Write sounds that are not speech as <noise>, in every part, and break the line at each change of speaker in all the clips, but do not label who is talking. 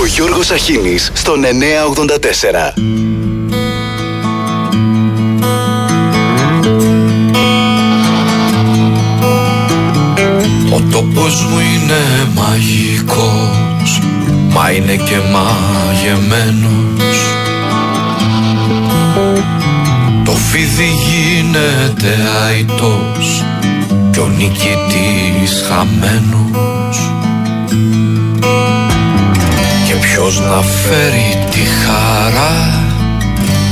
Ο Γιώργος Αχίνης στον 984.
Ο τόπος μου είναι μαγικός Μα είναι και μαγεμένος Το φίδι γίνεται αητός Κι ο νικητής χαμένος Και ποιος να φέρει τη χαρά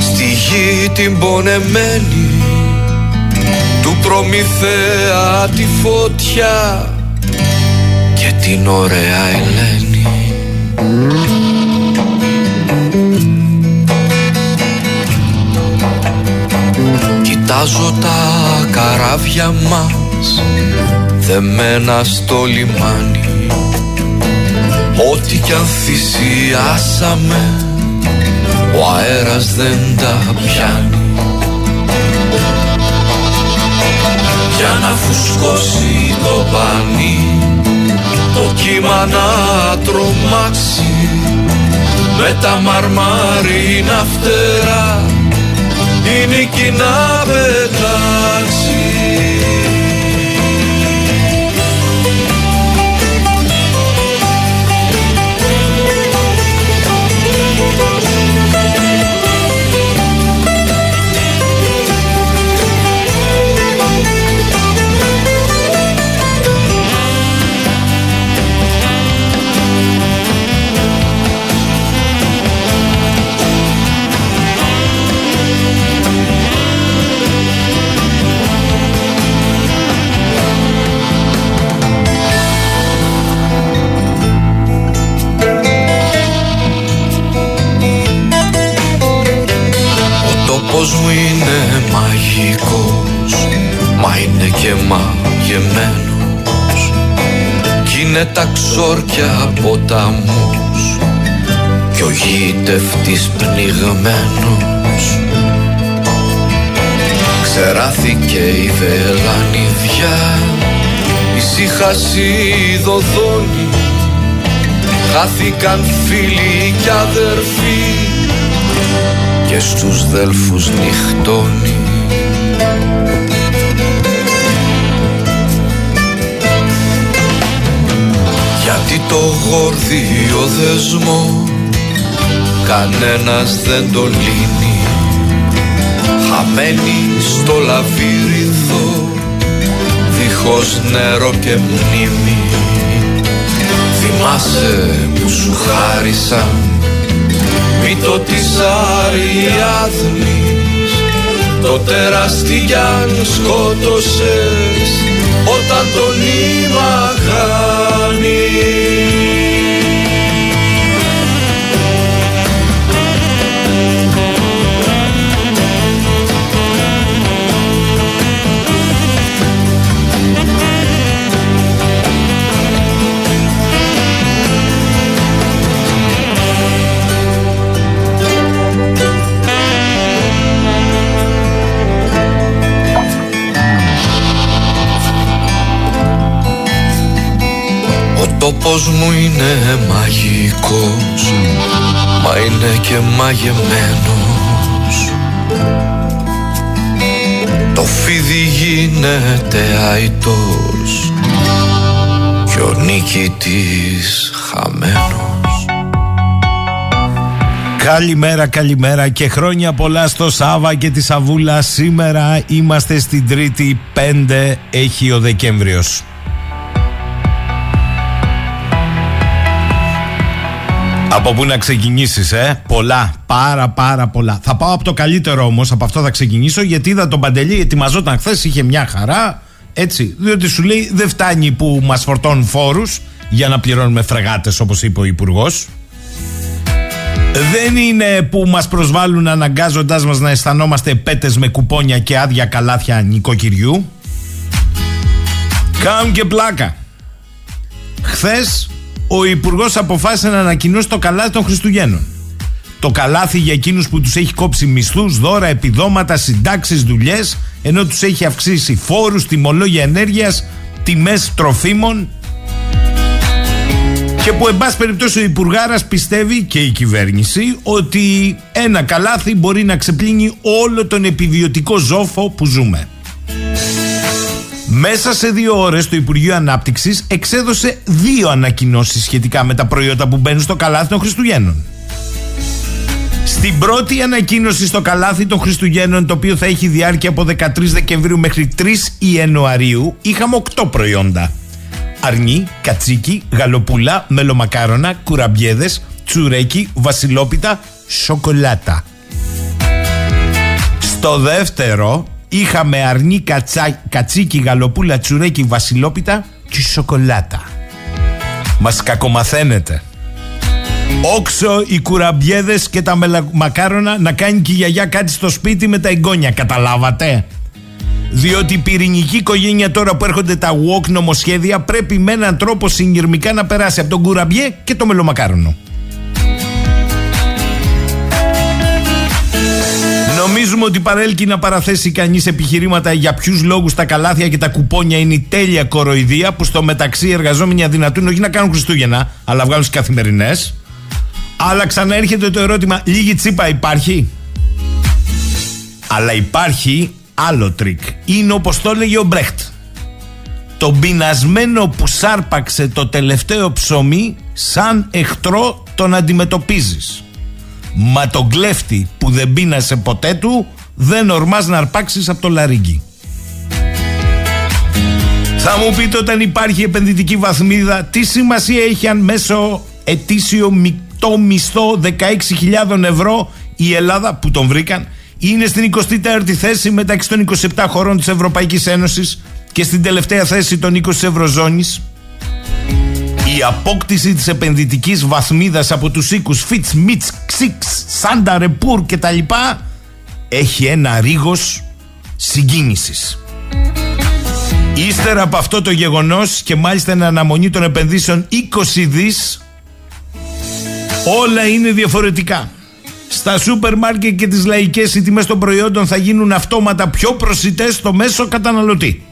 Στη γη την πονεμένη του Προμηθέα τη φωτιά και την ωραία Ελένη. Κοιτάζω τα καράβια μας δεμένα στο λιμάνι Ό,τι κι αν θυσιάσαμε ο αέρας δεν τα πιάνει. Για να φουσκώσει το πανί το κύμα να τρομάξει με τα μαρμαρίνα φτερά η νίκη να πετάξει Ο τόπος μου είναι μαγικός Μα είναι και μαγεμένος. Κι είναι τα ξόρκια ποταμούς Κι ο γήτευτης πνιγμένος. Ξεράθηκε η βελανιδιά Ησύχαση η δοδόνη Χάθηκαν φίλοι κι αδερφοί και στους δέλφους νυχτώνει. Γιατί το γόρδιο δεσμό κανένας δεν το λύνει. Χαμένοι στο λαβύρινθο δίχως νερό και μνήμη. Θυμάσαι που σου χάρισαν μύτο της Αριάδνης το τέρας τι κι αν σκότωσες όταν τον νήμα τόπος μου είναι μαγικός Μα είναι και μαγεμένος Το φίδι γίνεται αητός Κι ο νικητής χαμένος
Καλημέρα, καλημέρα και χρόνια πολλά στο Σάβα και τη Σαβούλα. Σήμερα είμαστε στην Τρίτη 5 έχει ο Δεκέμβριος. Από πού να ξεκινήσεις ε; Πολλά, πάρα πάρα πολλά. Θα πάω από το καλύτερο όμως. Από αυτό θα ξεκινήσω γιατί είδα τον Παντελή Ετοιμαζόταν χθες, είχε μια χαρά Έτσι, διότι σου λέει δεν φτάνει που μας φορτώνουν φόρους Για να πληρώνουμε φρεγάτες όπως είπε ο Υπουργός. Δεν είναι που μας προσβάλλουν αναγκάζοντάς μας να αισθανόμαστε πέτες με κουπόνια και άδεια καλάθια νοικοκυριού. Κάνουν και πλάκα. Χθες ο Υπουργός αποφάσισε να ανακοινώσει το καλάθι των Χριστουγέννων. Το καλάθι για εκείνους που τους έχει κόψει μισθούς, δώρα, επιδόματα, συντάξεις, δουλειές, ενώ τους έχει αυξήσει φόρους, τιμολόγια ενέργειας, τιμές τροφίμων. Και που εν πάση περιπτώσει ο Υπουργάρας πιστεύει και η κυβέρνηση ότι ένα καλάθι μπορεί να ξεπλύνει όλο τον επιβιωτικό ζόφο που ζούμε. Μέσα σε δύο ώρες το Υπουργείο Ανάπτυξης εξέδωσε δύο ανακοινώσεις σχετικά με τα προϊόντα που μπαίνουν στο καλάθι των Χριστουγέννων. Στην πρώτη ανακοίνωση στο καλάθι των Χριστουγέννων, το οποίο θα έχει διάρκεια από 13 Δεκεμβρίου μέχρι 3 Ιανουαρίου, είχαμε 8 προϊόντα. Αρνί, κατσίκι, γαλοπούλα, μελομακάρονα, κουραμπιέδες, τσουρέκι, βασιλόπιτα, σοκολάτα. Στο δεύτερο είχαμε αρνί, κατσά, κατσίκι, γαλοπούλα, τσουρέκι, βασιλόπιτα και σοκολάτα. Μας κακομαθαίνετε. Όξο οι κουραμπιέδες και τα μελομακάρονα να κάνει και η γιαγιά κάτι στο σπίτι με τα εγγόνια. Καταλάβατε; Διότι η πυρηνική οικογένεια τώρα που έρχονται τα walk νομοσχέδια πρέπει με έναν τρόπο συγκυρμικά να περάσει από τον κουραμπιέ και το μελομακάρονο. Νομίζουμε ότι παρέλκει να παραθέσει κανείς επιχειρήματα για ποιους λόγους τα καλάθια και τα κουπόνια είναι η τέλεια κοροϊδία που στο μεταξύ εργαζόμενοι αδυνατούν όχι να κάνουν Χριστούγεννα, αλλά βγάλουν τις καθημερινές. Αλλά ξαναέρχεται το ερώτημα, λίγη τσίπα υπάρχει; Αλλά υπάρχει άλλο τρικ. Είναι όπως το έλεγε ο Μπρέχτ. Το πεινασμένο που σ' άρπαξε το τελευταίο ψωμί σαν εχθρό τον αντιμετωπίζεις. Μα τον κλέφτη που δεν πείνασε ποτέ του δεν ορμάς να αρπάξεις από το λαρίγκι. Θα μου πείτε όταν υπάρχει επενδυτική βαθμίδα τι σημασία έχει αν μέσω ετήσιο μεικτό μισθό 16.000 ευρώ η Ελλάδα που τον βρήκαν είναι στην 24η θέση μεταξύ των 27 χωρών της Ευρωπαϊκής Ένωσης και στην τελευταία θέση των 20 Ευρωζώνης. Η απόκτηση της επενδυτικής βαθμίδας από τους οίκους Φιτς, Μίτς, Ξίξ, Σάντα, Ρεπούρ και τα λοιπά έχει ένα ρίγος συγκίνησης. Ύστερα από αυτό το γεγονός και μάλιστα ένα αναμονή των επενδύσεων 20 δις όλα είναι διαφορετικά. Στα σούπερ μάρκετ και τις λαϊκές οι τιμές των προϊόντων θα γίνουν αυτόματα πιο προσιτές στο μέσο καταναλωτή.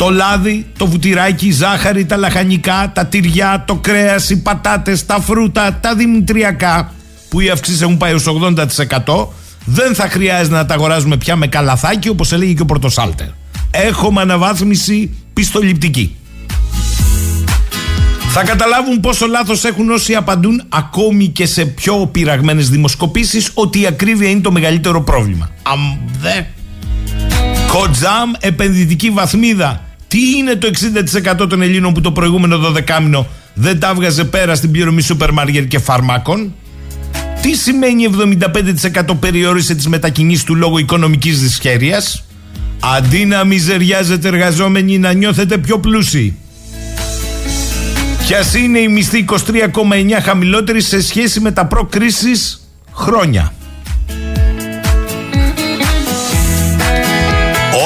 Το λάδι, το βουτυράκι, η ζάχαρη, τα λαχανικά, τα τυριά, το κρέας, οι πατάτες, τα φρούτα, τα δημητριακά που οι αυξήσεις έχουν πάει ως 80% δεν θα χρειάζεται να τα αγοράζουμε πια με καλαθάκι όπως έλεγε και ο Πορτοσάλτερ. Έχουμε αναβάθμιση πιστοληπτική. Θα καταλάβουν πόσο λάθος έχουν όσοι απαντούν ακόμη και σε πιο πειραγμένες δημοσκοπήσεις ότι η ακρίβεια είναι το μεγαλύτερο πρόβλημα. Αμ δε. Κοτζάμ, επενδυτική βαθμίδα. Τι είναι το 60% των Ελλήνων που το προηγούμενο 12 μήνο δεν τα έβγαζε πέρα στην πληρωμή σούπερ μάργερ και φαρμάκων; Τι σημαίνει 75% περιόρισε τις μετακινήσεις του λόγω οικονομικής δυσχέρειας; Αντί να μιζεριάζετε εργαζόμενοι να νιώθετε πιο πλούσιοι. Κι ας είναι η μισθή 23,9 χαμηλότερη σε σχέση με τα προκρίσεις χρόνια;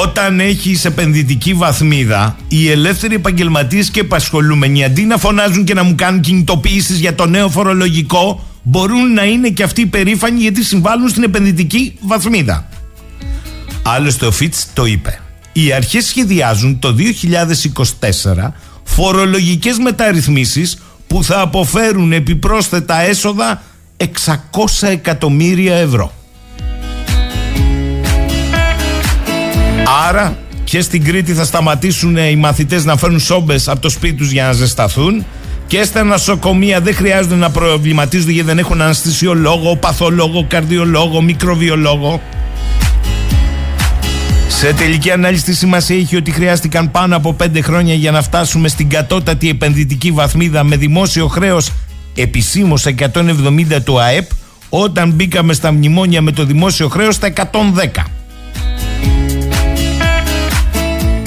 Όταν έχει επενδυτική βαθμίδα, οι ελεύθεροι επαγγελματίες και επασχολούμενοι αντί να φωνάζουν και να μου κάνουν κινητοποιήσεις για το νέο φορολογικό, μπορούν να είναι και αυτοί περήφανοι γιατί συμβάλλουν στην επενδυτική βαθμίδα. Άλλωστε, ο Φίτς το είπε. Οι αρχές σχεδιάζουν το 2024 φορολογικές μεταρρυθμίσεις που θα αποφέρουν επιπρόσθετα έσοδα 600 εκατομμύρια ευρώ. Άρα και στην Κρήτη θα σταματήσουν οι μαθητές να φέρουν σόμπες από το σπίτι τους για να ζεσταθούν και στα νοσοκομεία δεν χρειάζεται να προβληματίζονται γιατί δεν έχουν αναστησιολόγο, παθολόγο, καρδιολόγο, μικροβιολόγο. Σε τελική ανάλυση τη σημασία έχει ότι χρειάστηκαν πάνω από 5 χρόνια για να φτάσουμε στην κατώτατη επενδυτική βαθμίδα με δημόσιο χρέος επισήμως 170 του ΑΕΠ όταν μπήκαμε στα μνημόνια με το δημόσιο χρέος στα 110.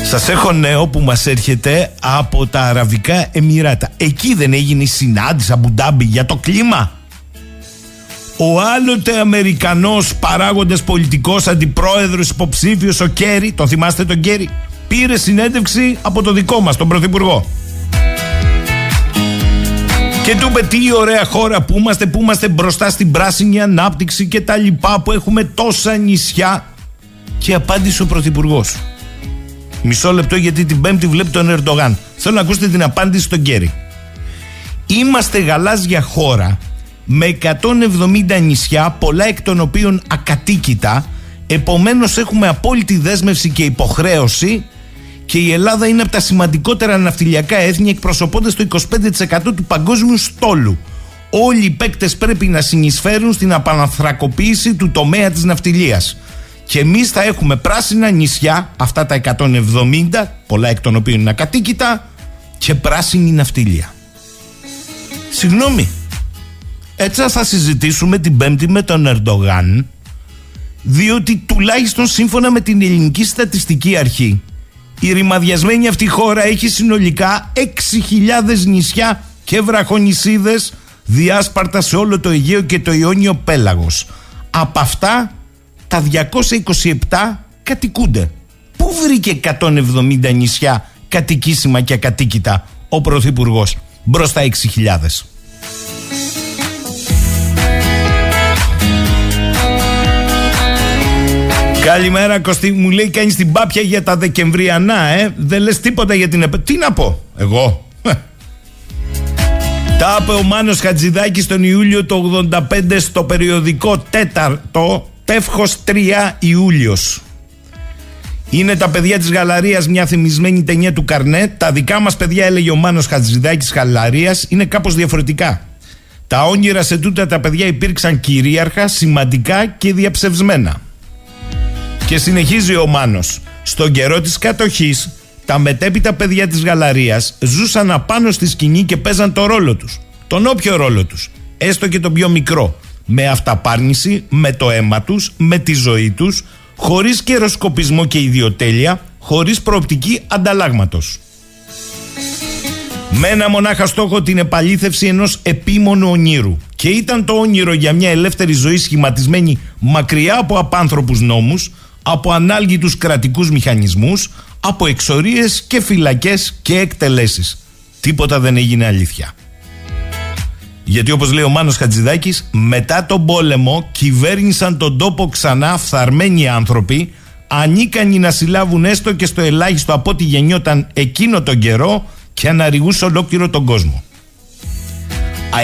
Σας έχω νέο που μας έρχεται από τα Αραβικά Εμμυράτα. Εκεί δεν έγινε η συνάντηση Αμπουντάμπη για το κλίμα ο άλλοτε Αμερικανός παράγοντας πολιτικός αντιπρόεδρος υποψήφιος ο Κέρι, τον θυμάστε τον Κέρι, πήρε συνέντευξη από το δικό μας, τον Πρωθυπουργό. Και του είπε τι ωραία χώρα που είμαστε, που είμαστε μπροστά στην πράσινη ανάπτυξη και τα λοιπά που έχουμε τόσα νησιά. Και απάντησε ο Πρωθυπουργός. Μισό λεπτό γιατί την Πέμπτη βλέπει τον Ερντογάν. Θέλω να ακούσετε την απάντηση στον Κέρι. Είμαστε γαλάζια χώρα με 170 νησιά, πολλά εκ των οποίων ακατοίκητα. Επομένως έχουμε απόλυτη δέσμευση και υποχρέωση και η Ελλάδα είναι από τα σημαντικότερα ναυτιλιακά έθνη εκπροσωπώντας το 25% του παγκόσμιου στόλου. Όλοι οι παίκτες πρέπει να συνεισφέρουν στην απαναθρακοποίηση του τομέα της ναυτιλίας. Και εμείς θα έχουμε πράσινα νησιά, αυτά τα 170, πολλά εκ των οποίων είναι ακατοίκητα, και πράσινη ναυτιλία. Συγγνώμη. Έτσι θα συζητήσουμε την Πέμπτη με τον Ερντογάν, διότι τουλάχιστον σύμφωνα με την ελληνική στατιστική αρχή, η ρημαδιασμένη αυτή χώρα έχει συνολικά 6.000 νησιά και βραχονισίδες διάσπαρτα σε όλο το Αιγαίο και το Ιόνιο πέλαγος. Από αυτά τα 227 κατοικούνται. Πού βρήκε 170 νησιά κατοικήσιμα και ακατοίκητα ο Πρωθυπουργός; Μπροστά 6.000. Καλημέρα Κωστή, μου λέει κάνει την πάπια για τα Δεκεμβριανά, ε. Δεν λες τίποτα για την επέ... Τι να πω, εγώ. Τα είπε ο Μάνος Χατζηδάκης τον Ιούλιο του 85 στο περιοδικό τέταρτο Τεύχος 3 Ιούλιος. Είναι τα παιδιά της Γαλαρίας μια θυμισμένη ταινία του Καρνέ. Τα δικά μας παιδιά έλεγε ο Μάνος Χατζηδάκης Γαλαρίας είναι κάπως διαφορετικά. Τα όνειρα σε τούτα τα παιδιά υπήρξαν κυρίαρχα, σημαντικά και διαψευσμένα. Και συνεχίζει ο Μάνος. Στον καιρό της κατοχής, τα μετέπειτα παιδιά της Γαλαρίας ζούσαν απάνω στη σκηνή και παίζαν το ρόλο τους. Τον όποιο ρόλο τους. Έστω και τον πιο μικρό. Με αυταπάρνηση, με το αίμα τους, με τη ζωή τους, χωρίς καιροσκοπισμό και ιδιοτέλεια, χωρίς προοπτική ανταλλάγματος. Με ένα μονάχα στόχο την επαλήθευση ενός επίμονου ονείρου. Και ήταν το όνειρο για μια ελεύθερη ζωή σχηματισμένη μακριά από απάνθρωπους νόμους, από ανάλγητους κρατικούς μηχανισμούς, από εξορίες και φυλακές και εκτελέσεις. Τίποτα δεν έγινε αλήθεια. Γιατί όπως λέει ο Μάνος Χατζηδάκης, μετά τον πόλεμο κυβέρνησαν τον τόπο ξανά φθαρμένοι άνθρωποι, ανίκανοι να συλλάβουν έστω και στο ελάχιστο από ό,τι γεννιόταν εκείνο τον καιρό και αναρριγούσε ολόκληρο τον κόσμο.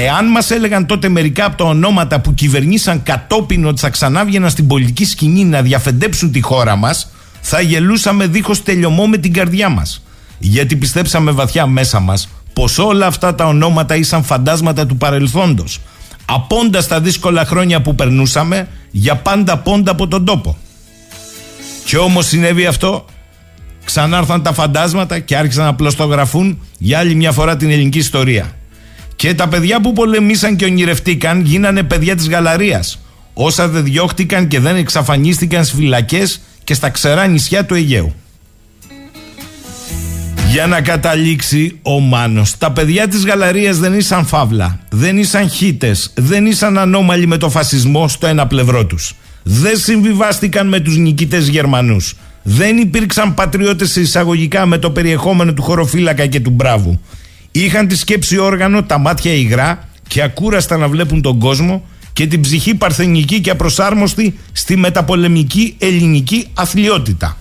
Εάν μας έλεγαν τότε μερικά από τα ονόματα που κυβερνήσαν κατόπιν ότι θα ξανάβγαιναν στην πολιτική σκηνή να διαφεντέψουν τη χώρα μας, θα γελούσαμε δίχως τελειωμό με την καρδιά μας. Γιατί πιστέψαμε βαθιά μέσα μας πως όλα αυτά τα ονόματα ήσαν φαντάσματα του παρελθόντος. Απώντα τα δύσκολα χρόνια που περνούσαμε, για πάντα πόντα από τον τόπο. Και όμως συνέβη αυτό. Ξανάρθαν τα φαντάσματα και άρχισαν να πλωστογραφούν για άλλη μια φορά την ελληνική ιστορία. Και τα παιδιά που πολεμήσαν και ονειρευτήκαν γίνανε παιδιά της γαλαρίας. Όσα δεν διώχτηκαν και δεν εξαφανίστηκαν στις φυλακές και στα ξερά νησιά του Αιγαίου. Για να καταλήξει ο Μάνος. Τα παιδιά της Γαλαρίας δεν ήσαν φαύλα Δεν ήσαν χίτες Δεν ήσαν ανώμαλοι με το φασισμό στο ένα πλευρό τους. Δεν συμβιβάστηκαν με τους νικητές Γερμανούς. Δεν υπήρξαν πατριώτες εισαγωγικά με το περιεχόμενο του χωροφύλακα και του μπράβου. Είχαν τη σκέψη όργανο, τα μάτια υγρά και ακούραστα να βλέπουν τον κόσμο και την ψυχή παρθενική και απροσάρμοστη στη μεταπολεμική ελληνική αθλειότητα.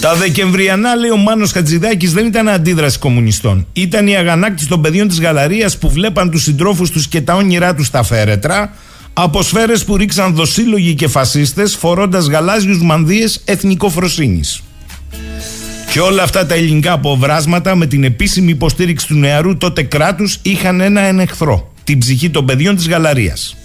Τα Δεκεμβριανά, λέει ο Μάνος Χατζηδάκης, δεν ήταν αντίδραση κομμουνιστών. Ήταν η αγανάκτηση των παιδιών της Γαλαρίας που βλέπαν τους συντρόφους τους και τα όνειρά τους στα φέρετρα, από σφαίρες που ρίξαν δοσύλλογοι και φασίστες, φορώντας γαλάζιους μανδύες εθνικοφροσύνης. Και όλα αυτά τα ελληνικά αποβράσματα με την επίσημη υποστήριξη του νεαρού τότε κράτους είχαν ένα εχθρό. Την ψυχή των παιδιών της Γαλαρίας.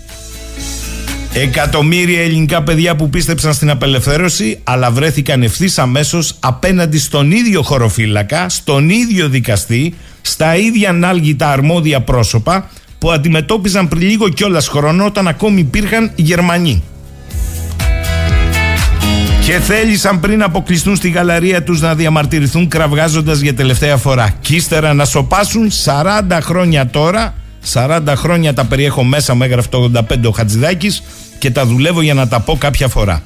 Εκατομμύρια ελληνικά παιδιά που πίστεψαν στην απελευθέρωση, αλλά βρέθηκαν ευθύς αμέσως απέναντι στον ίδιο χωροφύλακα, στον ίδιο δικαστή, στα ίδια ανάλγητα αρμόδια πρόσωπα που αντιμετώπιζαν πριν λίγο κιόλας χρόνο όταν ακόμη υπήρχαν Γερμανοί. Και θέλησαν πριν αποκλειστούν στη γαλαρία τους να διαμαρτυρηθούν κραυγάζοντας για τελευταία φορά. Κι ύστερα να σοπάσουν 40 χρόνια τώρα 40 χρόνια τα περιέχω μέσα, μου έγραφε το 85 ο Χατζηδάκης και τα δουλεύω για να τα πω κάποια φορά.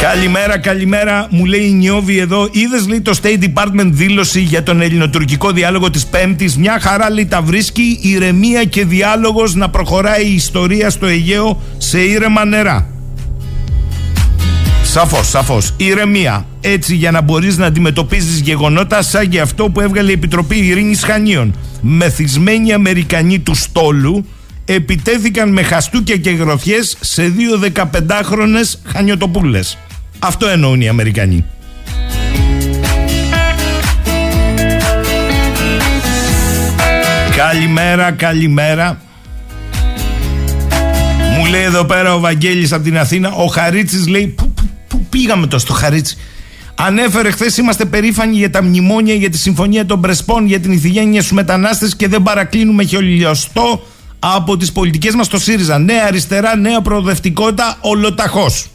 Καλημέρα, καλημέρα. Μου λέει η Νιώβη εδώ. Είδες λέει το State Department δήλωση για τον ελληνοτουρκικό διάλογο της Πέμπτης; Μια χαρά λέει τα βρίσκει. Ηρεμία και διάλογος να προχωράει η ιστορία στο Αιγαίο σε ήρεμα νερά. Σαφώς, σαφώς. Ηρεμία. Έτσι για να μπορείς να αντιμετωπίζεις γεγονότα σαν και αυτό που έβγαλε η Επιτροπή Ειρήνης Χανίων. Μεθυσμένοι Αμερικανοί του στόλου επιτέθηκαν με χαστούκια και γροθιές σε δύο 15χρονε χανιωτοπούλε. Αυτό εννοούν οι Αμερικανοί. Καλημέρα, καλημέρα. Μου λέει εδώ πέρα ο Βαγγέλης από την Αθήνα, ο Χαρίτσης λέει, πού, πού, πήγαμε το στο Χαρίτσι. Ανέφερε χθες είμαστε περήφανοι για τα μνημόνια, για τη συμφωνία των Πρεσπών, για την ηθιγένεια στους μετανάστες και δεν παρακλίνουμε χιολιοστό από τις πολιτικές μας το ΣΥΡΙΖΑ. Νέα αριστερά, νέα προοδευτικότητα, ολοταχώς.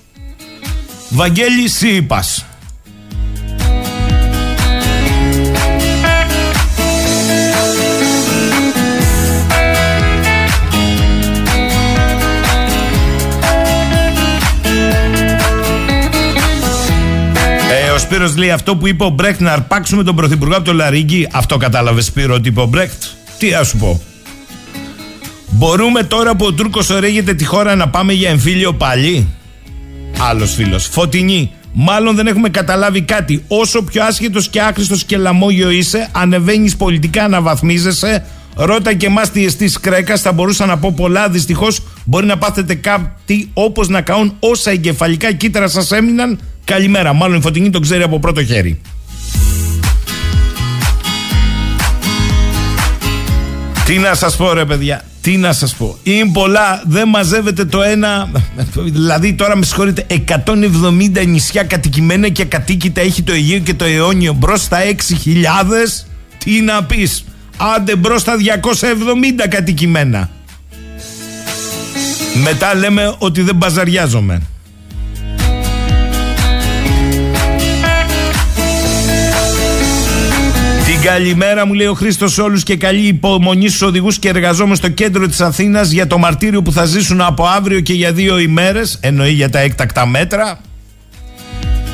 Βαγγέλη Σύπας. Σπύρος λέει αυτό που είπε ο Μπρέχτ να αρπάξουμε τον Πρωθυπουργό από το Λαρίγκι. Αυτό κατάλαβες Σπύρο ότι είπε ο Μπρέχτ; Τι α σου πω. Μπορούμε τώρα που ο Τούρκος ορέγεται τη χώρα να πάμε για εμφύλιο πάλι; Άλλος φίλος. Φωτεινή. Μάλλον δεν έχουμε καταλάβει κάτι. Όσο πιο άσχετος και άχρηστος και λαμόγιο είσαι, ανεβαίνεις πολιτικά, αναβαθμίζεσαι. Ρώτα και εμάς τι αισθήσει κρέκας. Θα μπορούσα να πω πολλά. Δυστυχώς μπορεί να πάθετε κάτι όπως να καούν όσα εγκεφαλικά κύτταρα σας έμειναν Καλημέρα. Μάλλον η Φωτεινή τον ξέρει από πρώτο χέρι. Τι να σας πω ρε παιδιά, τι να σας πω. Είναι πολλά, δεν μαζεύεται το ένα. Δηλαδή τώρα με συγχωρείτε, 170 νησιά κατοικημένα και κατοίκητα έχει το Αιγαίο και το αιώνιο μπροστά 6.000. Τι να πεις, άντε μπροστά 270 κατοικημένα. Μετά λέμε ότι δεν μπαζαριάζομαι. Καλημέρα μου λέει ο Χρήστος όλους και καλή υπομονή στους οδηγούς και εργαζόμενους στο κέντρο της Αθήνας για το μαρτύριο που θα ζήσουν από αύριο και για δύο ημέρες. Εννοεί για τα έκτακτα μέτρα.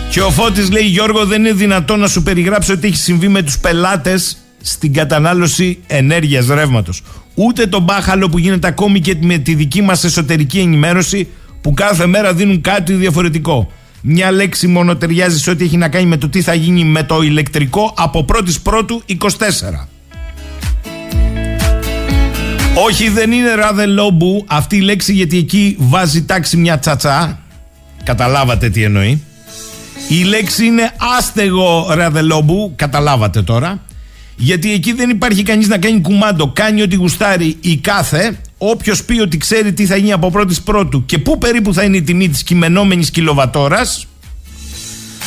Και ο Φώτης λέει Γιώργο δεν είναι δυνατό να σου περιγράψω ότι έχει συμβεί με τους πελάτες στην κατανάλωση ενέργειας ρεύματος. Ούτε τον μπάχαλο που γίνεται ακόμη και με τη δική μας εσωτερική ενημέρωση που κάθε μέρα δίνουν κάτι διαφορετικό. Μια λέξη μόνο ταιριάζει σε ό,τι έχει να κάνει με το τι θα γίνει με το ηλεκτρικό από 1η Πρώτου 24. Όχι δεν είναι ράδε λόμπου αυτή η λέξη γιατί εκεί βάζει τάξη μια τσατσά. Καταλάβατε τι εννοεί. Η λέξη είναι άστεγο ραδελόμπου, καταλάβατε τώρα. Γιατί εκεί δεν υπάρχει κανείς να κάνει κουμάντο. Κάνει ό,τι γουστάρει η κάθε Όποιος πει ότι ξέρει τι θα γίνει από πρώτης πρώτου και πού περίπου θα είναι η τιμή της κειμενόμενης κιλοβατόρας,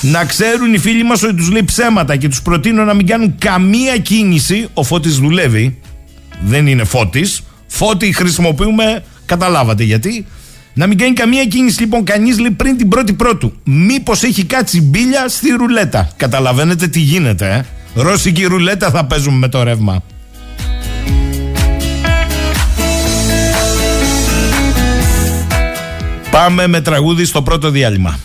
να ξέρουν οι φίλοι μας ότι τους λέει ψέματα και τους προτείνω να μην κάνουν καμία κίνηση. Ο φώτης δουλεύει. Δεν είναι φώτης. Φώτη χρησιμοποιούμε, καταλάβατε γιατί. Να μην κάνει καμία κίνηση λοιπόν κανείς λέει πριν την πρώτη πρώτου. Μήπως έχει κάτσει μπίλια στη ρουλέτα. Καταλαβαίνετε τι γίνεται, ε. Ρώσικη ρουλέτα θα παίζουμε με το ρεύμα. Πάμε με τραγούδι στο πρώτο διάλειμμα.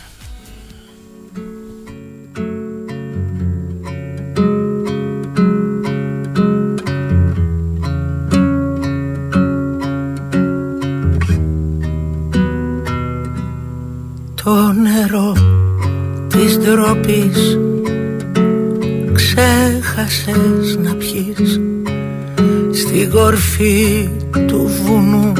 Το νερό της ντροπής ξέχασες να πιείς στη κορφή του βουνού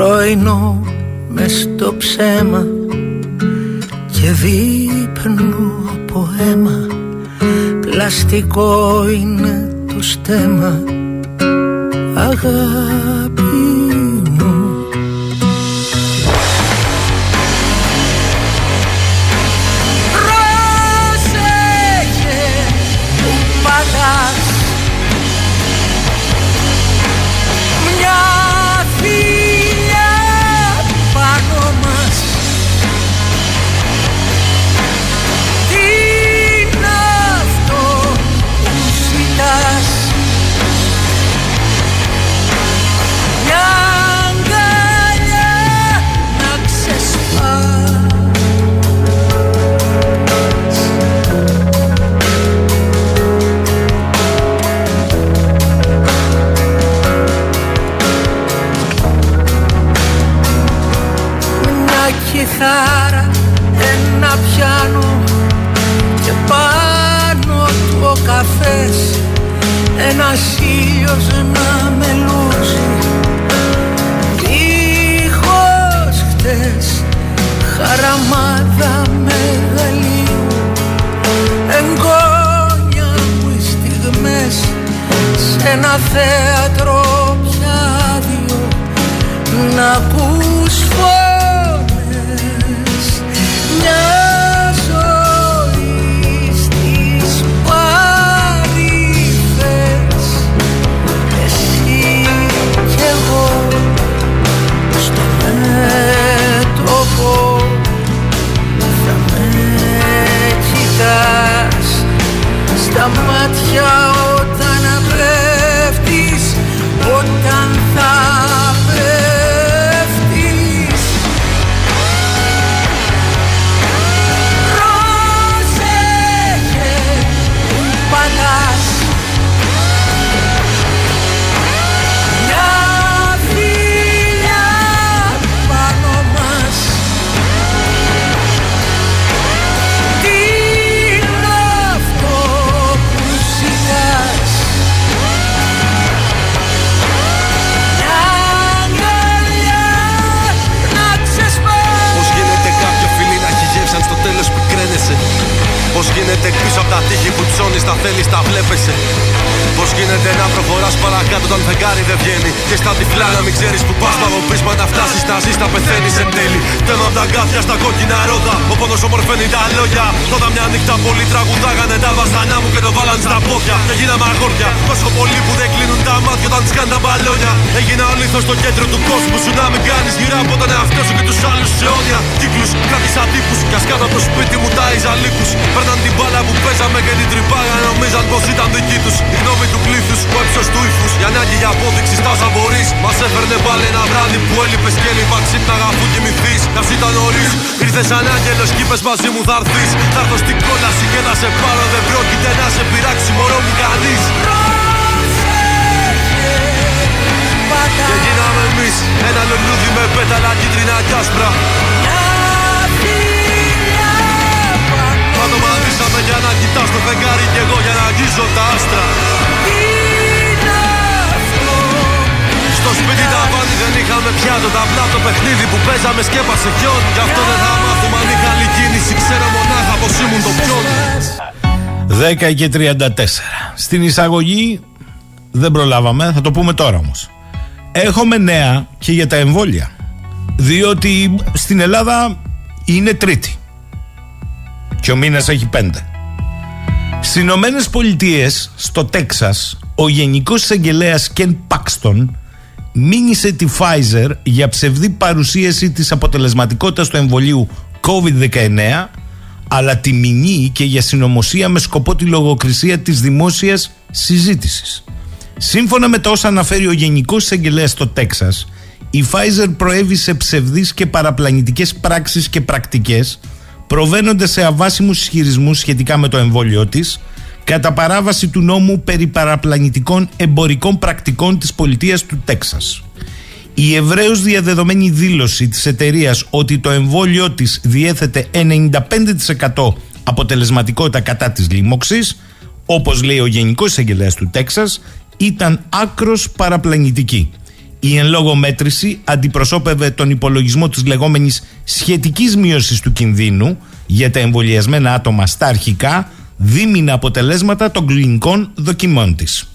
πρωινό μες στο ψέμα και δείπνου από αίμα. Πλαστικό είναι το στέμα. Αγάπη κιθάρα ένα πιάνο και πάνω του ο καφές ένας ήλιος να μελούσε Ήχος χτες χαραμάδα μεγαλείου εγγόνια μου οι στιγμές σε ένα θέατρο στα που
ψώνει, τα θέλεις, τα βλέπεσαι. Πώς γίνεται να προχωράς παρακάτω όταν φεγγάρι δεν βγαίνει. Και στα τυφλά να μην ξέρεις που πας. Παγω πείσμα να φτάσεις, να ζεις, να πεθαίνεις εν τέλει. Θέμα από τα γκάθια στα κόκκινα ρόδα. Ο πόνος ομορφαίνει τα λόγια. Τότε μια νύχτα πολλοί τραγουδάγανε τα βασανά μου και το βάλαν στα πόδια. Και γίναμε αγόρια. Τόσο πολλοί που δεν κλείνουν τα μάτια όταν σκάνε τα μπαλόνια. Έγινα ο λίθος στο κέντρο του κόσμου σου να μην κάνεις γύρω από τον εαυτό σου και τους άλλους αιώνια. Κύκλους, κράτησα τύπου. Κι ας κάτω από το σπίτι μου τα ιζαλίκου. Παίρναν την μπάλα που παίζαμε και την τρυπάγα. Νομίζαν πως ήταν δική τους. Η γνώμη του πλήθους, ο ύψο του ύφους. Η ανάγκη για απόδειξη στα όσα μπορεί. Μας έφερνε πάλι ένα βράδυ που έλειπες και έλειπα ξύπνα αφού κοιμηθείς. Να σου ήταν νωρί. Ήρθες σαν άγγελος κι είπες μαζί μου θα έρθεις. Θα έρθω στην κόλαση και θα σε πάρω. Δεν πρόκειται να σε πειράξει μωρό μου κανείς. Και γίναμε εμείς ένα λουλούδι με πέταλα κίτρινα κι άσπρα. Για να κοιτάς το φεγγάρι και εγώ για να αγγίζω τα άστρα. Στο σπίτι τα βάνη δεν είχαμε πια το ταμπλά το παιχνίδι που παίζαμε σκέπασε χιόν Γι' αυτό δεν θα μάθουμε αν είχα άλλη κίνηση Ξέρω μονάχα πως ήμουν το πιόν
10 και 34. Στην εισαγωγή δεν προλάβαμε, θα το πούμε τώρα όμως. Έχουμε νέα και για τα εμβόλια. Διότι στην Ελλάδα είναι τρίτη. Και ο μήνας έχει πέντε. Στι Ηνωμένες Πολιτείες, στο Τέξας, ο Γενικός Εισαγγελέας Κεν Πάξτον μήνυσε τη Pfizer για ψευδή παρουσίαση της αποτελεσματικότητας του εμβολίου COVID-19 αλλά τη μηνύει και για συνωμοσία με σκοπό τη λογοκρισία της δημόσιας συζήτησης. Σύμφωνα με τα όσα αναφέρει ο Γενικός Εισαγγελέας στο Τέξας, η Pfizer προέβησε ψευδείς και παραπλανητικές πράξεις και πρακτικές προβαίνοντας σε αβάσιμους ισχυρισμούς σχετικά με το εμβόλιο της κατά παράβαση του νόμου περί παραπλανητικών εμπορικών πρακτικών της πολιτείας του Τέξας. Η ευρέως διαδεδομένη δήλωση της εταιρείας ότι το εμβόλιο της διέθετε 95% αποτελεσματικότητα κατά της λίμωξης, όπως λέει ο Γενικός Εισαγγελέας του Τέξας, ήταν άκρος παραπλανητική. Η εν λόγω μέτρηση αντιπροσώπευε τον υπολογισμό της λεγόμενης σχετικής μείωσης του κινδύνου για τα εμβολιασμένα άτομα στα αρχικά δίμηνα αποτελέσματα των κλινικών δοκιμών της.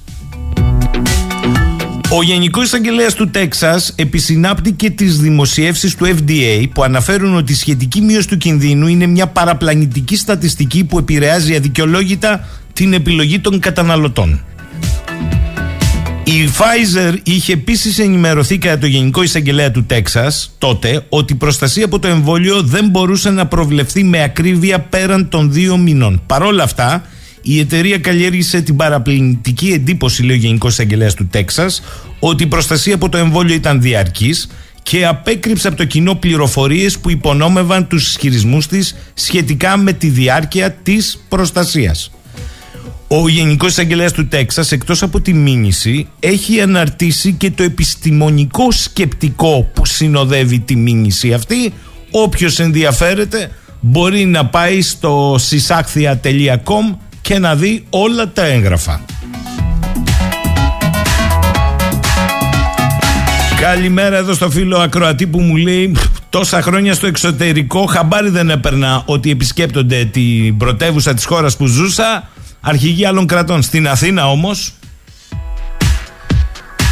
Ο Γενικός Εισαγγελέας του Τέξας επισυνάπτει και τις δημοσιεύσεις του FDA που αναφέρουν ότι η σχετική μείωση του κινδύνου είναι μια παραπλανητική στατιστική που επηρεάζει αδικαιολόγητα την επιλογή των καταναλωτών. Η Pfizer είχε επίσης ενημερωθεί κατά το Γενικό Εισαγγελέα του Τέξας τότε ότι η προστασία από το εμβόλιο δεν μπορούσε να προβλεφθεί με ακρίβεια πέραν των δύο μηνών. Παρ' όλα αυτά, η εταιρεία καλλιέργησε την παραπληνητική εντύπωση, λέει ο Γενικός Εισαγγελέας του Τέξας, ότι η προστασία από το εμβόλιο ήταν διαρκής και απέκρυψε από το κοινό πληροφορίες που υπονόμευαν τους ισχυρισμούς της σχετικά με τη διάρκεια της προστασίας. Ο Γενικός Εισαγγελέας του Τέξας εκτός από τη μήνυση έχει αναρτήσει και το επιστημονικό σκεπτικό που συνοδεύει τη μήνυση αυτή. Όποιος ενδιαφέρεται μπορεί να πάει στο sisakthia.com και να δει όλα τα έγγραφα. Καλημέρα εδώ στο φίλο Ακροατή που μου λέει «Πφ, τόσα χρόνια στο εξωτερικό χαμπάρι δεν έπαιρνα ότι επισκέπτονται την πρωτεύουσα της χώρας που ζούσα αρχηγοί άλλων κρατών. Στην Αθήνα όμως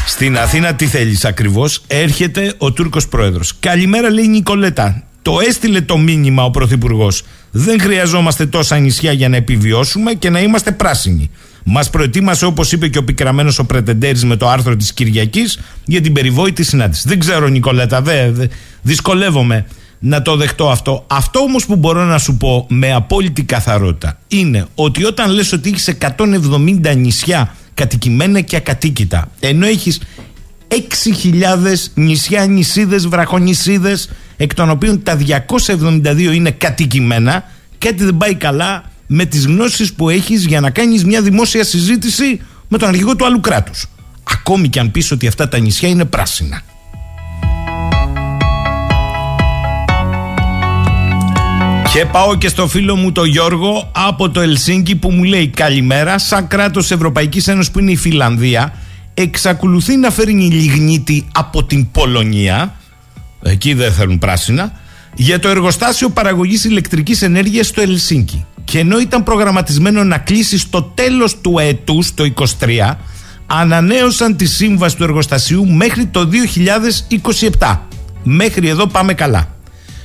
στην Αθήνα τι θέλεις ακριβώς; Έρχεται ο Τούρκος πρόεδρος. Καλημέρα λέει η Νικολέτα. Το έστειλε το μήνυμα ο Πρωθυπουργός. Δεν χρειαζόμαστε τόσα νησιά για να επιβιώσουμε και να είμαστε πράσινοι. Μας προετοίμασε, όπως είπε και ο πικραμένος ο Πρετεντέρης με το άρθρο της Κυριακής, για την περιβόητη συνάντηση. Δεν ξέρω, Νικολέτα, δε, δε- δυσκολεύομαι να το δεχτώ αυτό. Αυτό όμως που μπορώ να σου πω με απόλυτη καθαρότητα είναι ότι όταν λες ότι έχεις 170 νησιά κατοικημένα και ακατοίκητα, ενώ έχεις 6.000 νησιά, νησίδες, βραχονησίδες εκ των οποίων τα 272 είναι κατοικημένα κάτι δεν πάει καλά με τις γνώσεις που έχεις για να κάνεις μια δημόσια συζήτηση με τον αρχηγό του άλλου κράτους ακόμη και αν πεις ότι αυτά τα νησιά είναι πράσινα Και πάω και στο φίλο μου τον Γιώργο από το Ελσίνκι που μου λέει καλημέρα. Σαν κράτος Ευρωπαϊκής Ένωσης που είναι η Φιλανδία, εξακολουθεί να φέρνει λιγνίτη από την Πολωνία. Εκεί δεν θέλουν πράσινα. Για το εργοστάσιο παραγωγής ηλεκτρικής ενέργειας στο Ελσίνκι. Και ενώ ήταν προγραμματισμένο να κλείσει στο τέλος του έτου, το 23, ανανέωσαν τη σύμβαση του εργοστασίου μέχρι το 2027. Μέχρι εδώ πάμε καλά.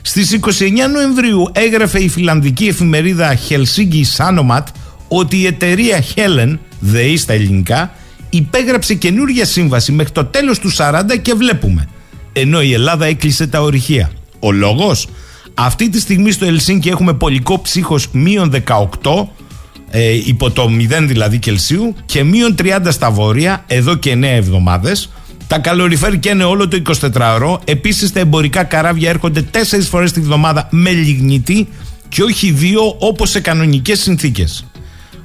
Στις 29 Νοεμβρίου έγραφε η φιλανδική εφημερίδα Helsinki Sanomat ότι η εταιρεία Helen, ΔΕΗ στα ελληνικά, υπέγραψε καινούργια σύμβαση μέχρι το τέλος του 40 και βλέπουμε. Ενώ η Ελλάδα έκλεισε τα ορυχεία. Ο λόγος, αυτή τη στιγμή στο Ελσίνκι έχουμε πολικό ψύχος μείον 18, ε, υπό το 0 δηλαδή Κελσίου και μείον 30 στα βόρεια εδώ και 9 εβδομάδες τα καλοριφέρ καίνε όλο το 24ωρο. Επίσης, τα εμπορικά καράβια έρχονται 4 φορές τη βδομάδα με λιγνίτη και όχι δύο όπως σε κανονικές συνθήκες.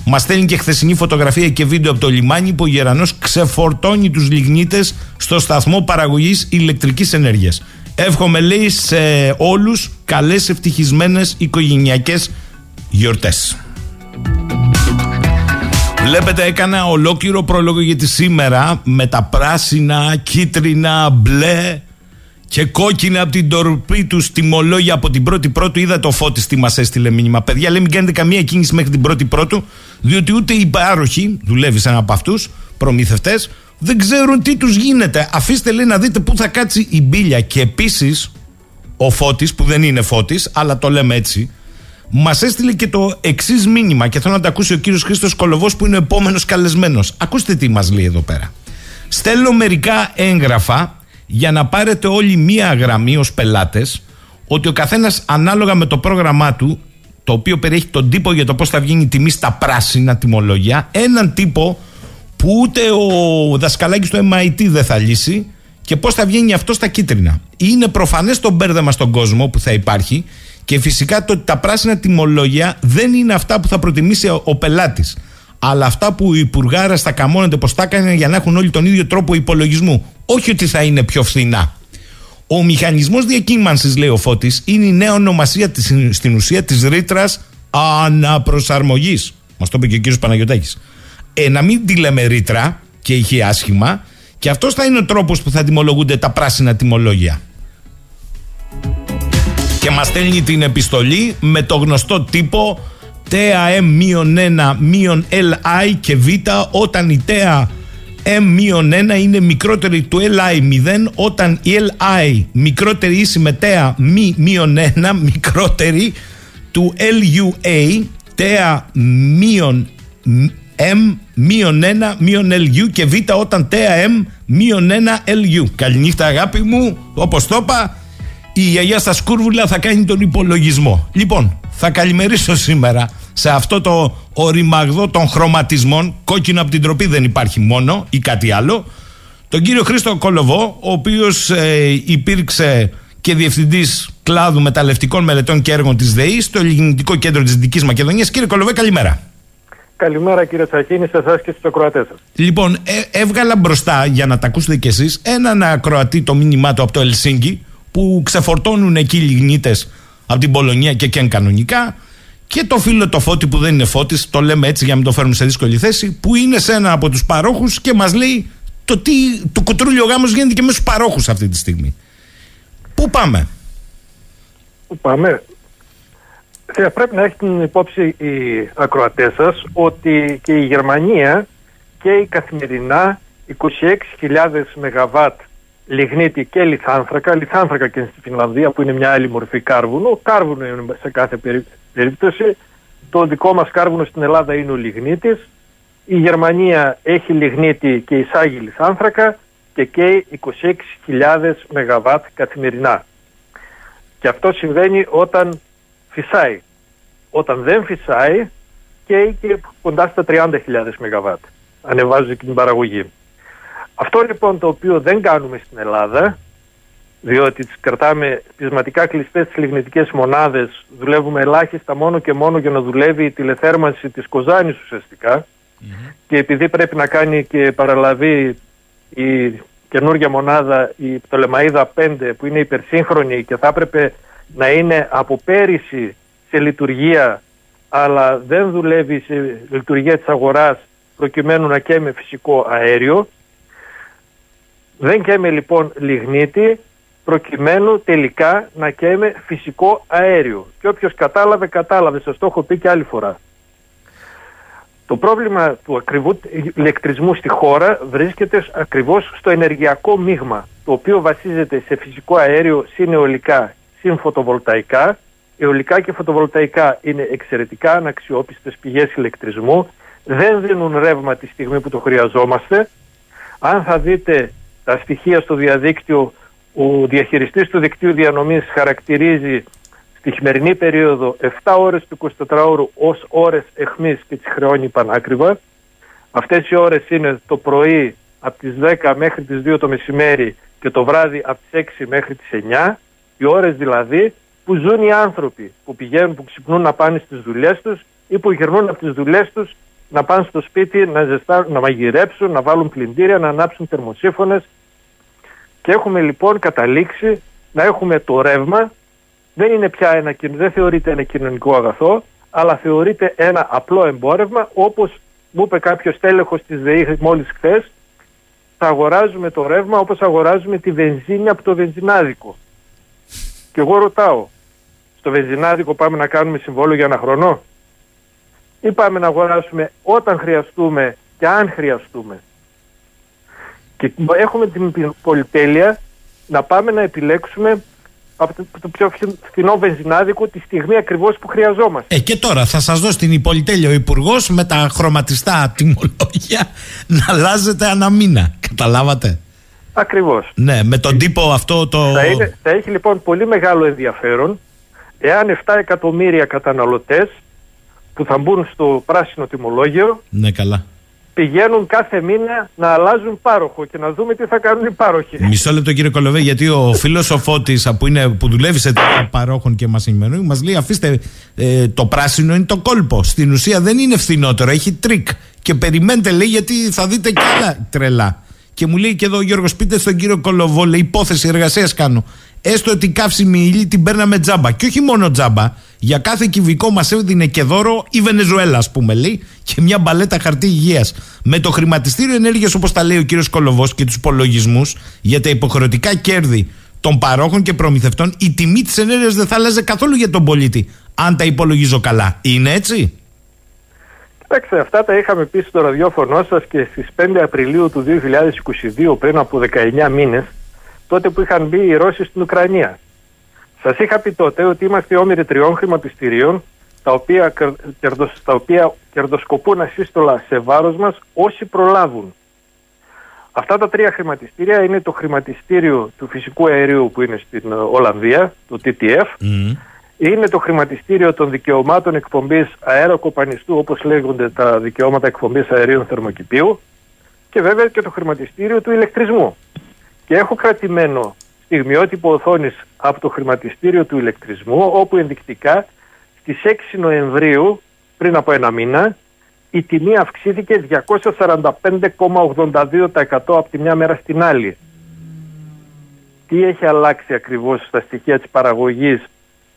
Μας στέλνει και χθεσινή φωτογραφία και βίντεο από το λιμάνι που ο Γερανός ξεφορτώνει τους λιγνίτες στο σταθμό παραγωγής ηλεκτρικής ενέργειας. Εύχομαι, λέει, σε όλους καλές ευτυχισμένες οικογενειακές γιορτές. Βλέπετε έκανα ολόκληρο πρόλογο γιατί σήμερα με τα πράσινα, κίτρινα, μπλε και κόκκινα από την τορπή του τιμολόγια από την πρώτη πρώτου είδα το φώτη τι μας έστειλε μήνυμα. Παιδιά λέει μην κάνετε καμία κίνηση μέχρι την πρώτη πρώτου διότι ούτε οι πάροχοι, δουλεύει σε ένα από αυτούς, προμηθευτές, δεν ξέρουν τι τους γίνεται. Αφήστε λέει να δείτε πού θα κάτσει η μπίλια και επίσης ο Φώτης που δεν είναι Φώτης αλλά το λέμε έτσι Μας έστειλε και το εξής μήνυμα και θέλω να το ακούσει ο κύριος Χρήστος Κολοβός που είναι ο επόμενος καλεσμένος. Ακούστε τι μας λέει εδώ πέρα. Στέλνω μερικά έγγραφα για να πάρετε όλοι μία γραμμή ως πελάτες ότι ο καθένας ανάλογα με το πρόγραμμά του, το οποίο περιέχει τον τύπο για το πώς θα βγαίνει η τιμή στα πράσινα τιμολόγια, έναν τύπο που ούτε ο δασκαλάκης του MIT δεν θα λύσει και πώς θα βγαίνει αυτό στα κίτρινα. Είναι προφανές το μπέρδεμα στον κόσμο που θα υπάρχει και φυσικά το ότι τα πράσινα τιμολόγια δεν είναι αυτά που θα προτιμήσει ο, ο πελάτης αλλά αυτά που οι υπουργάρα θα καμώνονται πως τα έκανε για να έχουν όλοι τον ίδιο τρόπο υπολογισμού. Όχι ότι θα είναι πιο φθηνά. Ο μηχανισμός διακύμανσης, λέει ο Φώτης, είναι η νέα ονομασία της, στην ουσία της ρήτρας αναπροσαρμογής. Μας το είπε και ο κύριος Παναγιωτάκης. Ε, να μην τη λέμε ρήτρα και είχε άσχημα, και αυτός θα είναι ο τρόπος που θα τιμολογούνται τα πράσινα τιμολόγια. Και μας στέλνει την επιστολή με το γνωστό τύπο TAM-1-LI και Β όταν η TAM M-1 είναι μικρότερη του LI 0 όταν η LI μικρότερη ίση με TAM μη-1 μικρότερη του LUA TAM M μείον 1 μείον LU και Β όταν TAM μείον 1 LU. Καληνύχτα αγάπη μου, όπως το είπα, η γιαγιά στα σκούρβουλα θα κάνει τον υπολογισμό. Λοιπόν, θα καλημερίσω σήμερα σε αυτό το οριμαγδό των χρωματισμών. Κόκκινο από την τροπή δεν υπάρχει μόνο ή κάτι άλλο. Τον κύριο Χρήστο Κολοβό, ο οποίος ε, υπήρξε και διευθυντής κλάδου μεταλλευτικών μελετών και έργων της ΔΕΗ στο Ελληνικό Κέντρο της Δυτικής Μακεδονίας. Κύριε Κολοβέ, καλημέρα.
Καλημέρα κύριε Τσακίνη, σε εσάς και στους ακροατές σας.
Λοιπόν, ε, έβγαλα μπροστά για να τα ακούσετε κι εσείς έναν ακροατή το μήνυμά του από το Ελσίνκι που ξεφορτώνουν εκεί λιγνίτες από την Πολωνία και και κανονικά. Και το φίλο το φώτι που δεν είναι φώτης, το λέμε έτσι για να μην το φέρουμε σε δύσκολη θέση, που είναι σε ένα από τους παρόχους και μας λέει το, τι, το κουτρούλιο γάμος γίνεται και με στους παρόχους αυτή τη στιγμή. Πού πάμε;
Πού πάμε; Θα πρέπει να έχει την υπόψη οι ακροατές σας ότι και η Γερμανία και η καθημερινά 26.000 ΜΒ λιγνίτη και λιθάνθρακα, λιθάνθρακα και στη Φινλανδία που είναι μια άλλη μορφή κάρβουνο, κάρβουνο είναι σε κάθε περί- περίπτωση, το δικό μας κάρβουνο στην Ελλάδα είναι ο λιγνίτης, η Γερμανία έχει λιγνίτη και εισάγει λιθάνθρακα και καίει 26.000 ΜΒ καθημερινά. Και αυτό συμβαίνει όταν φυσάει. Όταν δεν φυσάει, καίει και κοντά στα 30.000 ΜΒ. Ανεβάζει και την παραγωγή. Αυτό λοιπόν το οποίο δεν κάνουμε στην Ελλάδα, διότι τις κρατάμε πεισματικά κλειστές τις λιγνητικές μονάδες, δουλεύουμε ελάχιστα μόνο και μόνο για να δουλεύει η τηλεθέρμανση της Κοζάνης ουσιαστικά και επειδή πρέπει να κάνει και παραλαβή η καινούργια μονάδα, η Πτολεμαίδα 5 που είναι υπερσύγχρονη και θα έπρεπε να είναι από πέρυσι σε λειτουργία αλλά δεν δουλεύει σε λειτουργία της αγοράς προκειμένου να καίμε φυσικό αέριο. Δεν καίμε λοιπόν λιγνίτη προκειμένου τελικά να καίμε φυσικό αέριο. Και όποιος κατάλαβε, κατάλαβε. Σας το έχω πει και άλλη φορά. Το πρόβλημα του ακριβού ηλεκτρισμού στη χώρα βρίσκεται ακριβώς στο ενεργειακό μείγμα, το οποίο βασίζεται σε φυσικό αέριο, συν αιωλικά, συν φωτοβολταϊκά. Αιωλικά και φωτοβολταϊκά είναι εξαιρετικά αναξιόπιστες πηγές ηλεκτρισμού, δεν δίνουν ρεύμα τη στιγμή που το χρειαζόμαστε. Αν θα δείτε τα στοιχεία στο διαδίκτυο, ο διαχειριστής του δικτύου διανομής χαρακτηρίζει στη χειμερινή περίοδο 7 ώρες του 24ωρου ως ώρες εχμής και τις χρεώνει πανάκριβα. Αυτές οι ώρες είναι το πρωί από τις 10 μέχρι τις 2 το μεσημέρι και το βράδυ από τις 6 μέχρι τις 9. Οι ώρες δηλαδή που ζουν οι άνθρωποι που πηγαίνουν, που ξυπνούν να πάνε στις δουλειές τους ή που γυρνούν από τις δουλειές τους να πάνε στο σπίτι να, ζεστά, να μαγειρέψουν, να βάλουν πλυντήρια, να ανάψουν θερμοσύφωνες. Και έχουμε λοιπόν καταλήξει να έχουμε το ρεύμα. Δεν είναι πια ένα, κοινο- δεν θεωρείται ένα κοινωνικό αγαθό αλλά θεωρείται ένα απλό εμπόρευμα όπως μου είπε κάποιος τέλεχος της ΔΕΗ μόλις χθες. Θα αγοράζουμε το ρεύμα όπως αγοράζουμε τη βενζίνη από το βενζινάδικο. Και εγώ ρωτάω στο βενζινάδικο πάμε να κάνουμε συμβόλαιο για ένα χρόνο; Ή πάμε να αγοράσουμε όταν χρειαστούμε και αν χρειαστούμε. Και έχουμε την πολυτέλεια να πάμε να επιλέξουμε από το, το πιο φθην- φθηνό βενζινάδικο τη στιγμή ακριβώς που χρειαζόμαστε.
Ε, και τώρα θα σας δώσει την υπολιτέλεια ο υπουργός με τα χρωματιστά τιμολόγια <laughs> να αλλάζετε ανά μήνα. Καταλάβατε;
Ακριβώς.
Ναι, με τον τύπο αυτό το...
Θα, είναι, θα έχει λοιπόν πολύ μεγάλο ενδιαφέρον εάν 7 εκατομμύρια καταναλωτές που θα μπουν στο πράσινο τιμολόγιο
Ναι, καλά.
πηγαίνουν κάθε μήνα να αλλάζουν πάροχο και να δούμε τι θα κάνουν οι πάροχοι.
Μισό λεπτό κύριε Κολοβέ, γιατί ο φίλος ο Φώτης που, είναι, που δουλεύει σε εταιρεία παρόχων και μας ενημερώνει, μας λέει: Αφήστε, ε, το πράσινο είναι το κόλπο. Στην ουσία δεν είναι φθηνότερο, έχει τρικ. Και περιμένετε, λέει, γιατί θα δείτε κι άλλα τρελά. Και μου λέει και εδώ ο Γιώργος, πείτε στον κύριο Κολοβό, λέει: Υπόθεση εργασίας κάνω. Έστω ότι η καύσιμη ύλη την παίρναμε τζάμπα. Και όχι μόνο τζάμπα, για κάθε κυβικό μας έδινε και δώρο η Βενεζουέλα, ας πούμε, λέει, και μια μπαλέτα χαρτί υγείας. Με το χρηματιστήριο ενέργειας, όπως τα λέει ο κύριος Κολοβός και τους υπολογισμούς για τα υποχρεωτικά κέρδη των παρόχων και προμηθευτών, η τιμή της ενέργειας δεν θα άλλαζε καθόλου για τον πολίτη. Αν τα υπολογίζω καλά. Είναι έτσι;
Κοιτάξτε, αυτά τα είχαμε πει στο ραδιόφωνο σας και στις 5 Απριλίου του 2022, πριν από 19 μήνες, τότε που είχαν μπει οι Ρώσοι στην Ουκρανία. Σας είχα πει τότε ότι είμαστε όμοιροι τριών χρηματιστηρίων, τα οποία, κερ- κερδος, τα οποία κερδοσκοπούν ασύστολα σε βάρος μας όσοι προλάβουν. Αυτά τα τρία χρηματιστήρια είναι το χρηματιστήριο του φυσικού αερίου που είναι στην ε, Ολλανδία, το TTF, είναι το χρηματιστήριο των δικαιωμάτων εκπομπής αεροκοπανιστού, όπως λέγονται τα δικαιώματα εκπομπής αερίων θερμοκηπίου και βέβαια και το χρηματιστήριο του ηλεκτρισμού. Και έχω κρατημένο στιγμιότυπο οθόνης από το χρηματιστήριο του ηλεκτρισμού, όπου ενδεικτικά στις 6 Νοεμβρίου, πριν από ένα μήνα, η τιμή αυξήθηκε 245,82% από τη μια μέρα στην άλλη. Τι έχει αλλάξει ακριβώς στα στοιχεία της παραγωγής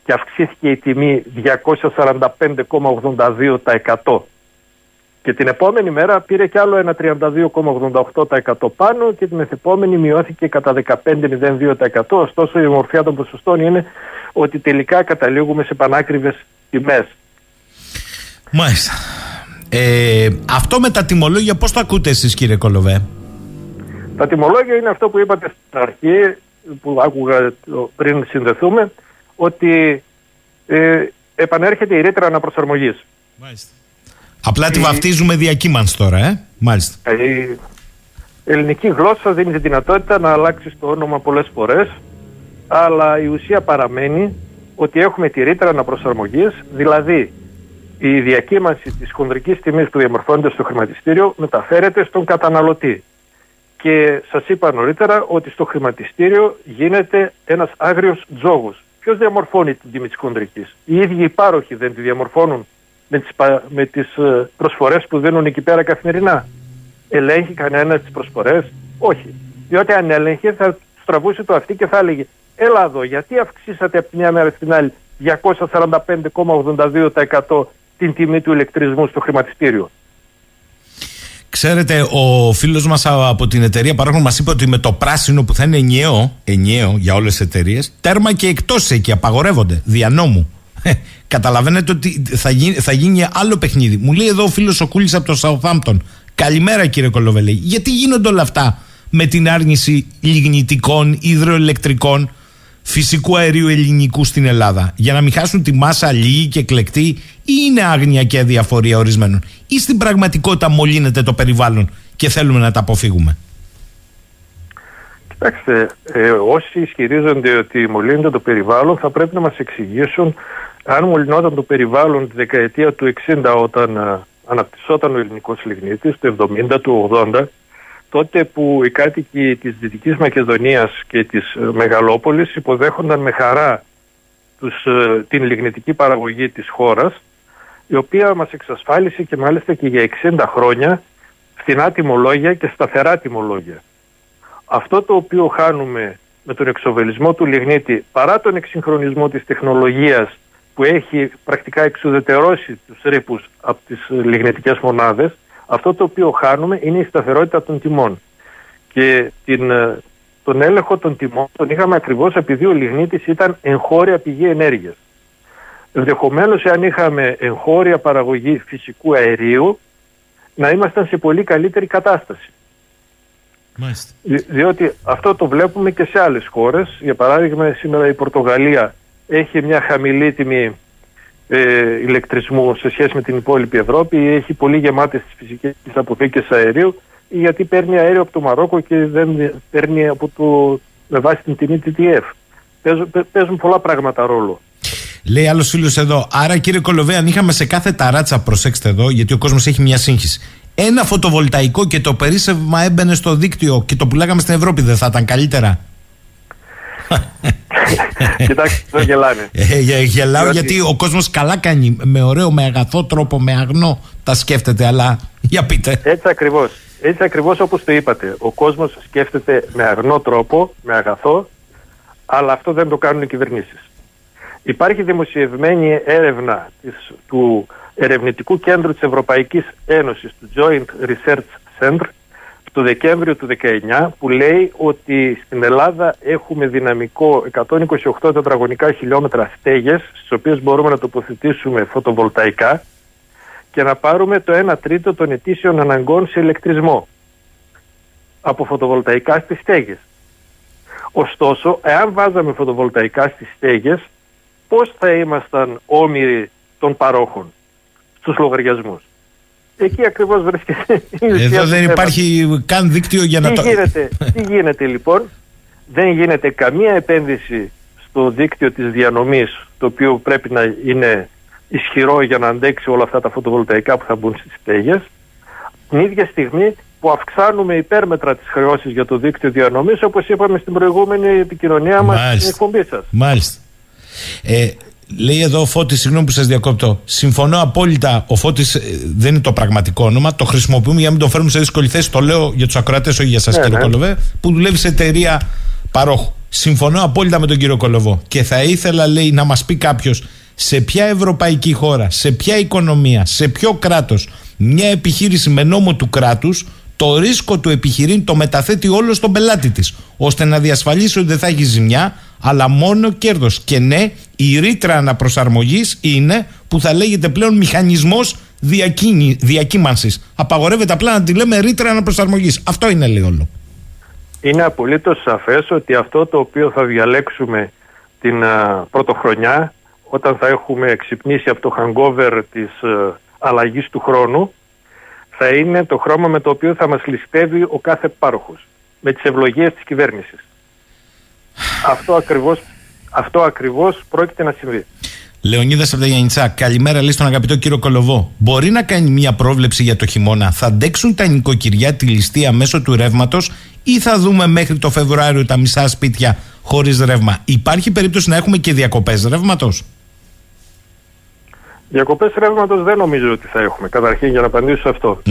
και αυξήθηκε η τιμή 245,82%. Και την επόμενη μέρα πήρε κι άλλο ένα 32,88% πάνω και την επόμενη μειώθηκε κατά 15,02%. Ωστόσο η ομορφιά των ποσοστών είναι ότι τελικά καταλήγουμε σε πανάκριβες τιμές.
Μάλιστα. Ε, αυτό με τα τιμολόγια πώς το ακούτε εσείς κύριε Κολοβέ;
Τα τιμολόγια είναι αυτό που είπατε στην αρχή, που άκουγα το- πριν συνδεθούμε, ότι ε, επανέρχεται η ρήτρα αναπροσαρμογής.
Μάλιστα. Απλά τη βαφτίζουμε διακύμανση τώρα, ε. Μάλιστα.
Η ελληνική γλώσσα δίνει τη δυνατότητα να αλλάξεις το όνομα πολλές φορές, αλλά η ουσία παραμένει ότι έχουμε τη ρήτρα αναπροσαρμογής, δηλαδή η διακύμανση της χονδρικής τιμής που διαμορφώνεται στο χρηματιστήριο μεταφέρεται στον καταναλωτή. Και σας είπα νωρίτερα ότι στο χρηματιστήριο γίνεται ένας άγριος τζόγος. Ποιος διαμορφώνει την τιμή της χονδρικής. Οι ίδιοι οι πάροχοι δεν τη διαμορφώνουν; Με τις, πα- με τις ε, προσφορές που δίνουν εκεί πέρα καθημερινά. Ελέγχει κανένας τις προσφορές; Όχι. Διότι αν έλεγχε θα του τραβούσε το αυτή και θα έλεγε Έλα εδώ, γιατί αυξήσατε από τη μια μέρα στην άλλη 245,82% την τιμή του ηλεκτρισμού στο χρηματιστήριο.
Ξέρετε, ο φίλος μας από την εταιρεία παράγων μας είπε ότι με το πράσινο που θα είναι ενιαίο, ενιαίο για όλες τις εταιρείες, τέρμα και εκτός εκεί απαγορεύονται δια νόμου. Ε, Καταλαβαίνετε ότι θα γίνει, θα γίνει άλλο παιχνίδι. Μου λέει εδώ ο φίλος ο Κούλης από το Southampton. Καλημέρα κύριε Κολοβελή. Γιατί γίνονται όλα αυτά με την άρνηση λιγνητικών, υδροελεκτρικών, φυσικού αερίου ελληνικού στην Ελλάδα; Για να μην χάσουν τη μάσα λίγη και κλεκτή, ή είναι άγνοια και αδιαφορία ορισμένων, ή στην πραγματικότητα μολύνεται το περιβάλλον και θέλουμε να τα αποφύγουμε;
Κοιτάξτε, ε, όσοι ισχυρίζονται ότι μολύνεται το περιβάλλον θα πρέπει να μας εξηγήσουν αν μολυνόταν το περιβάλλον τη δεκαετία του 60 όταν ε, αναπτυσσόταν ο ελληνικός λιγνίτης, το 70, του 80, τότε που οι κάτοικοι της Δυτικής Μακεδονίας και της ε, Μεγαλόπολης υποδέχονταν με χαρά τους, ε, την λιγνητική παραγωγή της χώρας, η οποία μας εξασφάλισε και μάλιστα και για 60 χρόνια φθηνά τιμολόγια και σταθερά τιμολόγια. Αυτό το οποίο χάνουμε με τον εξοβελισμό του λιγνίτη παρά τον εξυγχρονισμό της τεχνολογίας που έχει πρακτικά εξουδετερώσει τους ρήπους από τις ε, λιγνητικές μονάδες αυτό το οποίο χάνουμε είναι η σταθερότητα των τιμών και την, ε, τον έλεγχο των τιμών τον είχαμε ακριβώς επειδή ο λιγνίτης ήταν εγχώρια πηγή ενέργειας. Ενδεχομένως εάν είχαμε εγχώρια παραγωγή φυσικού αερίου να ήμασταν σε πολύ καλύτερη κατάσταση.
Μάλιστα.
Δι- Διότι αυτό το βλέπουμε και σε άλλες χώρες. Για παράδειγμα, σήμερα η Πορτογαλία έχει μια χαμηλή τιμή ε, ηλεκτρισμού σε σχέση με την υπόλοιπη Ευρώπη. Έχει πολύ γεμάτες τις φυσικές τις αποθήκες αερίου γιατί παίρνει αέριο από το Μαρόκο και δεν παίρνει από το, με βάση την τιμή TTF. Παίζουν, παί- παίζουν πολλά πράγματα ρόλο.
Λέει άλλος φίλος εδώ. Άρα, κύριε Κολοβέ, αν είχαμε σε κάθε ταράτσα, προσέξτε εδώ, γιατί ο κόσμος έχει μια σύγχυση. Ένα φωτοβολταϊκό και το περίσσευμα έμπαινε στο δίκτυο και το πουλάγαμε στην Ευρώπη, δεν θα ήταν καλύτερα; <laughs>
Κοιτάξτε, εδώ γελάνε.
Ε, γε- γελάω
Διότι-
γιατί ο κόσμος καλά κάνει. Με ωραίο, με αγαθό τρόπο, με αγνό τα σκέφτεται, αλλά <laughs> για πείτε.
Έτσι ακριβώς. Έτσι ακριβώς όπως το είπατε. Ο κόσμος σκέφτεται με αγνό τρόπο, με αγαθό, αλλά αυτό δεν το κάνουν οι κυβερνήσεις. Υπάρχει δημοσιευμένη έρευνα της, του Ερευνητικού Κέντρου της Ευρωπαϊκής Ένωσης, του Joint Research Center, το Δεκέμβριο του 19 που λέει ότι στην Ελλάδα έχουμε δυναμικό 128 τετραγωνικά χιλιόμετρα στέγες στις οποίες μπορούμε να τοποθετήσουμε φωτοβολταϊκά και να πάρουμε το 1 τρίτο των ετήσιων αναγκών σε ηλεκτρισμό από φωτοβολταϊκά στις στέγες. Ωστόσο, εάν βάζαμε φωτοβολταϊκά στις στέγες, πώς θα ήμασταν όμοιροι των παρόχων στους λογαριασμούς; Εκεί ακριβώς βρίσκεται η ουσία
Εδώ
του
δεν
θέματος.
υπάρχει καν δίκτυο για να
Τι
το.
γίνεται, τι <laughs> γίνεται λοιπόν, δεν γίνεται καμία επένδυση στο δίκτυο της διανομής, το οποίο πρέπει να είναι ισχυρό για να αντέξει όλα αυτά τα φωτοβολταϊκά που θα μπουν στις στέγες, την ίδια στιγμή που αυξάνουμε υπέρμετρα τις χρεώσεις για το δίκτυο διανομής, όπως είπαμε στην προηγούμενη επικοινωνία μας στην
Μάλιστα.
εκπομπή σας.
Μάλιστα. Ε, λέει εδώ ο Φώτης, συγγνώμη που σας διακόπτω. Συμφωνώ απόλυτα. Ο Φώτης ε, δεν είναι το πραγματικό όνομα. Το χρησιμοποιούμε για να μην τον φέρουμε σε δύσκολη θέση. Το λέω για τους ακροατές, όχι για σας
Ναι,
κύριε
ναι.
Κολοβέ, που δουλεύει σε εταιρεία παρόχου. Συμφωνώ απόλυτα με τον κύριο Κολοβό. Και θα ήθελα, λέει, να μας πει κάποιος σε ποια ευρωπαϊκή χώρα, σε ποια οικονομία, σε ποιο κράτος Μια επιχείρηση με νόμο του κράτους το ρίσκο του επιχειρήν το μεταθέτει όλο στον πελάτη της, ώστε να διασφαλίσει ότι δεν θα έχει ζημιά, αλλά μόνο κέρδος. Και ναι, η ρήτρα αναπροσαρμογής είναι που θα λέγεται πλέον μηχανισμός διακύμανσης. Απαγορεύεται απλά να τη λέμε ρήτρα αναπροσαρμογής. Αυτό είναι λέει όλο.
Είναι απολύτως σαφές ότι αυτό το οποίο θα διαλέξουμε την α, πρωτοχρονιά όταν θα έχουμε ξυπνήσει από το hangover της α, αλλαγής του χρόνου θα είναι το χρώμα με το οποίο θα μας ληστεύει ο κάθε πάροχος με τις ευλογίες της κυβέρνησης. αυτό, ακριβώς, αυτό ακριβώς πρόκειται να συμβεί.
Λεωνίδα από τα Γιάννητσά, καλημέρα λέει στον αγαπητό κύριο Κολοβό. Μπορεί να κάνει μια πρόβλεψη για το χειμώνα; Θα αντέξουν τα νοικοκυριά τη ληστεία μέσω του ρεύματος ή θα δούμε μέχρι το Φεβρουάριο τα μισά σπίτια χωρίς ρεύμα; Υπάρχει περίπτωση να έχουμε και διακοπές ρεύματος;
Διακοπές ρεύματος δεν νομίζω ότι θα έχουμε, καταρχήν για να απαντήσω σε αυτό.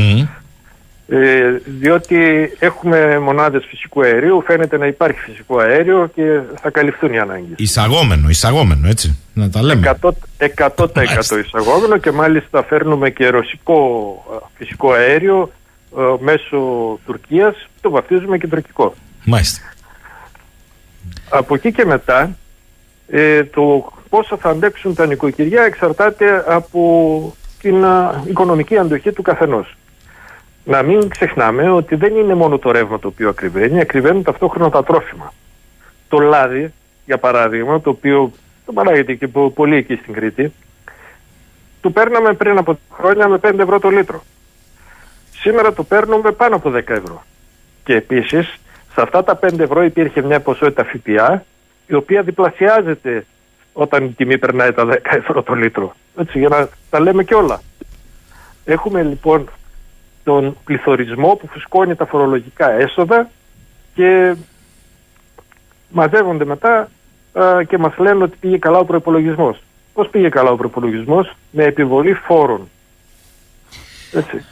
Ε, διότι έχουμε μονάδες φυσικού αερίου, φαίνεται να υπάρχει φυσικό αέριο και θα καλυφθούν οι ανάγκες.
Εισαγόμενο, εισαγόμενο, έτσι. Να τα λέμε.
100%, 100% εισαγόμενο και μάλιστα φέρνουμε και ρωσικό ε, φυσικό αέριο ε, μέσω Τουρκίας, το βαφτίζουμε και τουρκικό.
Μάλιστα.
Από εκεί και μετά, ε, το πόσο θα αντέξουν τα νοικοκυριά εξαρτάται από την α, οικονομική αντοχή του καθενός. Να μην ξεχνάμε ότι δεν είναι μόνο το ρεύμα το οποίο ακριβένει, ακριβένουν ταυτόχρονα τα τρόφιμα. Το λάδι, για παράδειγμα, το οποίο το παράγεται και πο- πολύ εκεί στην Κρήτη, το παίρναμε πριν από χρόνια με 5 ευρώ το λίτρο. Σήμερα το παίρνουμε πάνω από 10 ευρώ. Και επίσης, σε αυτά τα 5 ευρώ υπήρχε μια ποσότητα ΦΠΑ, η οποία διπλασιάζεται όταν η τιμή περνάει τα 10 ευρώ το λίτρο. Έτσι, για να τα λέμε και όλα. Έχουμε λοιπόν τον πληθωρισμό που φουσκώνει τα φορολογικά έσοδα και μαζεύονται μετά α, και μας λένε ότι πήγε καλά ο προπολογισμό. Πώς πήγε καλά ο προπολογισμό Με επιβολή φόρων. Έτσι.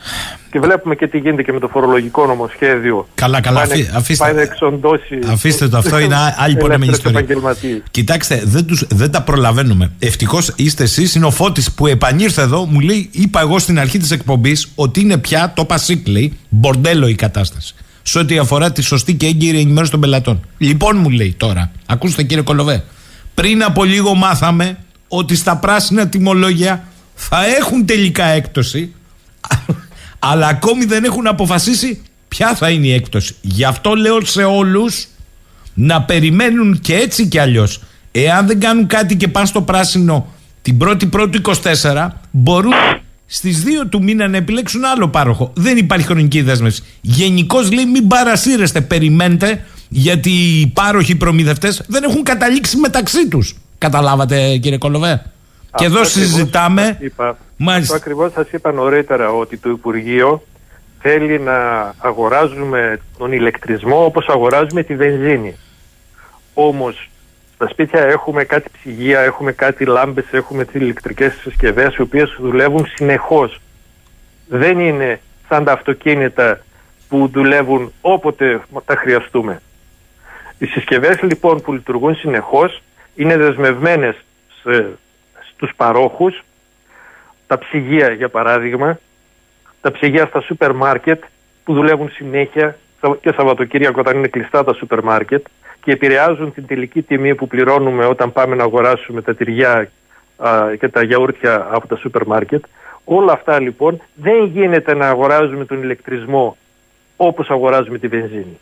Και βλέπουμε και τι γίνεται και με το φορολογικό νομοσχέδιο.
Καλά, καλά.
Πάει να-
αφή- αφήστε-
πάει να εξοντώσεις
Αφήστε το, αυτό είναι άλλη
ελεύθερους
πολέμη ιστορία.
επαγγελματίες.
Κοιτάξτε, δεν, τους, δεν τα προλαβαίνουμε. Ευτυχώς είστε εσείς. Είναι ο Φώτης που επανήρθε εδώ. Μου λέει, είπα εγώ στην αρχή της εκπομπής ότι είναι πια, το είπα λέει, μπορντέλο η κατάσταση. Σε ό,τι αφορά τη σωστή και έγκυρη ενημέρωση των πελατών. Λοιπόν, μου λέει τώρα, ακούστε κύριε Κολοβέ, πριν από λίγο μάθαμε ότι στα πράσινα τιμολόγια θα έχουν τελικά έκπτωση, αλλά ακόμη δεν έχουν αποφασίσει ποια θα είναι η έκπτωση. Γι' αυτό λέω σε όλους να περιμένουν και έτσι και αλλιώς. Εάν δεν κάνουν κάτι και πάνε στο πράσινο την 1η Πρώτη 24, μπορούν στις 2 του μήνα να επιλέξουν άλλο πάροχο. Δεν υπάρχει χρονική δέσμευση. Γενικώς λέει μην παρασύρεστε, περιμένετε, γιατί οι πάροχοι προμηθευτέ δεν έχουν καταλήξει μεταξύ τους. Καταλάβατε, κύριε Κολοβέ; Και εδώ
Αυτό ακριβώς
συζητάμε.
σας Είπα,
Μάλιστα.
Αυτό ακριβώς σας είπα νωρίτερα ότι το Υπουργείο θέλει να αγοράζουμε τον ηλεκτρισμό όπως αγοράζουμε τη βενζίνη. Όμως στα σπίτια έχουμε κάτι ψυγεία, έχουμε κάτι λάμπες, έχουμε τις ηλεκτρικές συσκευές οι οποίες δουλεύουν συνεχώς. Δεν είναι σαν τα αυτοκίνητα που δουλεύουν όποτε τα χρειαστούμε. Οι συσκευές λοιπόν που λειτουργούν συνεχώς είναι δεσμευμένες σε, στους παρόχους τα ψυγεία για παράδειγμα, τα ψυγεία στα σούπερ μάρκετ που δουλεύουν συνέχεια Σα- και Σαββατοκύριακο όταν είναι κλειστά τα σούπερ μάρκετ και επηρεάζουν την τελική τιμή που πληρώνουμε όταν πάμε να αγοράσουμε τα τυριά α, και τα γιαούρτια από τα σούπερ μάρκετ. Όλα αυτά λοιπόν δεν γίνεται να αγοράζουμε τον ηλεκτρισμό όπως αγοράζουμε τη βενζίνη.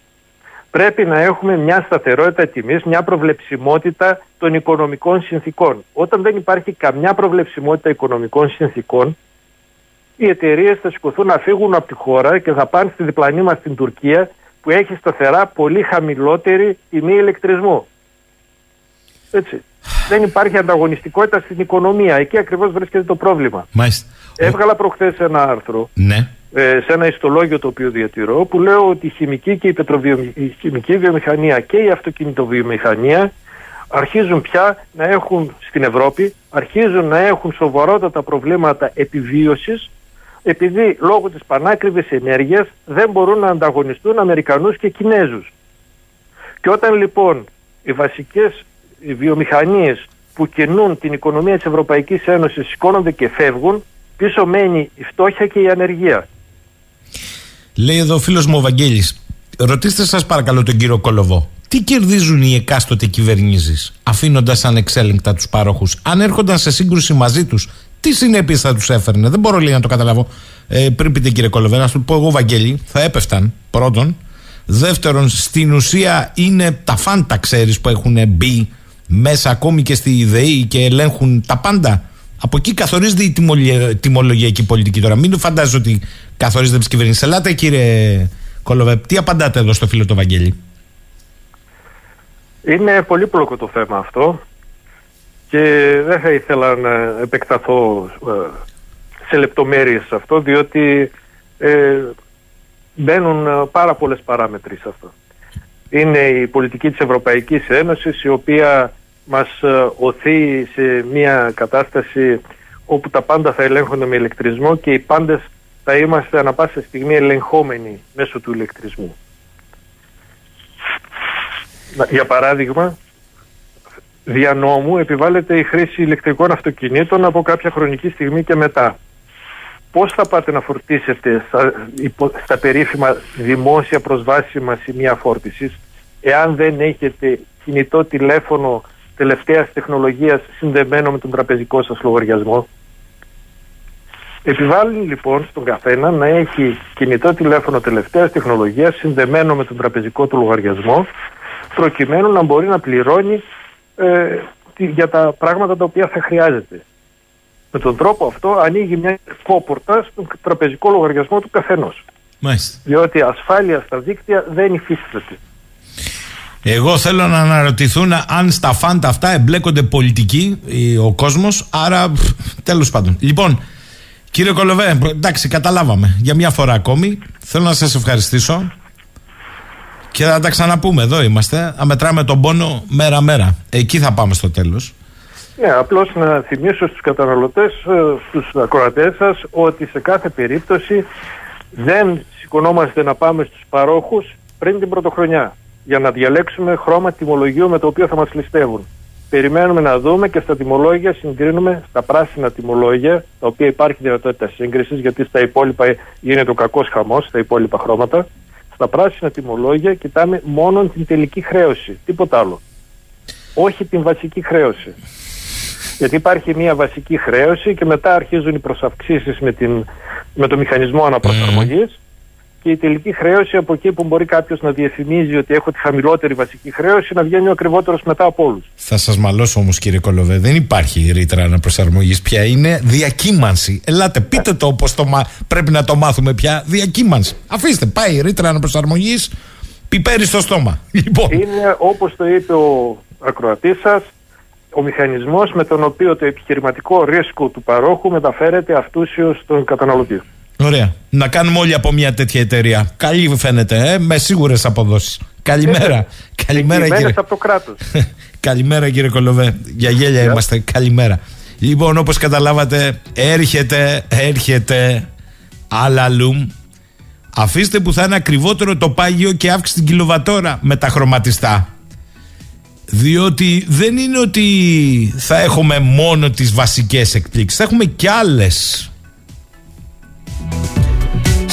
Πρέπει να έχουμε μια σταθερότητα τιμής, μια προβλεψιμότητα των οικονομικών συνθήκων. Όταν δεν υπάρχει καμιά προβλεψιμότητα οικονομικών συνθήκων, οι εταιρείες θα σηκωθούν να φύγουν από τη χώρα και θα πάνε στη διπλανή μας την Τουρκία που έχει σταθερά πολύ χαμηλότερη τιμή ηλεκτρισμού. Έτσι. Δεν υπάρχει ανταγωνιστικότητα στην οικονομία. Εκεί ακριβώς βρίσκεται το πρόβλημα.
Μάλιστα.
Έβγαλα προχθές ένα άρθρο
Ναι.
Ε, σε ένα ιστολόγιο το οποίο διατηρώ που λέω ότι η χημική και η, πετροβιομη- η χημική βιομηχανία και η αυτοκινητοβιομηχανία αρχίζουν πια να έχουν στην Ευρώπη αρχίζουν να έχουν σοβαρότατα προβλήματα επιβίωσης επειδή λόγω της πανάκριβης ενέργειας δεν μπορούν να ανταγωνιστούν Αμερικανούς και Κινέζους. Και όταν λοιπόν οι βασικές οι βιομηχανίες που κινούν την οικονομία της Ευρωπαϊκής Ένωσης σηκώνονται και φεύγουν, Πίσω μένει η φτώχεια και η ανεργία.
Λέει εδώ ο φίλος μου ο Βαγγέλης Ρωτήστε σας παρακαλώ τον κύριο Κολοβό. Τι κερδίζουν οι εκάστοτε κυβερνήσεις αφήνοντας ανεξέλεγκτα τους πάροχου, αν έρχονταν σε σύγκρουση μαζί τους, τι συνέπειες θα τους έφερνε. Δεν μπορώ λέει να το καταλάβω. Ε, πριν πείτε κύριε Κολοβέ, να σου πω εγώ, Βαγγέλη, θα έπεφταν πρώτον. Δεύτερον, στην ουσία είναι τα φάντα, ξέρεις, που έχουν μπει μέσα ακόμη και στη ΔΕΗ και ελέγχουν τα πάντα. Από εκεί καθορίζεται η τιμολια- τιμολογιακή πολιτική τώρα. Μην το φαντάζεσαι ότι καθορίζεται από τις κυβερνήσεις. Ελάτε, κύριε Κολοβέ, τι απαντάτε εδώ στο φίλο του Βαγγέλη.
Είναι πολύπλοκο το θέμα αυτό και δεν θα ήθελα να επεκταθώ ε, σε λεπτομέρειες σε αυτό διότι ε, μπαίνουν ε, πάρα πολλές παράμετροι σε αυτό. Είναι η πολιτική της Ευρωπαϊκής Ένωσης η οποία μας ε, οθεί σε μια κατάσταση όπου τα πάντα θα ελέγχονται με ηλεκτρισμό και οι πάντες θα είμαστε ανα πάσα στιγμή ελεγχόμενοι μέσω του ηλεκτρισμού. Να- Για παράδειγμα, δια νόμου επιβάλλεται η χρήση ηλεκτρικών αυτοκινήτων από κάποια χρονική στιγμή και μετά. Πώς θα πάτε να φορτίσετε στα, υπο- στα περίφημα δημόσια προσβάσιμα σημεία φόρτισης εάν δεν έχετε κινητό τηλέφωνο τελευταίας τεχνολογίας συνδεμένο με τον τραπεζικό σας λογαριασμό. Επιβάλλει λοιπόν στον καθένα να έχει κινητό τηλέφωνο τελευταίας τεχνολογίας συνδεμένο με τον τραπεζικό του λογαριασμό προκειμένου να μπορεί να πληρώνει ε, τι- για τα πράγματα τα οποία θα χρειάζεται. Με τον τρόπο αυτό ανοίγει μια κόπορτα στον τραπεζικό λογαριασμό του καθενός.
Μάλιστα.
Διότι ασφάλεια στα δίκτυα δεν υφίσταται.
Εγώ θέλω να αναρωτηθούν αν στα φάντα αυτά εμπλέκονται πολιτικοί, ή ο κόσμος. Άρα, τέλος πάντων. Λοιπόν, κύριε Κολοβέ, εντάξει, καταλάβαμε. Για μια φορά ακόμη θέλω να σας ευχαριστήσω. Και θα τα ξαναπούμε. Εδώ είμαστε. Θα μετράμε τον πόνο μέρα-μέρα. Εκεί θα πάμε στο τέλος.
Ναι, απλώς να θυμίσω στους καταναλωτές, ε, στους ακροατές σας, ότι σε κάθε περίπτωση δεν σηκωνόμαστε να πάμε στους παρόχους πριν την πρωτοχρονιά για να διαλέξουμε χρώμα τιμολογίου με το οποίο θα μας ληστεύουν. Περιμένουμε να δούμε και στα τιμολόγια συγκρίνουμε στα πράσινα τιμολόγια, τα οποία υπάρχει δυνατότητα σύγκρισης, γιατί στα υπόλοιπα γίνεται ο κακός χαμός, στα υπόλοιπα χρώματα. Στα πράσινα τιμολόγια κοιτάμε μόνο την τελική χρέωση, τίποτα άλλο. Όχι την βασική χρέωση. Γιατί υπάρχει μια βασική χρέωση και μετά αρχίζουν οι προσαυξήσεις με, την, με το μηχανισμό αναπροσαρμογής και η τελική χρέωση από εκεί που μπορεί κάποιος να διαφημίζει ότι έχω τη χαμηλότερη βασική χρέωση να βγαίνει ο ακριβότερος μετά από όλους.
Θα σας μαλώσω όμως, κύριε Κολοβέ, δεν υπάρχει ρήτρα αναπροσαρμογής πια. Είναι διακύμανση. Ελάτε, πείτε το όπως το μα... πρέπει να το μάθουμε πια. Διακύμανση. Αφήστε, πάει η ρήτρα αναπροσαρμογής, πιπέρι στο στόμα. <laughs> Λοιπόν,
Είναι όπως το είπε ο ακροατής σας, ο μηχανισμός με τον οποίο το επιχειρηματικό ρίσκο του παρόχου μεταφέρεται αυτούσιος στον καταναλωτή.
ωραία. Να κάνουμε όλοι από μια τέτοια εταιρεία. Καλή φαίνεται, ε, με σίγουρες αποδόσεις. Καλημέρα. <laughs> Καλημέρα,
Εγγυημένες
κύριε.
από το κράτος. <laughs>
Καλημέρα κύριε Κολοβέ. Για γέλια είμαστε. Καλημέρα. Λοιπόν, όπως καταλάβατε, έρχεται, έρχεται αλαλούμ. Αφήστε που θα είναι ακριβότερο το πάγιο και αύξηση την κιλοβατόρα με τα χρωματιστά. Διότι δεν είναι ότι θα έχουμε μόνο τις βασικές εκπλήξεις. Θα έχουμε και άλλες.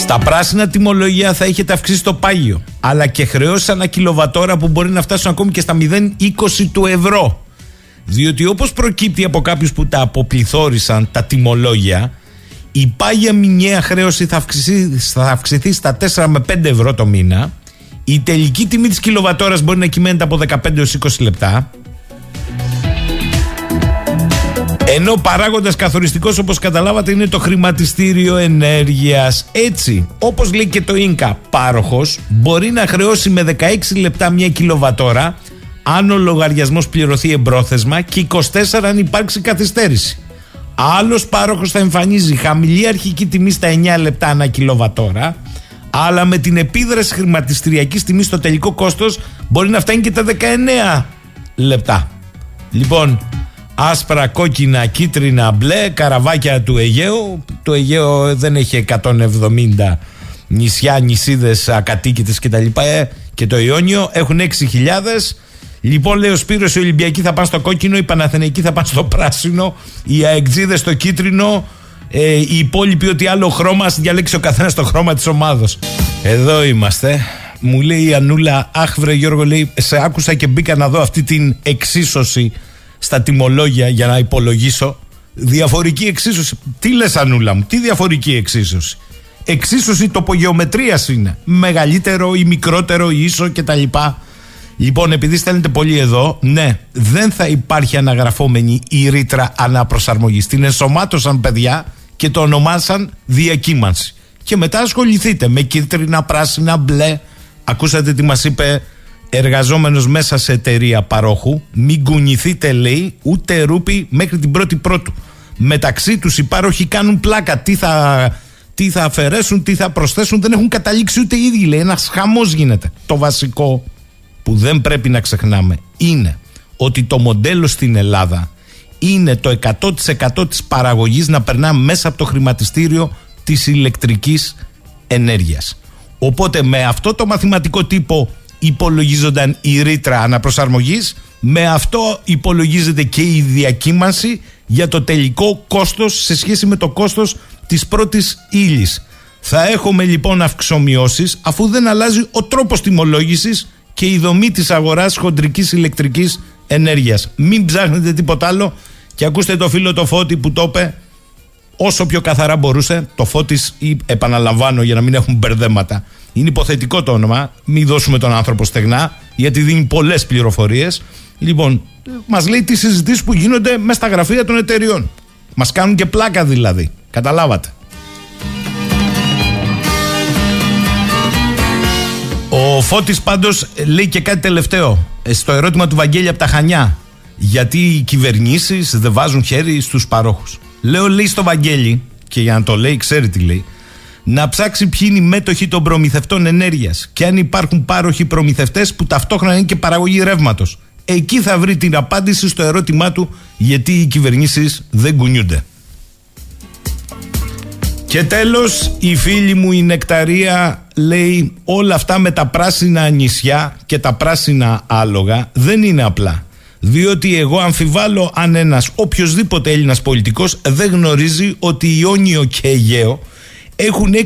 Στα πράσινα τιμολογία θα έχετε αυξήσει το πάγιο. Αλλά και χρεώσεις ανά κιλοβατόρα που μπορεί να φτάσουν ακόμη και στα 0,20 του ευρώ. Διότι όπως προκύπτει από κάποιους που τα αποπληθώρισαν τα τιμολόγια, η πάγια μηνιαία χρέωση θα αυξηθεί, θα αυξηθεί στα 4 με 5 ευρώ το μήνα. Η τελική τιμή της κιλοβατόρας μπορεί να κυμαίνεται από 15 έως 20 λεπτά. Ενώ παράγοντας καθοριστικός όπως καταλάβατε είναι το χρηματιστήριο ενέργειας. Έτσι, όπως λέει και το ίνκα πάροχος, μπορεί να χρεώσει με 16 λεπτά μια κιλοβατόρα αν ο λογαριασμός πληρωθεί εμπρόθεσμα και 24 αν υπάρξει καθυστέρηση. Άλλος πάροχος θα εμφανίζει χαμηλή αρχική τιμή στα 9 λεπτά ανά κιλοβατόρα, αλλά με την επίδραση χρηματιστηριακής τιμής στο τελικό κόστος μπορεί να φτάνει και τα 19 λεπτά. Λοιπόν, άσπρα, κόκκινα, κίτρινα, μπλε, καραβάκια του Αιγαίου. Το Αιγαίο δεν έχει 170 νησιά, νησίδες, ακατοίκητες κτλ. Ε, και το Ιόνιο έχουν 6.000. Λοιπόν, λέει ο Σπύρος, οι Ολυμπιακοί θα πάνε στο κόκκινο, οι Παναθηναϊκοί θα πάνε στο πράσινο, οι αεκτζίδες στο κίτρινο, Ε, οι υπόλοιποι ότι άλλο χρώμα, ας διαλέξει ο καθένας το χρώμα της ομάδα. Εδώ είμαστε. Μου λέει η Ανούλα, Αχ, βρε Γιώργο, λέει, σε άκουσα και μπήκα να δω αυτή την εξίσωση στα τιμολόγια για να υπολογίσω. Διαφορική εξίσωση. Τι λες, Ανούλα μου, τι διαφορική εξίσωση; Εξίσωση τοπογεωμετρίας είναι. Μεγαλύτερο ή μικρότερο ή ίσο κτλ. Λοιπόν, επειδή στέλνετε πολύ εδώ, ναι, δεν θα υπάρχει αναγραφόμενη η ρήτρα αναπροσαρμογής. Την ενσωμάτωσαν παιδιά και το ονομάσαν διακύμανση. Και μετά ασχοληθείτε με κίτρινα, πράσινα, μπλε. Ακούσατε τι μας είπε εργαζόμενος μέσα σε εταιρεία παρόχου. Μην κουνηθείτε, λέει, ούτε ρούπι μέχρι την πρώτη πρώτου. Μεταξύ τους οι πάροχοι κάνουν πλάκα. Τι θα, τι θα αφαιρέσουν, τι θα προσθέσουν. Δεν έχουν καταλήξει ούτε οι ίδιοι, λέει. Ένας χαμός γίνεται. Το βασικό που δεν πρέπει να ξεχνάμε είναι ότι το μοντέλο στην Ελλάδα είναι το 100% της παραγωγής να περνά μέσα από το χρηματιστήριο της ηλεκτρικής ενέργειας. Οπότε με αυτό το μαθηματικό τύπο υπολογίζονταν η ρήτρα αναπροσαρμογής, με αυτό υπολογίζεται και η διακύμανση για το τελικό κόστος σε σχέση με το κόστος της πρώτης ύλης. Θα έχουμε λοιπόν αυξομοιώσεις αφού δεν αλλάζει ο τρόπος τιμολόγησης και η δομή της αγοράς χοντρικής ηλεκτρικής ενέργειας. Μην ψάχνετε τίποτα άλλο και ακούστε το φίλο το Φώτη που το είπε όσο πιο καθαρά μπορούσε. Το Φώτης, ή επαναλαμβάνω για να μην έχουν μπερδέματα, είναι υποθετικό το όνομα, μην δώσουμε τον άνθρωπο στεγνά, γιατί δίνει πολλές πληροφορίες. Λοιπόν, μας λέει τις συζητήσεις που γίνονται μέσα στα γραφεία των εταιριών. Μας κάνουν και πλάκα δηλαδή. Καταλάβατε. Ο Φώτης πάντως λέει και κάτι τελευταίο ε, στο ερώτημα του Βαγγέλη από τα Χανιά. Γιατί οι κυβερνήσεις δεν βάζουν χέρι στους παρόχους. Λέω λέει στο Βαγγέλη, και για να το λέει ξέρει τι λέει, να ψάξει ποιοι είναι οι μέτοχοι των προμηθευτών ενέργειας και αν υπάρχουν πάροχοι προμηθευτές που ταυτόχρονα είναι και παραγωγή ρεύματος. Εκεί θα βρει την απάντηση στο ερώτημά του γιατί οι κυβερνήσεις δεν κουνιούνται. Και τέλος η φίλη μου η Νεκταρία λέει όλα αυτά με τα πράσινα νησιά και τα πράσινα άλογα δεν είναι απλά. Διότι εγώ αμφιβάλλω αν ένας οποιοδήποτε Έλληνας πολιτικός δεν γνωρίζει ότι Ιόνιο και Αιγαίο έχουν 6.000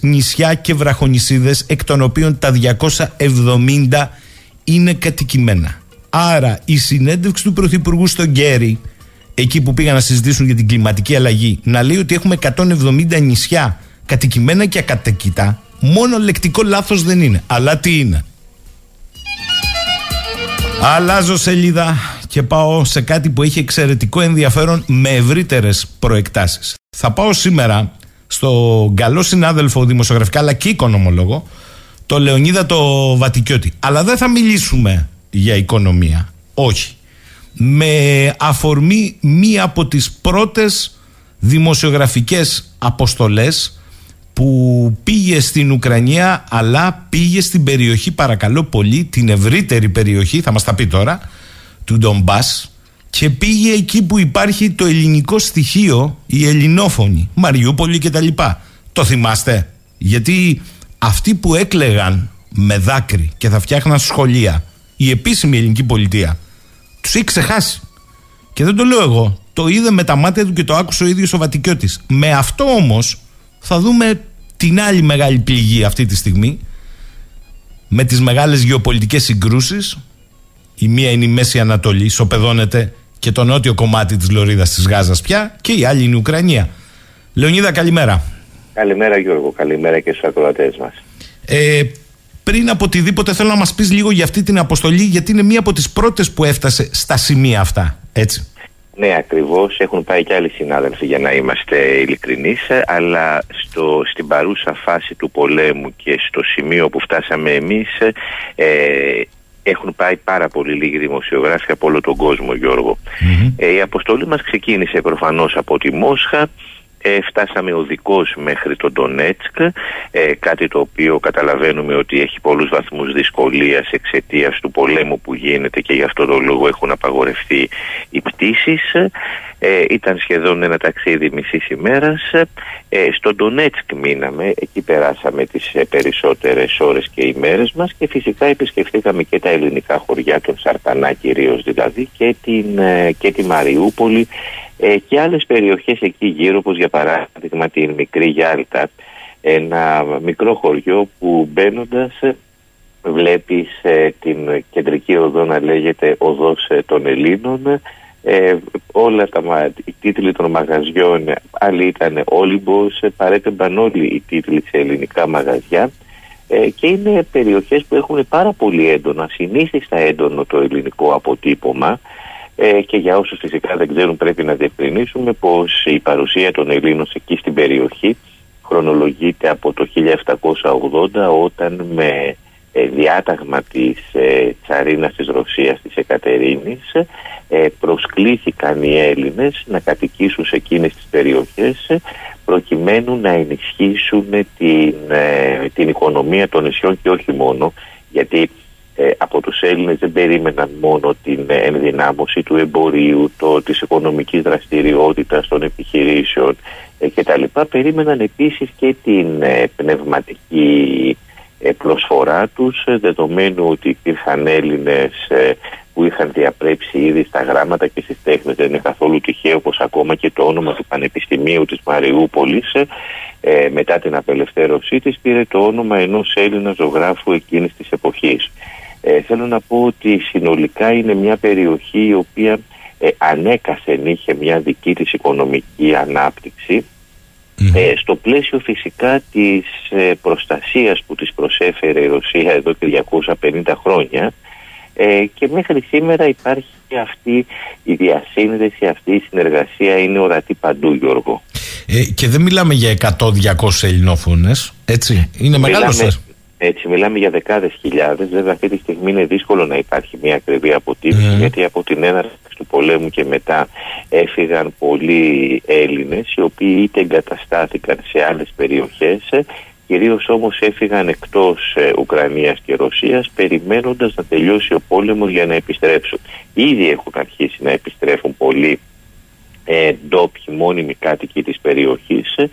νησιά και βραχονισίδες εκ των οποίων τα 270 είναι κατοικημένα. Άρα η συνέντευξη του Πρωθυπουργού στον Γκέρι εκεί που πήγαν να συζητήσουν για την κλιματική αλλαγή, να λέει ότι έχουμε 170 νησιά κατοικημένα και ακατοικητά, μόνο λεκτικό λάθος δεν είναι. Αλλά τι είναι; Αλλάζω σελίδα και πάω σε κάτι που έχει εξαιρετικό ενδιαφέρον με ευρύτερες προεκτάσεις. Θα πάω σήμερα στο καλό συνάδελφο δημοσιογραφικά αλλά και οικονομολόγο, το Λεωνίδα το Βατικιώτη. Αλλά δεν θα μιλήσουμε για οικονομία. Όχι με αφορμή μία από τις πρώτες δημοσιογραφικές αποστολές που πήγε στην Ουκρανία αλλά πήγε στην περιοχή παρακαλώ πολύ την ευρύτερη περιοχή θα μας τα πει τώρα του Ντομπάς και πήγε εκεί που υπάρχει το ελληνικό στοιχείο η ελληνόφωνη Μαριούπολη και τα λοιπά το θυμάστε; Γιατί αυτοί που έκλεγαν με δάκρυ και θα φτιάχναν σχολεία η επίσημη ελληνική πολιτεία τους έχει ξεχάσει. Και δεν το λέω εγώ. Το είδε με τα μάτια του και το άκουσε ο ίδιος ο Βατικιώτης. Με αυτό όμως θα δούμε την άλλη μεγάλη πληγή αυτή τη στιγμή. Με τις μεγάλες γεωπολιτικές συγκρούσεις. Η μία είναι η Μέση Ανατολή, σοπεδώνεται και το νότιο κομμάτι της Λωρίδας της Γάζας πια. Και η άλλη είναι η Ουκρανία. Λεωνίδα, καλημέρα.
Καλημέρα Γιώργο, καλημέρα και στους ακροατές μας.
Ε, πριν από οτιδήποτε θέλω να μας πεις λίγο για αυτή την αποστολή γιατί είναι μία από τις πρώτες που έφτασε στα σημεία αυτά, έτσι.
Ναι, ακριβώς. Έχουν πάει και άλλοι συνάδελφοι για να είμαστε ειλικρινείς, αλλά στο, στην παρούσα φάση του πολέμου και στο σημείο που φτάσαμε εμείς ε, έχουν πάει πάρα πολύ λίγοι δημοσιογράφοι από όλο τον κόσμο, Ε, η αποστολή μας ξεκίνησε προφανώς από τη Μόσχα, ε, φτάσαμε οδικώς μέχρι το Ντονέτσκ, ε, κάτι το οποίο καταλαβαίνουμε ότι έχει πολλούς βαθμούς δυσκολίας εξαιτίας του πολέμου που γίνεται και γι' αυτό το λόγο έχουν απαγορευτεί οι πτήσεις. Ε, ήταν σχεδόν ένα ταξίδι μισής ημέρας. Ε, στο Ντονέτσκ μείναμε, εκεί περάσαμε τις ε, περισσότερες ώρες και ημέρες μας και φυσικά επισκεφθήκαμε και τα ελληνικά χωριά, των Σαρτανά κυρίως δηλαδή και, την, ε, και τη Μαριούπολη Ε, και άλλες περιοχές εκεί γύρω, όπως για παράδειγμα την Μικρή Γιάλτα, ένα μικρό χωριό που μπαίνοντας βλέπεις ε, την κεντρική οδό να λέγεται Οδός ε, των Ελλήνων ε, όλα τα μα- οι τίτλοι των μαγαζιών άλλοι ήταν Όλυμπος ε, παρέτεμπαν όλοι οι τίτλοι σε ελληνικά μαγαζιά. Ε, και είναι περιοχές που έχουν πάρα πολύ έντονα συνήθιστα έντονο το ελληνικό αποτύπωμα ε, και για όσους φυσικά δεν ξέρουν πρέπει να διευκρινίσουμε πως η παρουσία των Ελλήνων εκεί στην περιοχή χρονολογείται από το 1780 όταν με ε, διάταγμα της ε, τσαρίνας της Ρωσίας της Εκατερίνης ε, προσκλήθηκαν οι Έλληνες να κατοικήσουν σε εκείνες τις περιοχές ε, προκειμένου να ενισχύσουν την, ε, την οικονομία των νησιών και όχι μόνο γιατί ε, από τους Έλληνες δεν περίμεναν μόνο την ε, ενδυνάμωση του εμπορίου, το, της οικονομικής δραστηριότητας των επιχειρήσεων ε, κτλ. Περίμεναν επίσης και την ε, πνευματική ε, προσφορά τους ε, δεδομένου ότι υπήρχαν Έλληνες ε, που είχαν διαπρέψει ήδη στα γράμματα και στις τέχνες δεν είναι καθόλου τυχαίο πως ακόμα και το όνομα του Πανεπιστημίου της Μαριούπολης ε, ε, μετά την απελευθέρωσή της πήρε το όνομα ενός Έλληνα ζωγράφου εκείνης της εποχής. Ε, θέλω να πω ότι συνολικά είναι μια περιοχή η οποία ε, ανέκαθεν είχε μια δική της οικονομική ανάπτυξη ε, στο πλαίσιο φυσικά της ε, προστασίας που της προσέφερε η Ρωσία εδώ και 250 χρόνια ε, και μέχρι σήμερα υπάρχει αυτή η διασύνδεση, αυτή η συνεργασία είναι ορατή παντού Γιώργο.
Ε, και δεν μιλάμε για 100-200 ελληνόφωνες, έτσι. Είναι μεγάλο
Μιλάμε-
σας.
Έτσι, μιλάμε για δεκάδες χιλιάδες. Βέβαια, αυτή τη στιγμή είναι δύσκολο να υπάρχει μια ακριβή αποτίμηση,
Μμμ.
γιατί από την έναρξη του πολέμου και μετά έφυγαν πολλοί Έλληνες, οι οποίοι είτε εγκαταστάθηκαν σε άλλες περιοχές, κυρίως όμως έφυγαν εκτός Ουκρανίας και Ρωσίας, περιμένοντας να τελειώσει ο πόλεμος για να επιστρέψουν. Ήδη έχουν αρχίσει να επιστρέφουν πολλοί ε, ντόπιοι μόνιμοι κάτοικοι της περιοχής ε,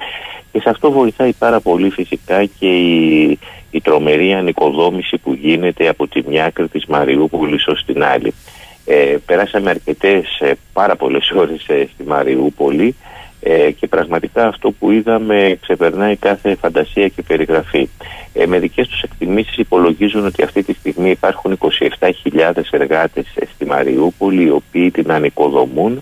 και σε αυτό βοηθάει πάρα πολύ φυσικά και η, η τρομερή ανοικοδόμηση που γίνεται από τη μια άκρη της Μαριούπολης ως την άλλη. Ε, περάσαμε αρκετές, ε, πάρα πολλές <laughs> ώρες ε, στη Μαριούπολη ε, και πραγματικά αυτό που είδαμε ξεπερνάει κάθε φαντασία και περιγραφή. Ε, με δικές τους εκτιμήσεις υπολογίζουν ότι αυτή τη στιγμή υπάρχουν 27.000 εργάτες ε, στη Μαριούπολη οι οποίοι την ανοικοδομούν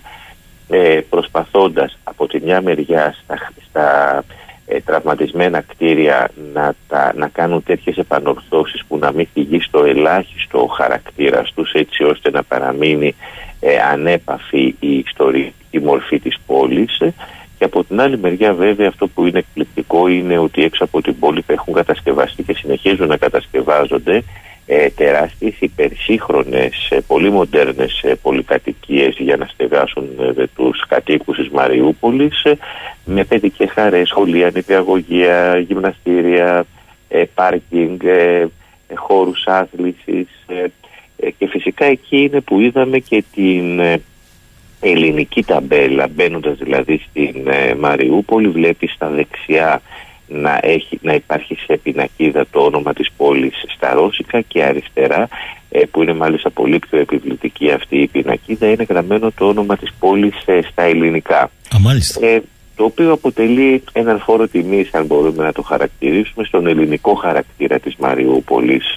ε, προσπαθώντας από τη μια μεριά στα, στα ε, τραυματισμένα κτίρια να, τα, να κάνουν τέτοιες επανορθώσεις που να μην φυγεί στο ελάχιστο ο χαρακτήρας τους έτσι ώστε να παραμείνει ε, ανέπαφη η ιστορική μορφή της πόλης ε, και από την άλλη μεριά βέβαια αυτό που είναι εκπληκτικό είναι ότι έξω από την πόλη θα έχουν κατασκευαστεί και συνεχίζουν να κατασκευάζονται ε, τεράστιες υπερσύγχρονες, ε, πολύ μοντέρνες ε, πολυκατοικίες για να στεγάσουν ε, τους κατοίκους της Μαριούπολης ε, με παιδικές χαρές, σχολεία, νηπιαγωγεία, γυμναστήρια, ε, πάρκινγκ, ε, ε, χώρους άθλησης ε, ε, και φυσικά εκεί είναι που είδαμε και την ε, ελληνική ταμπέλα μπαίνοντας δηλαδή στην ε, Μαριούπολη βλέπεις στα δεξιά να, έχει, να υπάρχει σε πινακίδα το όνομα της πόλης στα ρώσικα και αριστερά ε, που είναι μάλιστα πολύ πιο επιβλητική αυτή η πινακίδα είναι γραμμένο το όνομα της πόλης ε, στα ελληνικά
Α, μάλιστα.
ε, το οποίο αποτελεί έναν φόρο τιμής αν μπορούμε να το χαρακτηρίσουμε στον ελληνικό χαρακτήρα της Μαριούπολης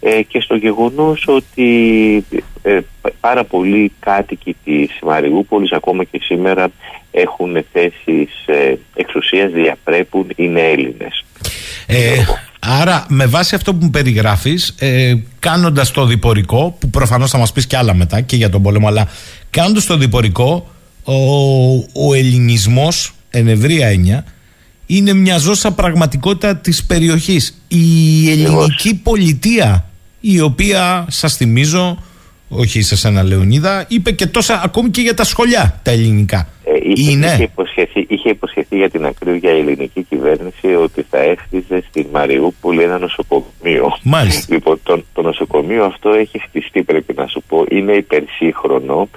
ε, και στο γεγονός ότι ε, πα- πάρα πολλοί κάτοικοι της Μαριούπολης ακόμα και σήμερα έχουν θέσεις ε, εξουσίας, διαπρέπουν, είναι Έλληνες.
Ε, άρα, με βάση αυτό που μου περιγράφεις, ε, κάνοντας το διπορικό, που προφανώς θα μας πεις και άλλα μετά και για τον πόλεμο, αλλά κάνοντας το διπορικό, ο, ο ελληνισμός, εν ευρία έννοια, είναι μια ζώσα πραγματικότητα της περιοχής. Η ελληνική πολιτεία, η οποία, σας θυμίζω, όχι σε σένα Λεωνίδα, είπε και τόσα ακόμη και για τα σχολιά τα ελληνικά.
Ε, είχε,
είναι.
είχε, υποσχεθεί, είχε υποσχεθεί για την ακρίβεια η ελληνική κυβέρνηση ότι θα έχτιζε στην Μαριούπολη ένα νοσοκομείο.
Μάλιστα.
Λοιπόν, το, το νοσοκομείο αυτό έχει χτιστεί, πρέπει να σου πω. Είναι υπερσύγχρονο.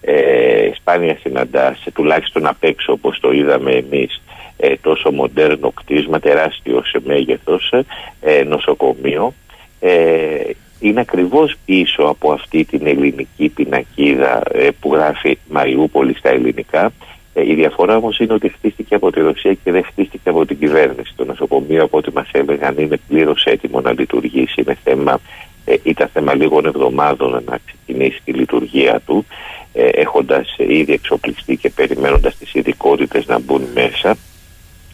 Ε, σπάνια συναντάς, τουλάχιστον απ' έξω όπως το είδαμε εμείς, ε, τόσο μοντέρνο κτίσμα, τεράστιο σε μέγεθος, ε, νοσοκομείο. Ε, είναι ακριβώς πίσω από αυτή την ελληνική πινακίδα ε, που γράφει Μαριούπολη στα ελληνικά. Ε, η διαφορά όμως είναι ότι χτίστηκε από τη Ρωσία και δεν χτίστηκε από την κυβέρνηση. Το νοσοκομείο από ό,τι μας έλεγαν είναι πλήρως έτοιμο να λειτουργήσει. Είναι θέμα, ε, ήταν θέμα λίγων εβδομάδων να ξεκινήσει τη λειτουργία του ε, έχοντας ε, ήδη εξοπλιστεί και περιμένοντας τις ειδικότητες να μπουν μέσα.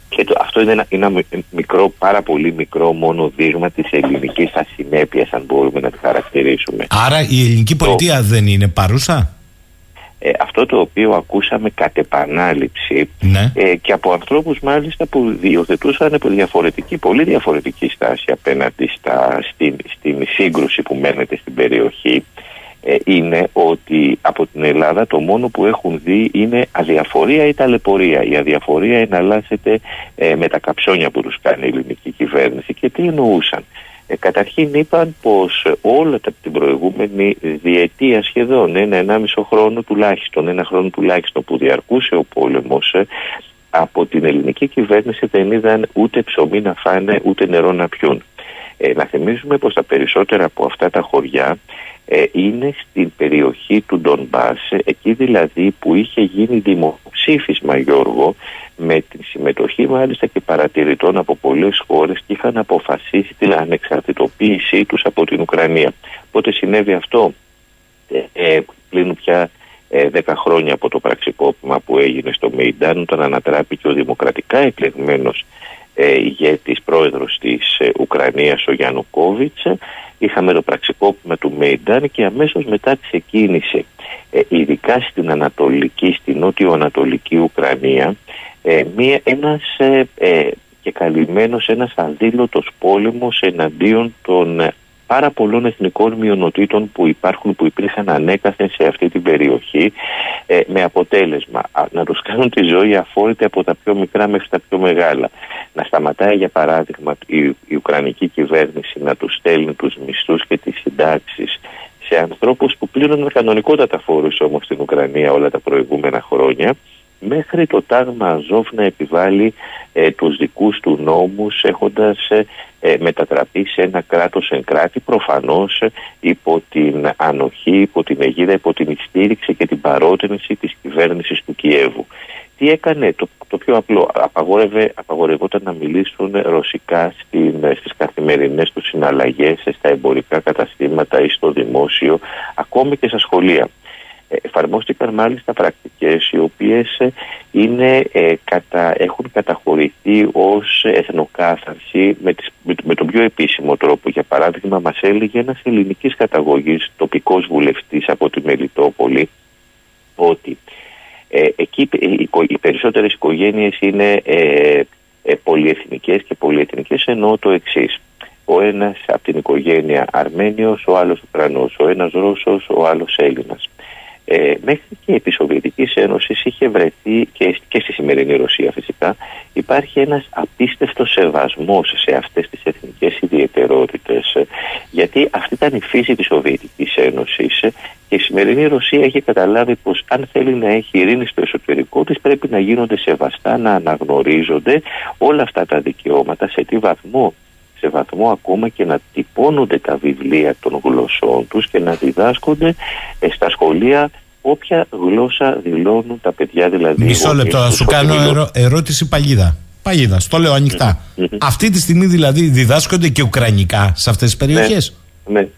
Και το, αυτό είναι ένα, ένα μι- μικρό, πάρα πολύ μικρό μόνο δείγμα της ελληνικής ασυνέπειας αν μπορούμε να τη χαρακτηρίσουμε.
Άρα η ελληνική πολιτεία δεν είναι παρούσα;
Ε, αυτό το οποίο ακούσαμε κατ' επανάληψη
Ναι.
ε, και από ανθρώπους μάλιστα που διοθετούσαν από διαφορετική, πολύ διαφορετική στάση απέναντι στα, στην, στην σύγκρουση που μένεται στην περιοχή ε, είναι ότι από την Ελλάδα το μόνο που έχουν δει είναι αδιαφορία ή ταλαιπωρία. Η αδιαφορία εναλλάσσεται ε, με τα καψόνια που τους κάνει η ελληνική κυβέρνηση και τι εννοούσαν; Ε, καταρχήν είπαν πως ε, όλα τα, την προηγούμενη διετία σχεδόν, ένα ενάμισο χρόνο τουλάχιστον, ένα χρόνο τουλάχιστον που διαρκούσε ο πόλεμος, ε, από την ελληνική κυβέρνηση δεν είδαν ούτε ψωμί να φάνε ούτε νερό να πιούν. Ε, να θυμίζουμε πως τα περισσότερα από αυτά τα χωριά ε, είναι στην περιοχή του Ντονμπάς, ε, εκεί δηλαδή που είχε γίνει δημοψήφισμα Γιώργο με τη συμμετοχή μάλιστα και παρατηρητών από πολλές χώρες και είχαν αποφασίσει την ανεξαρτητοποίησή τους από την Ουκρανία. Πότε συνέβη αυτό, ε, ε, πλην πια ε, 10 χρόνια από το πραξικόπημα που έγινε στο Μεϊντάν όταν ανατράπηκε ο δημοκρατικά εκλεγμένος ε, ηγέτης πρόεδρος της ε, Ουκρανίας ο Γιαννουκόβιτς ε, είχαμε το πραξικόπημα του Μεϊντάν και αμέσως μετά ξεκίνησε ε, ειδικά στην Ανατολική, στην νότιο-ανατολική Ουκρανία ε, μία, ένας ε, ε, και καλυμμένος ένας αδήλωτος πόλεμος εναντίον των ε, πάρα πολλών εθνικών μειονοτήτων που υπάρχουν, που υπήρχαν ανέκαθεν σε αυτή την περιοχή ε, με αποτέλεσμα α, να τους κάνουν τη ζωή αφόρητη από τα πιο μικρά μέχρι τα πιο μεγάλα. Να σταματάει για παράδειγμα η, η Ουκρανική κυβέρνηση να τους στέλνει τους μισθούς και τις συντάξεις σε ανθρώπους που πλήρωναν κανονικότατα φόρους όμως στην Ουκρανία όλα τα προηγούμενα χρόνια μέχρι το τάγμα Αζόφ να επιβάλλει ε, τους δικούς του νόμους έχοντας ε, ε, μετατραπεί σε ένα κράτος εν κράτη προφανώς ε, υπό την ανοχή, υπό την αιγίδα, υπό την στήριξη και την παρότρινση της κυβέρνησης του Κιέβου. Τι έκανε το, το πιο απλό, απαγόρευε, απαγορευόταν να μιλήσουν ρωσικά στην, στις καθημερινές τους συναλλαγές, στα εμπορικά καταστήματα ή στο δημόσιο, ακόμη και στα σχολεία. Ε, εφαρμόστηκαν μάλιστα πρακτικές οι οποίες ε, είναι, ε, κατα, έχουν καταχωρηθεί ως εθνοκάθαρση με, τις, με, με τον πιο επίσημο τρόπο. Για παράδειγμα μας έλεγε ένας ελληνικής καταγωγής τοπικός βουλευτής από τη Μελιτόπολη ότι ε, εκεί ε, οι, οικο- οι περισσότερες οικογένειες είναι ε, ε, πολυεθνικές και πολυεθνικές εννοώ το εξής. Ο ένας από την οικογένεια Αρμένιος, ο άλλος Ουκρανός, ο ένας Ρώσος, ο άλλος Έλληνας. Ε, μέχρι και επί Σοβιετικής Ένωσης είχε βρεθεί και, και στη σημερινή Ρωσία φυσικά υπάρχει ένας απίστευτος σεβασμός σε αυτές τις εθνικές ιδιαιτερότητες ε, γιατί αυτή ήταν η φύση της Σοβιετικής Ένωσης ε, και η σημερινή Ρωσία έχει καταλάβει πως αν θέλει να έχει ειρήνη στο εσωτερικό της πρέπει να γίνονται σεβαστά, να αναγνωρίζονται όλα αυτά τα δικαιώματα σε τι βαθμό σε βαθμό ακόμα και να τυπώνονται τα βιβλία των γλωσσών τους και να διδάσκονται ε, στα σχολεία όποια γλώσσα δηλώνουν τα παιδιά δηλαδή.
Μισό
οι
λεπτό, να
γονείς
σου
τους
κάνω
ότι μιλούν.
ερω- ερώτηση παγίδα. Παγίδα, στο λέω ανοιχτά. Αυτή τη στιγμή δηλαδή διδάσκονται και ουκρανικά σε αυτές τις περιοχές;
Ναι, ναι,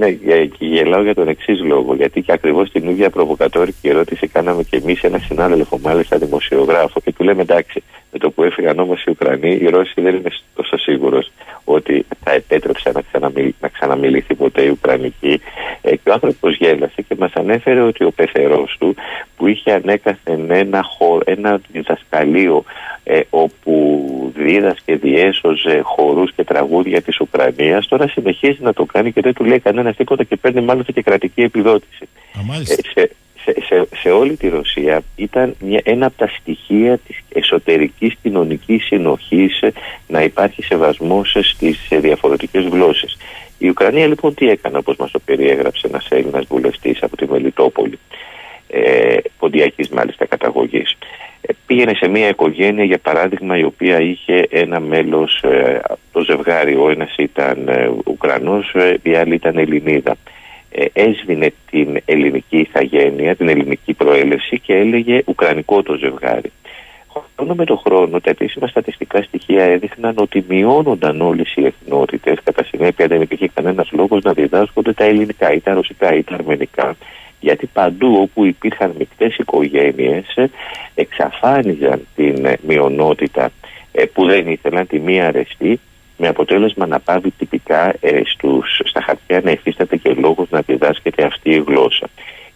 ε, και γελάω για τον εξής λόγο. Γιατί και ακριβώς την ίδια προβοκατόρικη ερώτηση κάναμε και εμείς ένα συνάδελφο, μάλιστα δημοσιογράφο, και του λέμε εντάξει, με το που έφυγαν όμως οι Ουκρανοί, οι Ρώσοι δεν είμαι τόσο σίγουρος ότι θα επέτρεψε να, ξαναμιλ, να ξαναμιληθεί ποτέ η Ουκρανική. Ε, και ο άνθρωπος γέλασε και μας ανέφερε ότι ο πεθερός του, που είχε ανέκαθεν ένα, χω, ένα διδασκαλείο ε, όπου δίδασκε, διέσωζε χορούς και τραγούδια της Ουκρανίας τώρα συνεχίζει να το κάνει και δεν του λέει κανένας τίποτα και παίρνει μάλιστα και κρατική επιδότηση.
Α, μάλιστα.
Ε, σε, σε, σε, σε όλη τη Ρωσία ήταν μια, ένα από τα στοιχεία της εσωτερικής κοινωνικής συνοχής ε, να υπάρχει σεβασμός ε, στις ε, διαφορετικές γλώσσες. Η Ουκρανία λοιπόν τι έκανε όπως μας το περιέγραψε ένας Έλληνας βουλευτής από τη Μελιτόπολη; Ε, ποντιακής μάλιστα καταγωγής. Ε, πήγαινε σε μια οικογένεια για παράδειγμα η οποία είχε ένα μέλος ε, το ζευγάρι ο ένας ήταν ε, Ουκρανός ε, η άλλη ήταν Ελληνίδα. Ε, έσβηνε την ελληνική ηθαγένεια την ελληνική προέλευση και έλεγε Ουκρανικό το ζευγάρι. Χρόνο με τον χρόνο τα επίσημα στατιστικά στοιχεία έδειχναν ότι μειώνονταν όλες οι εθνότητες. Κατά συνέπεια δεν υπήρχε κανένας λόγος να διδάσκονται τα ελληνικά ή τα ρωσικά ή τα αρμενικά γιατί παντού όπου υπήρχαν μεικτές οικογένειες ε, εξαφάνιζαν την ε, μειονότητα ε, που δεν ήθελαν τη μία αρεστή με αποτέλεσμα να πάβει τυπικά ε, στους, στα χαρτιά να υφίσταται και λόγος να διδάσκεται αυτή η γλώσσα.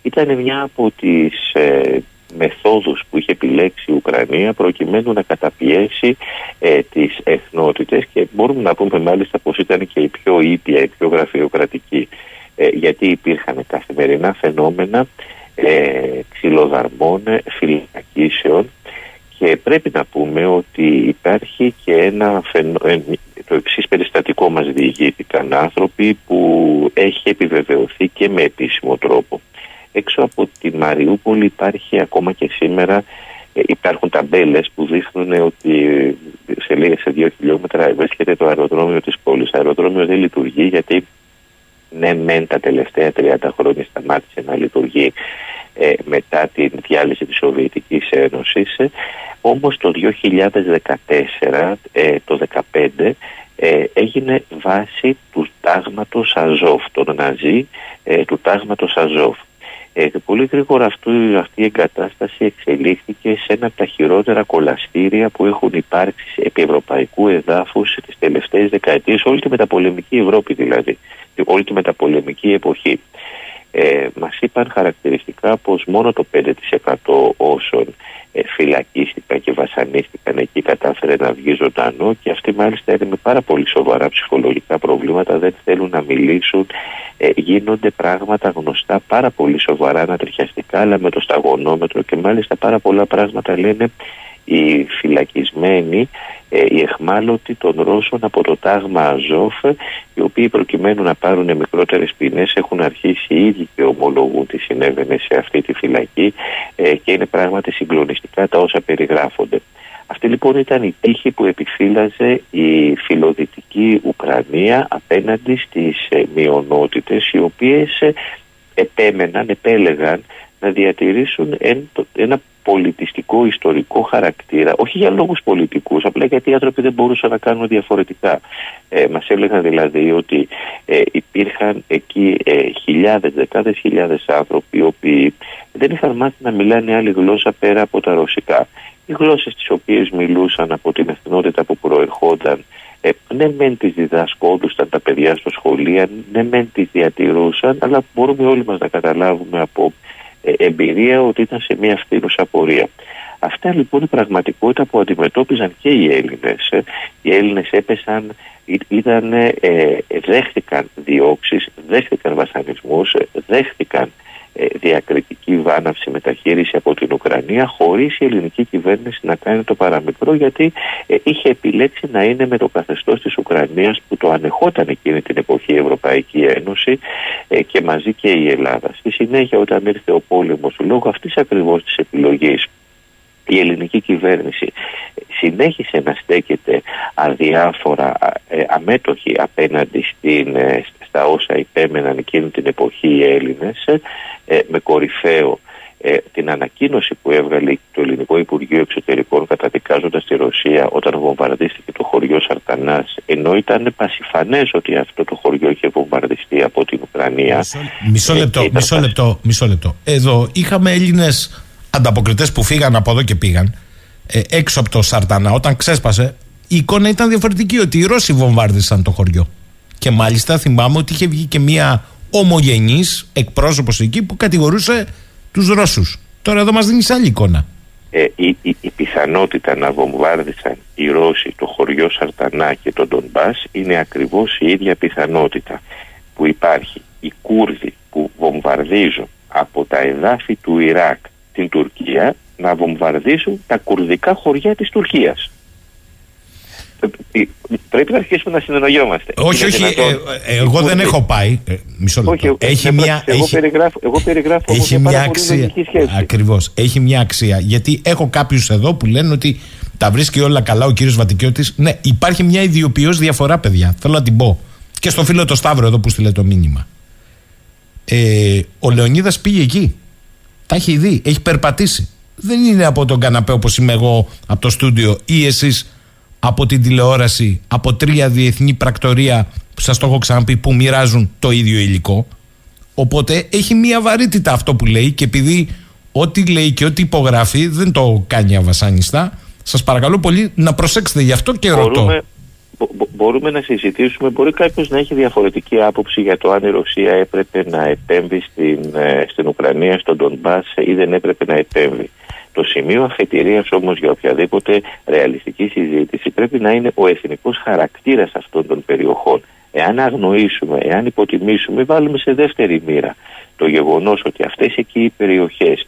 Ήταν μια από τις ε, μεθόδους που είχε επιλέξει η Ουκρανία προκειμένου να καταπιέσει ε, τις εθνότητες και μπορούμε να πούμε μάλιστα πως ήταν και η πιο ήπια, η πιο γραφειοκρατική ε, γιατί υπήρχαν καθημερινά φαινόμενα ε, ξυλοδαρμών, φυλακίσεων και πρέπει να πούμε ότι υπάρχει και ένα φαινο... ε, το εξής περιστατικό μας διηγήθηκαν άνθρωποι που έχει επιβεβαιωθεί και με επίσημο τρόπο. Έξω από τη Μαριούπολη υπάρχει ακόμα και σήμερα ε, υπάρχουν ταμπέλες που δείχνουν ότι σε λίγα σε δύο χιλιόμετρα βρίσκεται το αεροδρόμιο της πόλης. Το αεροδρόμιο δεν λειτουργεί γιατί ναι μεν τα τελευταία 30 χρόνια σταμάτησε να λειτουργεί ε, μετά την διάλυση της Σοβιετικής Ένωσης ε, όμως το 2014, ε, το 2015 ε, έγινε βάση του τάγματος Αζόφ, τον Ναζί ε, του τάγματος Αζόφ. Ε, και πολύ γρήγορα αυτή, αυτή η εγκατάσταση εξελίχθηκε σε ένα από τα χειρότερα κολαστήρια που έχουν υπάρξει επί ευρωπαϊκού εδάφους τις τελευταίες δεκαετίες, όλη τη μεταπολεμική Ευρώπη δηλαδή, όλη τη μεταπολεμική εποχή. Ε, μας είπαν χαρακτηριστικά πως μόνο το 5% όσων ε, φυλακίστηκαν και βασανίστηκαν εκεί κατάφερε να βγει ζωντανό και αυτοί μάλιστα είναι με πάρα πολύ σοβαρά ψυχολογικά προβλήματα, δεν θέλουν να μιλήσουν, ε, γίνονται πράγματα γνωστά πάρα πολύ σοβαρά, ανατριχιαστικά αλλά με το σταγονόμετρο και μάλιστα πάρα πολλά πράγματα λένε οι φυλακισμένοι, ε, οι εχμάλωτοι των Ρώσων από το τάγμα Αζόφ, οι οποίοι προκειμένου να πάρουν μικρότερες ποινές έχουν αρχίσει οι ίδιοι και ομολογούν τι συνέβαινε σε αυτή τη φυλακή ε, και είναι πράγματι συγκλονιστικά τα όσα περιγράφονται. Αυτή λοιπόν ήταν η τύχη που επιφύλαζε η φιλοδυτική Ουκρανία απέναντι στις ε, μειονότητες οι οποίες ε, επέμεναν, επέλεγαν να διατηρήσουν εν- το- ένα πολιτιστικό, ιστορικό χαρακτήρα, όχι για λόγους πολιτικούς, απλά γιατί οι άνθρωποι δεν μπορούσαν να κάνουν διαφορετικά. Ε, μας έλεγαν δηλαδή ότι ε, υπήρχαν εκεί ε, χιλιάδες, δεκάδες χιλιάδες άνθρωποι οι οποίοι δεν είχαν μάθει να μιλάνε άλλη γλώσσα πέρα από τα ρωσικά. Οι γλώσσες τις οποίες μιλούσαν από την εθνότητα που προερχόταν ε, ναι μεν τις διδασκόντουσαν τα παιδιά στο σχολείο, ναι μεν τις διατηρούσαν, αλλά μπορούμε όλοι μας να καταλάβουμε από ε, εμπειρία ότι ήταν σε μια φθήνουσα πορεία. Αυτά λοιπόν η πραγματικότητα που αντιμετώπιζαν και οι Έλληνες. Ε. Οι Έλληνες έπεσαν, ή- ήταν, ε, δέχτηκαν διώξεις, δέχτηκαν βασανισμούς, ε, δέχτηκαν ε, διακριτική βάναυση μεταχείριση από την Ουκρανία χωρίς η ελληνική κυβέρνηση να κάνει το παραμικρό γιατί ε, είχε επιλέξει να είναι με το καθεστώς της Ουκρανίας που το ανεχόταν εκείνη την εποχή η Ευρωπαϊκή Ένωση ε, και μαζί και η Ελλάδα. Στη συνέχεια όταν ήρθε ο πόλεμος λόγω αυτής ακριβώς της επιλογής η ελληνική κυβέρνηση συνέχισε να στέκεται αδιάφορα, ε, αμέτωχη απέναντι στην, ε, στα όσα υπέμεναν εκείνη την εποχή οι Έλληνες ε, με κορυφαίο ε, την ανακοίνωση που έβγαλε το Ελληνικό Υπουργείο Εξωτερικών καταδικάζοντας τη Ρωσία όταν βομβαρδίστηκε το χωριό Σαρτανάς ενώ ήταν πασιφανές ότι αυτό το χωριό είχε βομβαρδιστεί από την Ουκρανία
Μισό, μισό
Ε,
λεπτό,
ήταν
μισό
πασι-
λεπτό, μισό λεπτό. Εδώ είχαμε Έλληνες ανταποκριτές που φύγαν από εδώ και πήγαν ε, έξω από το Σαρτανά. Όταν ξέσπασε, η εικόνα ήταν διαφορετική. Ότι οι Ρώσοι βομβάρδισαν το χωριό. Και μάλιστα θυμάμαι ότι είχε βγει και μία ομογενής εκπρόσωπος εκεί που κατηγορούσε τους Ρώσους. Τώρα εδώ μας δίνει άλλη εικόνα.
ε, η, η, η πιθανότητα να βομβάρδισαν οι Ρώσοι το χωριό Σαρτανά και τον Ντονμπάς είναι ακριβώς η ίδια πιθανότητα που υπάρχει οι Κούρδοι που βομβαρδίζουν από τα εδάφη του Ιράκ την Τουρκία να βομβαρδίσουν τα κουρδικά χωριά της Τουρκίας. Ε, πρέπει να αρχίσουμε να συνεννοιόμαστε.
Όχι,
Είναι
όχι.
δυνατόν-
ε, ε, εγώ δεν έχω πάει. Ε, μισό λεπτό.
Όχι, εγώ-
έχει
δεν
μια,
πρόκειται. εγώ,
έχει,
περιγράφω, εγώ περιγράφω όμως
έχει
μια
μια
πάρα πολύ
αξία.
λογική σχέση.
Ακριβώς. Έχει μια αξία. Γιατί έχω κάποιους εδώ που λένε ότι τα βρίσκει όλα καλά ο κύριος Βατικιώτης. Ναι, υπάρχει μια ιδιοποιώς διαφορά, παιδιά. Θέλω να την πω. Και στο φίλο το Σταύρο εδώ που στείλε το μήνυμα. Ε, ο Λεωνίδας πήγε εκεί. Τα έχει δει. Έχει περπατήσει. Δεν είναι από τον καναπέ όπως είμαι εγώ από το στούντιο ή εσείς από την τηλεόραση, από τρία διεθνή πρακτορία που σας το έχω ξαναπεί που μοιράζουν το ίδιο υλικό. Οπότε έχει μία βαρύτητα αυτό που λέει και επειδή ό,τι λέει και ό,τι υπογράφει δεν το κάνει αβασάνιστα, σας παρακαλώ πολύ να προσέξετε γι' αυτό και ρωτώ.
Μπορούμε, μπο- μπο- μπορούμε να συζητήσουμε, μπορεί κάποιος να έχει διαφορετική άποψη για το αν η Ρωσία έπρεπε να επέμβει στην, ε, στην Ουκρανία, στον Ντομπάς ή δεν έπρεπε να επέμβει. Το σημείο αφετηρίας όμως για οποιαδήποτε ρεαλιστική συζήτηση πρέπει να είναι ο εθνικός χαρακτήρας αυτών των περιοχών. Εάν αγνοήσουμε, εάν υποτιμήσουμε, βάλουμε σε δεύτερη μοίρα το γεγονός ότι αυτές εκεί οι περιοχές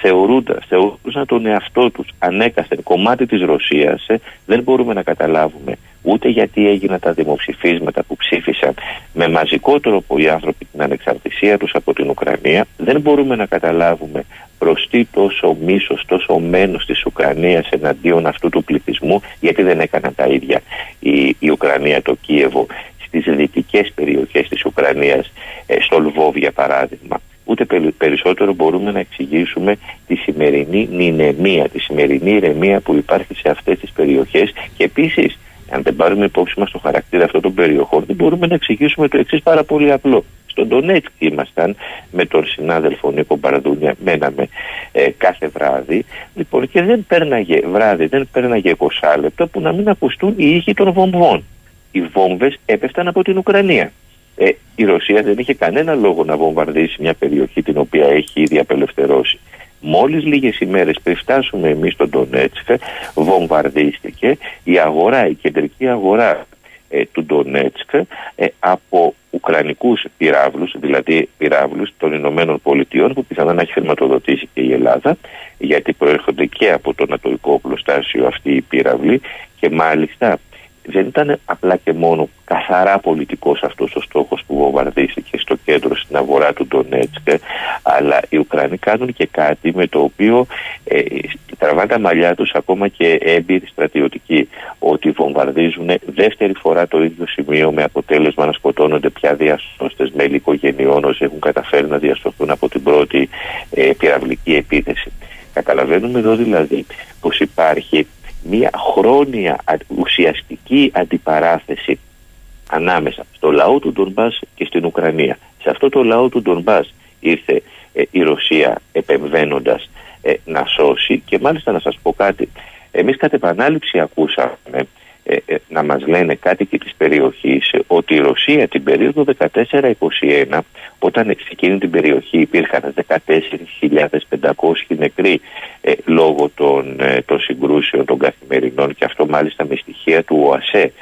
θεωρούνταν, θεωρούσαν τον εαυτό τους ανέκαθεν κομμάτι της Ρωσίας, δεν μπορούμε να καταλάβουμε ούτε γιατί έγιναν τα δημοψηφίσματα που ψήφισαν με μαζικό τρόπο οι άνθρωποι την ανεξαρτησία τους από την Ουκρανία. Δεν μπορούμε να καταλάβουμε προς τι τόσο μίσος, τόσο μένος της Ουκρανίας εναντίον αυτού του πληθυσμού, γιατί δεν έκαναν τα ίδια η, η Ουκρανία, το Κίεβο, στις δυτικές περιοχές της Ουκρανίας, ε, στο Λβόβ για παράδειγμα. Ούτε περι- περισσότερο μπορούμε να εξηγήσουμε τη σημερινή νηνεμία, τη σημερινή ηρεμία που υπάρχει σε αυτές τις περιοχές και επίσης αν δεν πάρουμε υπόψη μας το χαρακτήρα αυτών των περιοχών, δεν μπορούμε να εξηγήσουμε το εξής πάρα πολύ απλό. Στον Ντονέτσκ ήμασταν με τον συνάδελφο Νίκο Μπαρδούνια, μέναμε ε, κάθε βράδυ. Λοιπόν, και δεν πέρναγε βράδυ, δεν πέρναγε 20 λεπτά που να μην ακουστούν οι ήχοι των βομβών. Οι βόμβες έπεφταν από την Ουκρανία. Ε, η Ρωσία δεν είχε κανένα λόγο να βομβαρδίσει μια περιοχή την οποία έχει ήδη απελευθερώσει. Μόλις λίγες ημέρες πριν φτάσουμε εμείς στον Ντονέτσκ βομβαρδίστηκε η αγορά, η κεντρική αγορά ε, του Ντονέτσκ ε, από ουκρανικούς πυράβλους, δηλαδή πυράβλους των Ηνωμένων Πολιτειών που πιθανόν να έχει χρηματοδοτήσει και η Ελλάδα γιατί προέρχονται και από το Ανατολικό Οπλοστάσιο αυτοί οι πύραυλοι και μάλιστα δεν ήταν απλά και μόνο καθαρά πολιτικός αυτός ο στόχος που βομβαρδίστηκε στο κέντρο στην αγορά του Ντονέτσκ αλλά οι Ουκρανοί κάνουν και κάτι με το οποίο ε, τραβάνε τα μαλλιά τους ακόμα και έμπειροι στρατιωτικοί ότι βομβαρδίζουν δεύτερη φορά το ίδιο σημείο με αποτέλεσμα να σκοτώνονται πια διασώστες μέλη οικογενειών όσοι έχουν καταφέρει να διασωθούν από την πρώτη ε, πυραυλική επίθεση. Καταλαβαίνουμε εδώ δηλαδή πως υπάρχει μια χρόνια α- ουσιαστική αντιπαράθεση ανάμεσα στο λαό του Ντονμπάς και στην Ουκρανία. Σε αυτό το λαό του Ντονμπάς ήρθε ε, η Ρωσία επεμβαίνοντας ε, να σώσει και μάλιστα να σας πω κάτι. Εμείς κατ' επανάληψη ακούσαμε ε, ε, να μας λένε κάτοικοι της περιοχής ε, ότι η Ρωσία την περίοδο 14-21 όταν σε εκείνη την περιοχή υπήρχαν 14.500 νεκροί ε, λόγω των, ε, των συγκρούσεων των καθημερινών και αυτό μάλιστα με στοιχεία του ΟΑΣΕ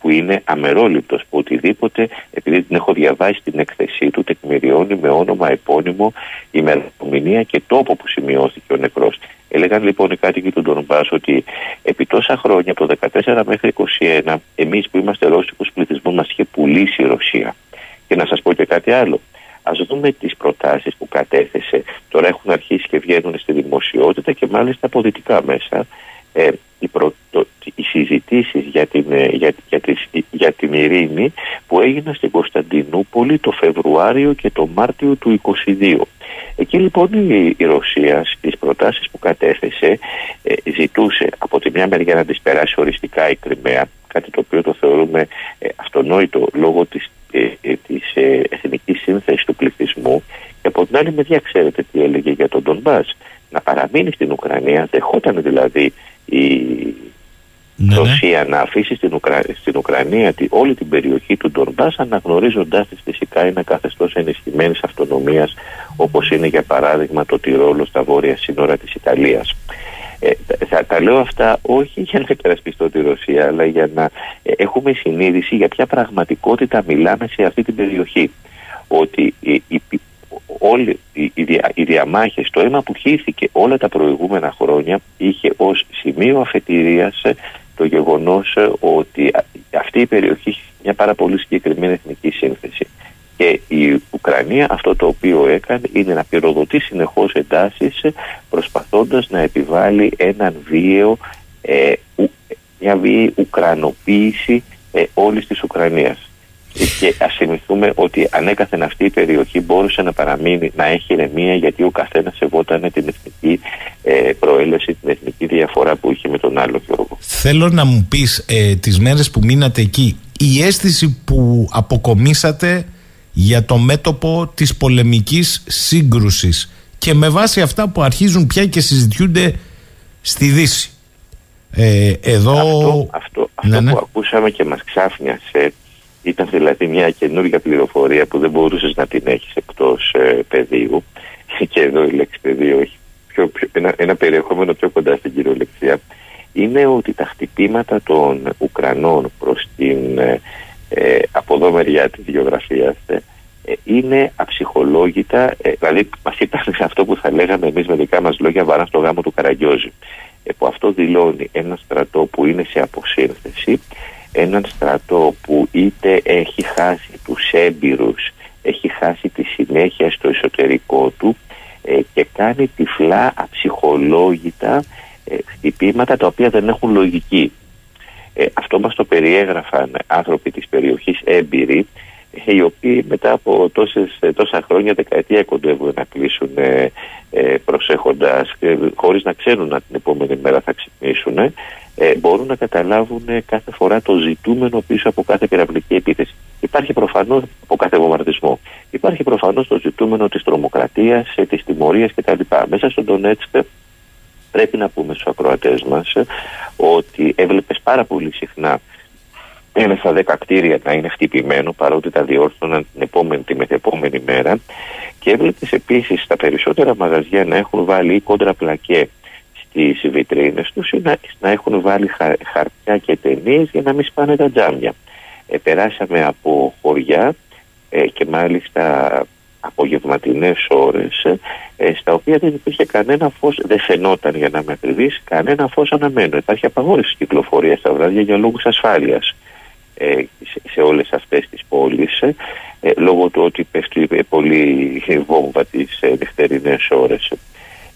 που είναι αμερόληπτος που οτιδήποτε, επειδή την έχω διαβάσει την έκθεσή του, τεκμηριώνει με όνομα επώνυμο ημερομηνία και τόπο που σημειώθηκε ο νεκρός. Έλεγαν λοιπόν οι κάτοικοι του Ντονμπάς ότι επί τόσα χρόνια, από το 14 μέχρι 21, εμείς που είμαστε ρώσικους πληθυσμούς μας είχε πουλήσει η Ρωσία. Και να σας πω και κάτι άλλο. Ας δούμε τις προτάσεις που κατέθεσε. Τώρα έχουν αρχίσει και βγαίνουν στη δημοσιότητα και μάλιστα από δυτικά μέσα. Ε, οι, προ, το, οι συζητήσεις για την, ε, για, για, τις- για την ειρήνη που έγιναν στην Κωνσταντινούπολη το Φεβρουάριο και το Μάρτιο του 22. Εκεί λοιπόν η, η Ρωσία στις προτάσεις που κατέθεσε ε, ζητούσε από τη μια μεριά να τις περάσει οριστικά η Κρυμαία κάτι το οποίο το θεωρούμε ε, αυτονόητο λόγω της, ε, ε, της ε, εθνικής σύνθεσης του πληθυσμού και από την άλλη μεριά ξέρετε τι έλεγε για τον Ντονμπάς να παραμείνει στην Ουκρανία δεχόταν δηλαδή η
Ναι, ναι.
Ρωσία να αφήσει στην, Ουκρα... στην Ουκρανία τη... όλη την περιοχή του Ντορμπάς αναγνωρίζοντάς της φυσικά ένα καθεστώς ενισχυμένης αυτονομίας όπως είναι για παράδειγμα το Τυρόλο στα βόρεια σύνορα της Ιταλίας. Ε, θα τα λέω αυτά όχι για να υπερασπιστώ τη Ρωσία αλλά για να ε, έχουμε συνείδηση για ποια πραγματικότητα μιλάμε σε αυτή την περιοχή. Ότι η, η, όλοι οι, οι, δια, οι διαμάχες, το αίμα που χύθηκε όλα τα προηγούμενα χρόνια είχε ως σημείο αφετηρίας ε, το γεγονός ε, ότι α- αυτή η περιοχή έχει μια πάρα πολύ συγκεκριμένη εθνική σύνθεση. Και η Ουκρανία αυτό το οποίο έκανε είναι να πυροδοτεί συνεχώς εντάσεις ε, προσπαθώντας να επιβάλλει έναν βίαιο, ε, ου- μια βίαιη ουκρανοποίηση ε, όλης της Ουκρανίας. Ε, Και ας θυμηθούμε ότι ανέκαθεν αυτή η περιοχή μπορούσε να παραμείνει, να έχει ηρεμία γιατί ο καθένας σεβόταν την εθνική ε, προέλευση, την εθνική διαφορά που είχε με τον άλλο Γιώργο.
Θέλω να μου πεις ε, τις μέρες που μείνατε εκεί η αίσθηση που αποκομίσατε για το μέτωπο της πολεμικής σύγκρουσης και με βάση αυτά που αρχίζουν πια και συζητιούνται στη Δύση. Ε, εδώ...
Αυτό, αυτό, αυτό
Ναι, ναι.
που ακούσαμε και μας ξάφνιασε ήταν δηλαδή μια καινούργια πληροφορία που δεν μπορούσες να την έχεις εκτός ε, πεδίου <laughs> και εδώ η λέξη πεδίο έχει πιο, πιο, ένα, ένα περιεχόμενο πιο κοντά στην κυριολεξία είναι ότι τα χτυπήματα των Ουκρανών προς την ε, ε, από εδώ μεριά της γεωγραφίας ε, ε, είναι αψυχολόγητα, ε, δηλαδή μας είπαν <laughs> αυτό που θα λέγαμε εμείς με δικά μας λόγια βαρά στο γάμο του Καραγκιόζη ε, που αυτό δηλώνει ένα στρατό που είναι σε αποσύνθεση έναν στρατό που είτε έχει χάσει τους έμπειρους έχει χάσει τη συνέχεια στο εσωτερικό του ε, και κάνει τυφλά αψυχολόγητα ε, χτυπήματα τα οποία δεν έχουν λογική. Ε, αυτό μας το περιέγραφαν άνθρωποι της περιοχής έμπειροι ε, οι οποίοι μετά από τόσες, ε, τόσα χρόνια, δεκαετία κοντεύουν να κλείσουν ε, ε, προσέχοντας ε, χωρίς να ξέρουν αν την επόμενη μέρα θα ξυπνήσουν ε, μπορούν να καταλάβουν ε, κάθε φορά το ζητούμενο πίσω από κάθε πυραυλική επίθεση. Υπάρχει προφανώς από κάθε βομβαρδισμό. Υπάρχει προφανώς το ζητούμενο της τρομοκρατίας, ε, της τιμωρίας κτλ. Μέσα στον Ντονέτσκ πρέπει να πούμε στους ακροατές μας ε, ότι έβλεπες πάρα πολύ συχνά ένα στα δέκα κτίρια να είναι χτυπημένο παρότι τα διόρθωναν την επόμενη, τη μεθεπόμενη μέρα και έβλεπες επίσης τα περισσότερα μαγαζιά να έχουν βάλει ή κόντρα πλακέ στις βιτρίνες τους ή να, να έχουν βάλει χα- χαρτιά και ταινίες για να μην σπάνε τα τζάμια. Ε, περάσαμε από χωριά ε, και μάλιστα απογευματινές ώρες ε, στα οποία δεν υπήρχε κανένα φως, δεν φαινόταν για να με ακριβείς, κανένα φως αναμένο. Υπάρχει απαγόρευση κυκλοφορίας στα βράδια για λόγους ασφάλειας ε, σε, σε όλες αυτές τις πόλεις ε, ε, λόγω του ότι πέφτει ε, πολύ βόμβα τις ε, νυχτερινές ώρες.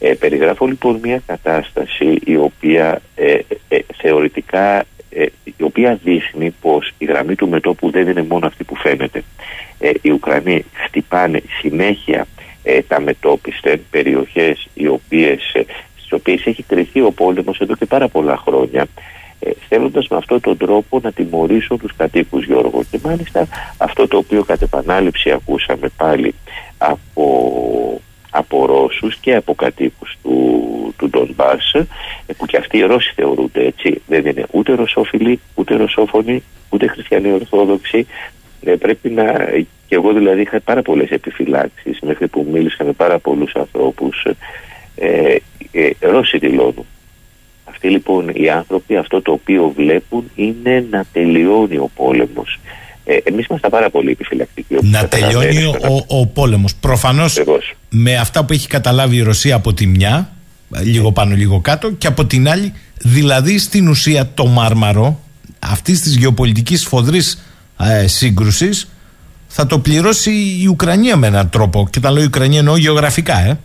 Ε, περιγράφω λοιπόν μια κατάσταση η οποία ε, ε, θεωρητικά ε, η οποία δείχνει πως η γραμμή του μετόπου δεν είναι μόνο αυτή που φαίνεται. Ε, οι Ουκρανοί χτυπάνε συνέχεια ε, τα μετόπιστεν περιοχές οι οποίες, ε, στις οποίες έχει κρυθεί ο πόλεμος εδώ και πάρα πολλά χρόνια ε, θέλοντας με αυτόν τον τρόπο να τιμωρήσουν τους κατοίκους Γιώργο και μάλιστα αυτό το οποίο κατ' επανάληψη ακούσαμε πάλι από, από Ρώσους και από κατοίκους του, του Ντονμπάς ε, που και αυτοί οι Ρώσοι θεωρούνται έτσι. Δεν είναι ούτε ρωσόφιλοι ούτε ρωσόφωνοι ούτε χριστιανοί ορθόδοξοι. Ε, πρέπει να και εγώ δηλαδή είχα πάρα πολλές επιφυλάξεις μέχρι που μίλησα με πάρα πολλούς ανθρώπους ε, ε, Ρώσοι δηλώνουν. Αυτοί λοιπόν οι άνθρωποι αυτό το οποίο βλέπουν είναι να τελειώνει ο πόλεμος. Ε, εμείς είμαστε πάρα πολύ επιφυλακτικοί. όπως
Να
καταλαβαίνεις,
τελειώνει
τώρα.
ο, ο πόλεμος. Προφανώς
Ακριβώς.
με αυτά που έχει καταλάβει η Ρωσία από τη μια, λίγο πάνω λίγο κάτω, και από την άλλη, δηλαδή στην ουσία το μάρμαρο αυτής της γεωπολιτικής φοδρής ε, σύγκρουσης θα το πληρώσει η Ουκρανία με έναν τρόπο. Και όταν λέω Ουκρανία εννοώ γεωγραφικά, ε.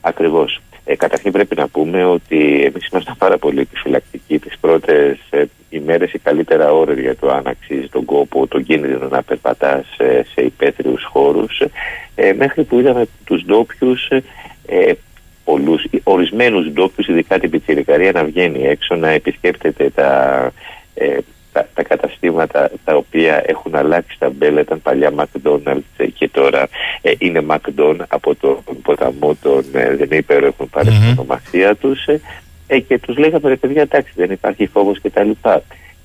Ακριβώς. Ε, καταρχήν πρέπει να πούμε ότι εμείς είμαστε πάρα πολύ επιφυλακτικοί τις πρώτες ε, ημέρες ή καλύτερα ώρες για το αν αξίζει τον κόπο, τον κίνδυνο να περπατάς ε, σε υπαίθριους χώρους. Ε, μέχρι που είδαμε τους ντόπιους ε, πολλούς, ορισμένους ντόπιους, ειδικά την πιτσιρικαρία να βγαίνει έξω να επισκέπτεται τα, ε, τα, τα καταστήματα τα οποία έχουν αλλάξει τα μπέλα ήταν παλιά McDonald's ε, και τώρα ε, είναι McDon από τον ποταμό των ε, δεν υπέρο έχουν πάρει
Μμμ.
την ονομασία τους ε, ε, και τους λέγαμε ρε παιδιά εντάξει δεν υπάρχει φόβος και τα λοιπά.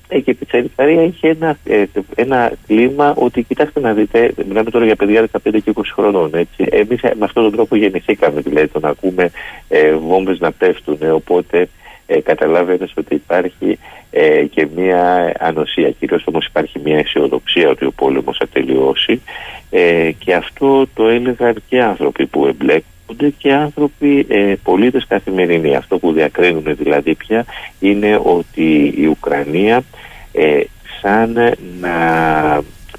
Ε, και η πιτσαρικαρία είχε ένα, ε, ένα κλίμα ότι κοιτάξτε να δείτε, μιλάμε τώρα για παιδιά 15 και 20 χρονών. Έτσι. Εμείς ε, με αυτόν τον τρόπο γεννηθήκαμε, δηλαδή το να ακούμε ε, βόμβες να πέφτουν. ε, οπότε ε, καταλάβαινες ότι υπάρχει ε, και μια ανοσία. Κυρίως όμως υπάρχει μια αισιοδοξία ότι ο πόλεμος θα τελειώσει ε, και αυτό το έλεγαν και άνθρωποι που εμπλέκονται τιμωρούνται και άνθρωποι ε, πολίτες καθημερινοί. Αυτό που διακρίνουν δηλαδή πια είναι ότι η Ουκρανία ε, σαν να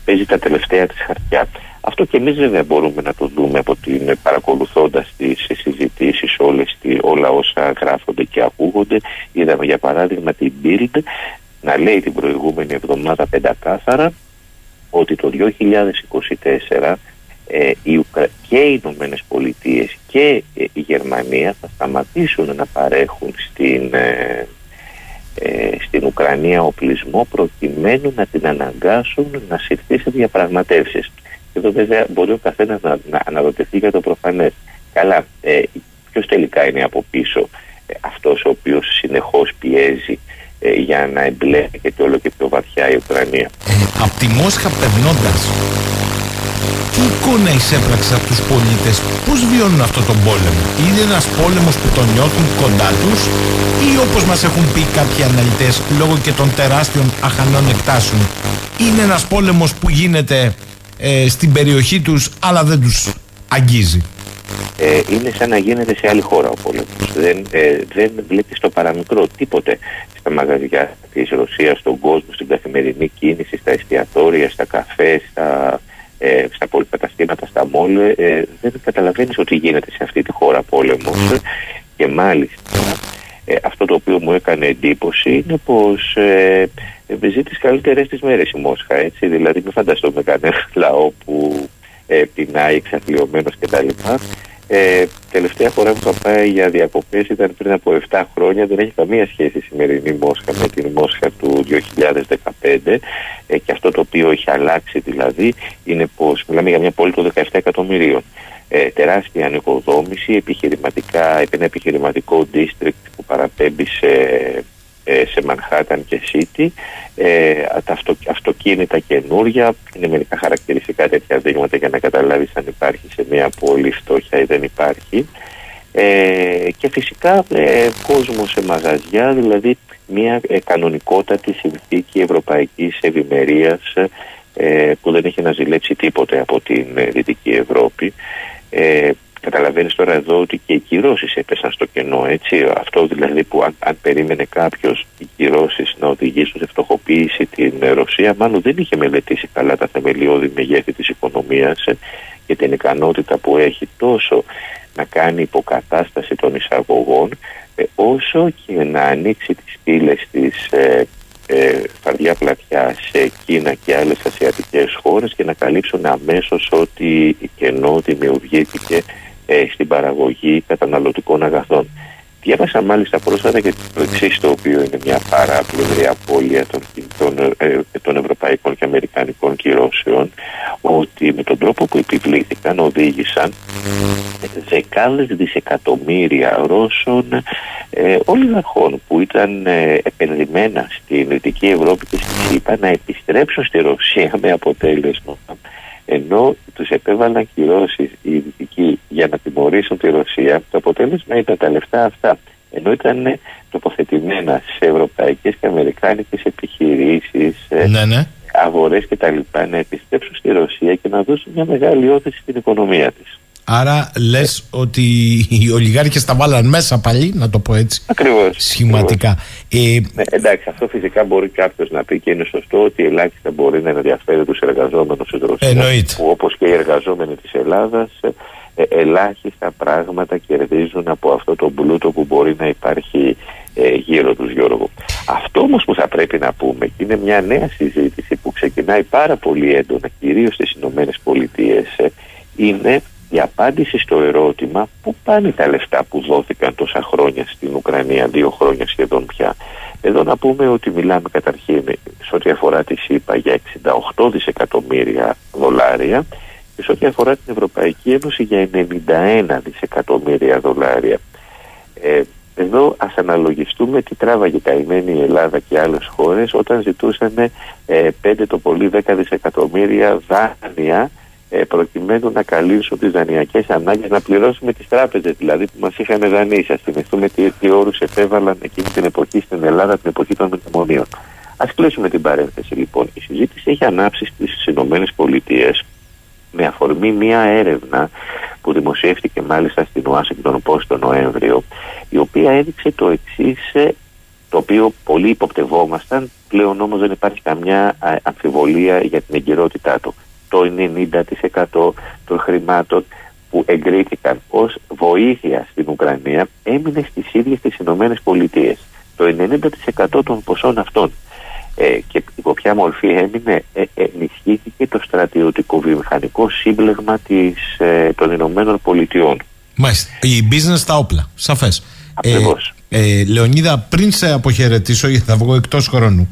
παίζει τα τελευταία της χαρτιά. Αυτό και εμείς βέβαια μπορούμε να το δούμε από την παρακολουθώντας τις συζητήσεις όλες, όλα όσα γράφονται και ακούγονται. Είδαμε για παράδειγμα την Bild να λέει την προηγούμενη εβδομάδα πεντακάθαρα ότι το 2024 ε, οι Ουκρα... και οι Ηνωμένες Πολιτείες και ε, η Γερμανία θα σταματήσουν να παρέχουν στην, ε, ε, στην Ουκρανία οπλισμό προκειμένου να την αναγκάσουν να συρθεί σε διαπραγματεύσεις. Και εδώ βέβαια μπορεί ο καθένας να, να αναρωτηθεί για το προφανές. Καλά, ε, ποιος τελικά είναι από πίσω ε, αυτός ο οποίος συνεχώς πιέζει ε, για να εμπλέκεται όλο και πιο βαθιά η Ουκρανία.
Ε, από τη Μόσχα περνώντας, τι εικόνα εισέπραξε από τους πολίτες, πώς βιώνουν αυτό τον πόλεμο; Είναι ένας πόλεμος που τον νιώθουν κοντά τους ή όπως μας έχουν πει κάποιοι αναλυτές λόγω και των τεράστιων αχανών εκτάσεων. Είναι ένας πόλεμος που γίνεται ε, στην περιοχή τους αλλά δεν τους αγγίζει.
Ε, είναι σαν να γίνεται σε άλλη χώρα ο πόλεμος. Δεν, ε, δεν βλέπεις το παραμικρό τίποτε στα μαγαζιά της Ρωσίας, στον κόσμο, στην καθημερινή κίνηση, στα εστιατόρια, στα καφές, στα, ε, στα πολυκαταστήματα, στα μόλ. Ε, δεν καταλαβαίνεις ότι γίνεται σε αυτή τη χώρα πόλεμος. Και μάλιστα ε, αυτό το οποίο μου έκανε εντύπωση είναι πως ε, ζει τις καλύτερες τις μέρες η Μόσχα. Έτσι. Δηλαδή μην φανταστούμε κανένα <laughs> λαό που ε, πεινάει, εξαθλειωμένος κτλ. Ε, τελευταία φορά που θα πάει για διακοπές ήταν πριν από 7 χρόνια. Δεν έχει καμία σχέση η σημερινή Μόσχα με την Μόσχα του 2015 ε, και αυτό το οποίο έχει αλλάξει δηλαδή είναι πως μιλάμε για μια πόλη των 17 εκατομμυρίων. Ε, τεράστια ανοικοδόμηση, επιχειρηματικά, ένα επιχειρηματικό district που παραπέμπει σε ε, σε Μανχάταν και City. Ε, τα αυτο, αυτοκίνητα καινούρια, είναι μερικά χαρακτηριστικά τέτοια δείγματα για να καταλάβεις αν υπάρχει σε μια πόλη φτώχεια ή δεν υπάρχει. Ε, και φυσικά ε, κόσμο σε μαγαζιά, δηλαδή μια ε, κανονικότατη συνθήκη ευρωπαϊκής ευημερίας ε, που δεν έχει να ζηλέψει τίποτε από την Δυτική Ευρώπη. Ε, Καταλαβαίνεις τώρα εδώ ότι και οι κυρώσεις έπεσαν στο κενό, έτσι. Αυτό δηλαδή που αν, αν περίμενε κάποιος οι κυρώσεις να οδηγήσουν σε φτωχοποίηση την Ρωσία, μάλλον δεν είχε μελετήσει καλά τα θεμελιώδη μεγέθη της οικονομίας ε, και την ικανότητα που έχει τόσο να κάνει υποκατάσταση των εισαγωγών, ε, όσο και να ανοίξει τις πύλες της ε, ε, φαρδιά πλατιά σε Κίνα και άλλες ασιατικές χώρες και να καλύψουν αμέσως ότι κενό δημιουργήθηκε ε, στην παραγωγή καταναλωτικών αγαθών. Διάβασα μάλιστα πρόσφατα και το εξής, το οποίο είναι μια παράπλευρη απώλεια των, των, ε, των ευρωπαϊκών και αμερικανικών κυρώσεων, ότι με τον τρόπο που επιβλήθηκαν οδήγησαν δεκάδες δισεκατομμύρια Ρώσων ε, ολιγαρχών που ήταν ε, επενδυμένα στην Δυτική Ευρώπη και στη ΣΥΠΑ να επιστρέψουν στη Ρωσία με αποτέλεσμα ενώ τους επέβαλαν κυρώσεις οι Δυτικοί για να τιμωρήσουν τη Ρωσία, το αποτέλεσμα ήταν τα λεφτά αυτά. Ενώ ήταν τοποθετημένα σε ευρωπαϊκές και αμερικάνικες επιχειρήσεις,
ναι, ναι.
αγορές κτλ. να επιστρέψουν στη Ρωσία και να δώσουν μια μεγάλη όθηση στην οικονομία της.
Άρα λες ότι οι ολιγάρχες τα βάλαν μέσα πάλι, να το πω έτσι.
Ακριβώς.
Σχηματικά.
Ε, ναι, εντάξει, αυτό φυσικά μπορεί κάποιος να πει και είναι σωστό ότι ελάχιστα μπορεί να ενδιαφέρει τους εργαζόμενους της Ρωσίας.
Εννοείται.
Που όπως και οι εργαζόμενοι της Ελλάδας, ε, ελάχιστα πράγματα κερδίζουν από αυτό το πλούτο που μπορεί να υπάρχει ε, γύρω τους Γιώργο. Αυτό όμως που θα πρέπει να πούμε και είναι μια νέα συζήτηση που ξεκινάει πάρα πολύ έντονα κυρίως στις Ηνωμένες Πολιτείες ε, είναι η απάντηση στο ερώτημα πού πάνε τα λεφτά που δόθηκαν τόσα χρόνια στην Ουκρανία, δύο χρόνια σχεδόν πια; Εδώ να πούμε ότι μιλάμε καταρχήν σε ό,τι αφορά τη ΣΥΠΑ για 68 δισεκατομμύρια δολάρια και σε ό,τι αφορά την Ευρωπαϊκή Ένωση για 91 δισεκατομμύρια δολάρια. Ε, εδώ ας αναλογιστούμε τι τράβαγε καημένη η Ελλάδα και άλλες χώρες όταν ζητούσαν ε, 5 το πολύ 10 δισεκατομμύρια δάνεια ε, προκειμένου να καλύψουν τις δανειακές ανάγκες, να πληρώσουμε τις τράπεζες δηλαδή που μας είχαν δανείσει. Ας θυμηθούμε τι, τι όρους επέβαλαν εκείνη την εποχή στην Ελλάδα, την εποχή των μνημονίων. Ας κλείσουμε την παρένθεση λοιπόν. Η συζήτηση έχει ανάψει στις Ηνωμένες Πολιτείες με αφορμή μία έρευνα που δημοσιεύτηκε μάλιστα στην Washington Post το Νοέμβριο η οποία έδειξε το εξής το οποίο πολύ υποπτευόμασταν πλέον όμως δεν υπάρχει καμιά α, αμφιβολία για την εγκυρότητά του το 90% των χρημάτων που εγκρίθηκαν ως βοήθεια στην Ουκρανία έμεινε στις ίδιες τις Ηνωμένες Πολιτείες. Το 90% των ποσών αυτών ε, και υπό ποια μορφή έμεινε ε, ενισχύθηκε το στρατιωτικό βιομηχανικό σύμπλεγμα της, ε, των Ηνωμένων Πολιτειών.
Μάλιστα. Η business στα όπλα. Σαφές.
Ακριβώς.
Ε, ε, Λεωνίδα, πριν σε αποχαιρετήσω, γιατί θα βγω εκτός χρόνου,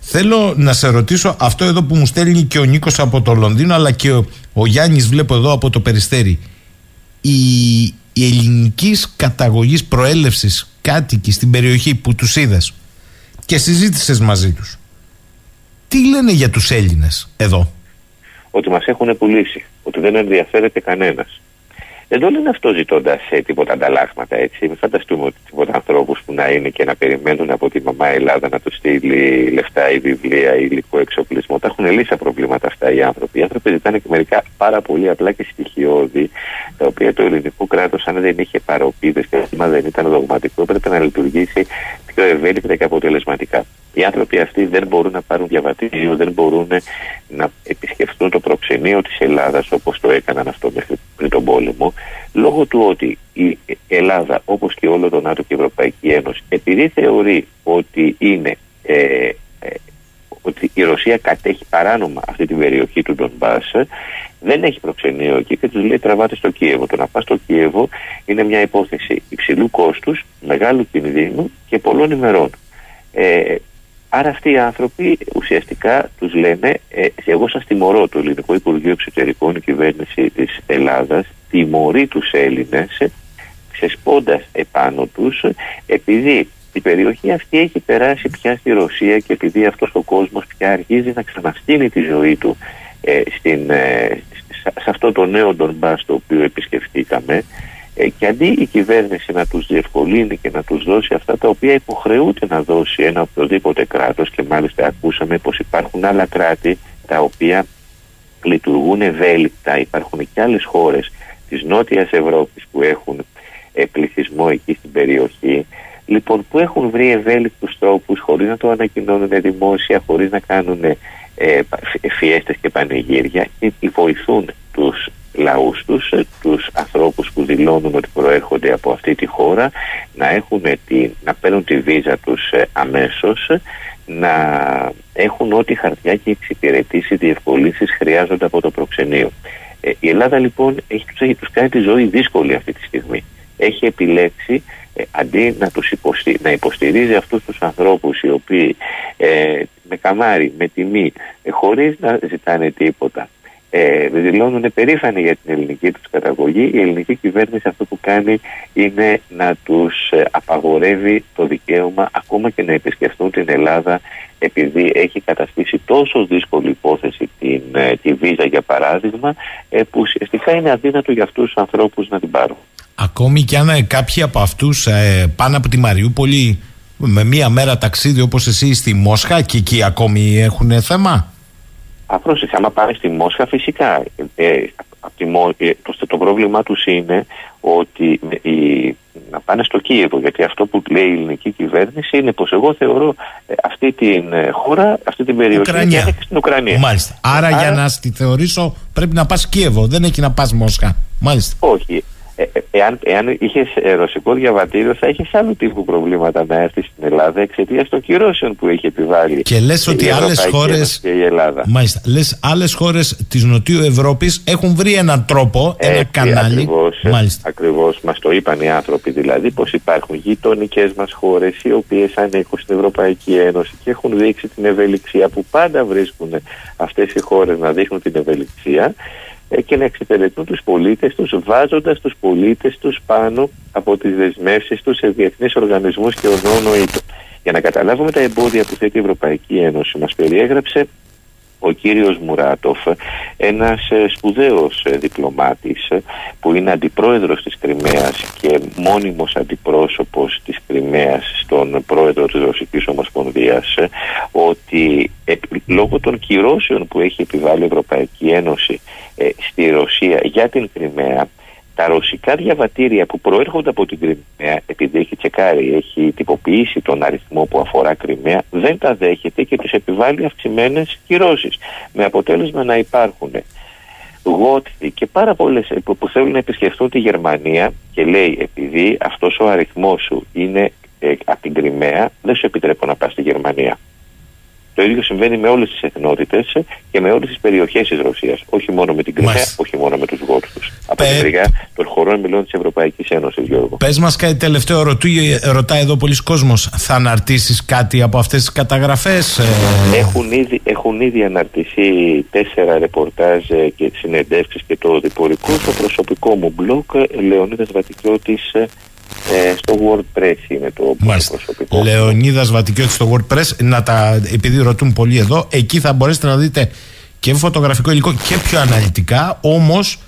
θέλω να σε ρωτήσω αυτό εδώ που μου στέλνει και ο Νίκος από το Λονδίνο, αλλά και ο, ο Γιάννης βλέπω εδώ από το Περιστέρι. Η, η ελληνικής καταγωγής προέλευσης κάτοικοι στην περιοχή που τους είδες και συζήτησες μαζί τους, τι λένε για τους Έλληνες εδώ;
Ότι μας έχουν πουλήσει, ότι δεν ενδιαφέρεται κανένας. Δεν το λένε αυτό ζητώντας τίποτα ανταλλάγματα έτσι. Μην φανταστούμε ότι τίποτα ανθρώπους που να είναι και να περιμένουν από τη μαμά Ελλάδα να τους στείλει λεφτά ή βιβλία ή υλικό εξοπλισμό. Τα έχουν λύσει τα προβλήματα αυτά οι άνθρωποι. Οι άνθρωποι ζητάνε και μερικά πάρα πολύ απλά και στοιχειώδη, τα οποία το ελληνικό κράτος, αν δεν είχε παροπίδες και αν δεν ήταν δογματικό, έπρεπε να λειτουργήσει πιο ευέλικτα και αποτελεσματικά. Οι άνθρωποι αυτοί δεν μπορούν να πάρουν διαβατήριο, δεν μπορούν να επισκεφτούν το προξενείο της Ελλάδας όπως το έκαναν αυτό μέχρι πριν τον πόλεμο λόγω του ότι η Ελλάδα όπως και όλο το ΝΑΤΟ και η Ευρωπαϊκή Ένωση επειδή θεωρεί ότι είναι ε, ε, ότι η Ρωσία κατέχει παράνομα αυτή την περιοχή του Ντομπάς δεν έχει προξενείο εκεί και τους λέει τραβάτε στο Κίεβο. Το να πας στο Κίεβο είναι μια υπόθεση υψηλού κόστους, μεγάλου κινδύνου και πολλών ημερών. Ε, άρα αυτοί οι άνθρωποι ουσιαστικά τους λένε ε, εγώ σας τιμωρώ το Ελληνικό Υπουργείο Εξωτερικών η κυβέρνηση της Ελλάδας τιμωρεί τους Έλληνες ξεσπώντας επάνω τους επειδή η περιοχή αυτή έχει περάσει πια στη Ρωσία και επειδή αυτός ο κόσμος πια αρχίζει να ξαναστείλει τη ζωή του ε, στην, ε, σε αυτό το νέο Ντονμπάς το οποίο επισκεφτήκαμε ε, και αντί η κυβέρνηση να τους διευκολύνει και να τους δώσει αυτά τα οποία υποχρεούται να δώσει ένα οποιοδήποτε κράτος και μάλιστα ακούσαμε πως υπάρχουν άλλα κράτη τα οποία λειτουργούν ευέλικτα, υπάρχουν και άλλες χώρες της Νότιας Ευρώπης που έχουν ε, πληθυσμό εκεί στην περιοχή. Λοιπόν που έχουν βρει ευέλικτους τρόπους χωρίς να το ανακοινώνουν δημόσια, χωρίς να κάνουν ε, φιέστες και πανηγύρια και βοηθούν τους λαούς τους, ε, τους ανθρώπους που δηλώνουν ότι προέρχονται από αυτή τη χώρα να, έχουν τη, να παίρνουν τη βίζα τους ε, αμέσως να έχουν ό,τι χαρτιά και εξυπηρετήσει διευκολύνσεις χρειάζονται από το προξενείο. Ε, η Ελλάδα λοιπόν έχει, τους, έχει τους κάνει τη ζωή δύσκολη αυτή τη στιγμή. Έχει επιλέξει ε, αντί να, τους υποστη... να υποστηρίζει αυτούς τους ανθρώπους οι οποίοι ε, με καμάρι, με τιμή, ε, χωρίς να ζητάνε τίποτα, ε, δηλώνουν περήφανοι για την ελληνική τους καταγωγή. Η ελληνική κυβέρνηση αυτό που κάνει είναι να τους ε, απαγορεύει το δικαίωμα ακόμα και να επισκεφτούν την Ελλάδα επειδή έχει καταστήσει τόσο δύσκολη υπόθεση την, ε, τη βίζα για παράδειγμα ε, που ουσιαστικά είναι αδύνατο για αυτούς τους ανθρώπους να την πάρουν.
Ακόμη και αν ε, κάποιοι από αυτούς ε, πάνε από τη Μαριούπολη με μία μέρα ταξίδι όπως εσύ στη Μόσχα και εκεί ακόμη έχουν θέμα;
Απρόσεχε, άμα πάνε στη Μόσχα φυσικά. Ε, τη, ε, το, το πρόβλημά τους είναι ότι η, να πάνε στο Κίεβο γιατί αυτό που λέει η ελληνική κυβέρνηση είναι πως εγώ θεωρώ ε, αυτή την ε, χώρα, αυτή την περιοχή
Ουκρανία.
και στην Ουκρανία.
Μάλιστα. Άρα, για να τη θεωρήσω πρέπει να πας Κίεβο, δεν έχει να πας Μόσχα. Μάλιστα.
Όχι. Ε, ε, εάν, εάν είχες ρωσικό διαβατήριο, θα είχες άλλου τύπου προβλήματα να έρθεις στην Ελλάδα εξαιτίας των κυρώσεων που έχει επιβάλει.
Και λες ότι
η
άλλε
Ευρωπαϊκή
χώρε.
Ένωση και η Ελλάδα.
Μάλιστα. Λες άλλες χώρες της Νοτιού Ευρώπης έχουν βρει έναν τρόπο, ένα
Έτσι,
κανάλι.
Ακριβώς,
Μάλιστα.
ακριβώς μας το είπαν οι άνθρωποι δηλαδή πως υπάρχουν γειτονικές μας χώρες οι οποίες ανήκουν στην Ευρωπαϊκή Ένωση και έχουν δείξει την ευελιξία που πάντα βρίσκουν αυτές οι χώρες να δείχνουν την ευελιξία ε, και να εξυπηρετούν τους πολίτες τους βάζοντας τους πολίτες τους πάνω από τις δεσμεύσεις τους σε διεθνείς οργανισμούς και ονόνοητο. Για να καταλάβουμε τα εμπόδια που θέτει η Ευρωπαϊκή Ένωση μας περιέγραψε ο κύριος Μουράτοφ, ένας ε, σπουδαίος ε, διπλωμάτης ε, που είναι αντιπρόεδρος της Κρυμαίας και μόνιμος αντιπρόσωπος της Κρυμαίας στον πρόεδρο της Ρωσικής Ομοσπονδίας ε, ότι ε, λόγω των κυρώσεων που έχει επιβάλει η Ευρωπαϊκή Ένωση ε, στη Ρωσία για την Κρυμαία τα ρωσικά διαβατήρια που προέρχονται από την Κρυμαία, επειδή έχει τσεκάρει, έχει τυποποιήσει τον αριθμό που αφορά Κρυμαία, δεν τα δέχεται και τους επιβάλλει αυξημένες κυρώσεις. Με αποτέλεσμα να υπάρχουν γότθοι και πάρα πολλές που, που θέλουν να επισκεφθούν τη Γερμανία και λέει επειδή αυτός ο αριθμός σου είναι ε, από την Κρυμαία, δεν σου επιτρέπω να πας στη Γερμανία. Το ίδιο συμβαίνει με όλες τις εθνότητες και με όλες τις περιοχές της Ρωσίας. Όχι μόνο με την Κρυμαία,
Μάλιστα.
όχι μόνο με τους Γότου. Από
Πε-
την μεριά των χωρών μελών της Ευρωπαϊκής Ένωσης, Γιώργο.
Πες μας κάτι τελευταίο, ρωτούει, ρωτάει εδώ πολλοί κόσμος. Θα αναρτήσεις κάτι από αυτές τις καταγραφές.
Έχουν ήδη, έχουν ήδη αναρτηθεί τέσσερα ρεπορτάζ ε, και συνεντεύξεις και το διπορικό στο προσωπικό μου blog ε, Λεωνίδας Βατικιώτης ε, ε, στο WordPress είναι το
Μάλιστα.
προσωπικό.
Λεωνίδας Βατικιώτης στο WordPress. Να τα, επειδή ρωτούν πολλοί εδώ, εκεί θα μπορέσετε να δείτε και φωτογραφικό υλικό και πιο αναλυτικά. Όμως,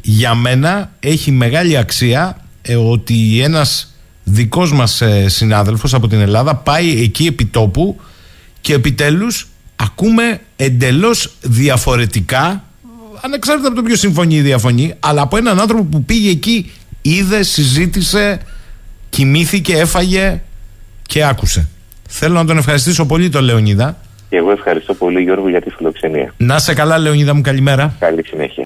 για μένα έχει μεγάλη αξία ε, ότι ένας δικός μας ε, συνάδελφος από την Ελλάδα πάει εκεί επί τόπου και επιτέλους ακούμε εντελώς διαφορετικά ανεξάρτητα από το ποιο συμφωνεί ή διαφωνεί αλλά από έναν άνθρωπο που πήγε εκεί είδε, συζήτησε κοιμήθηκε, έφαγε και άκουσε θέλω να τον ευχαριστήσω πολύ τον Λεωνίδα
Και εγώ ευχαριστώ πολύ Γιώργο για τη φιλοξενία.
να σε καλά Λεωνίδα μου καλημέρα
Καλή συνέχεια.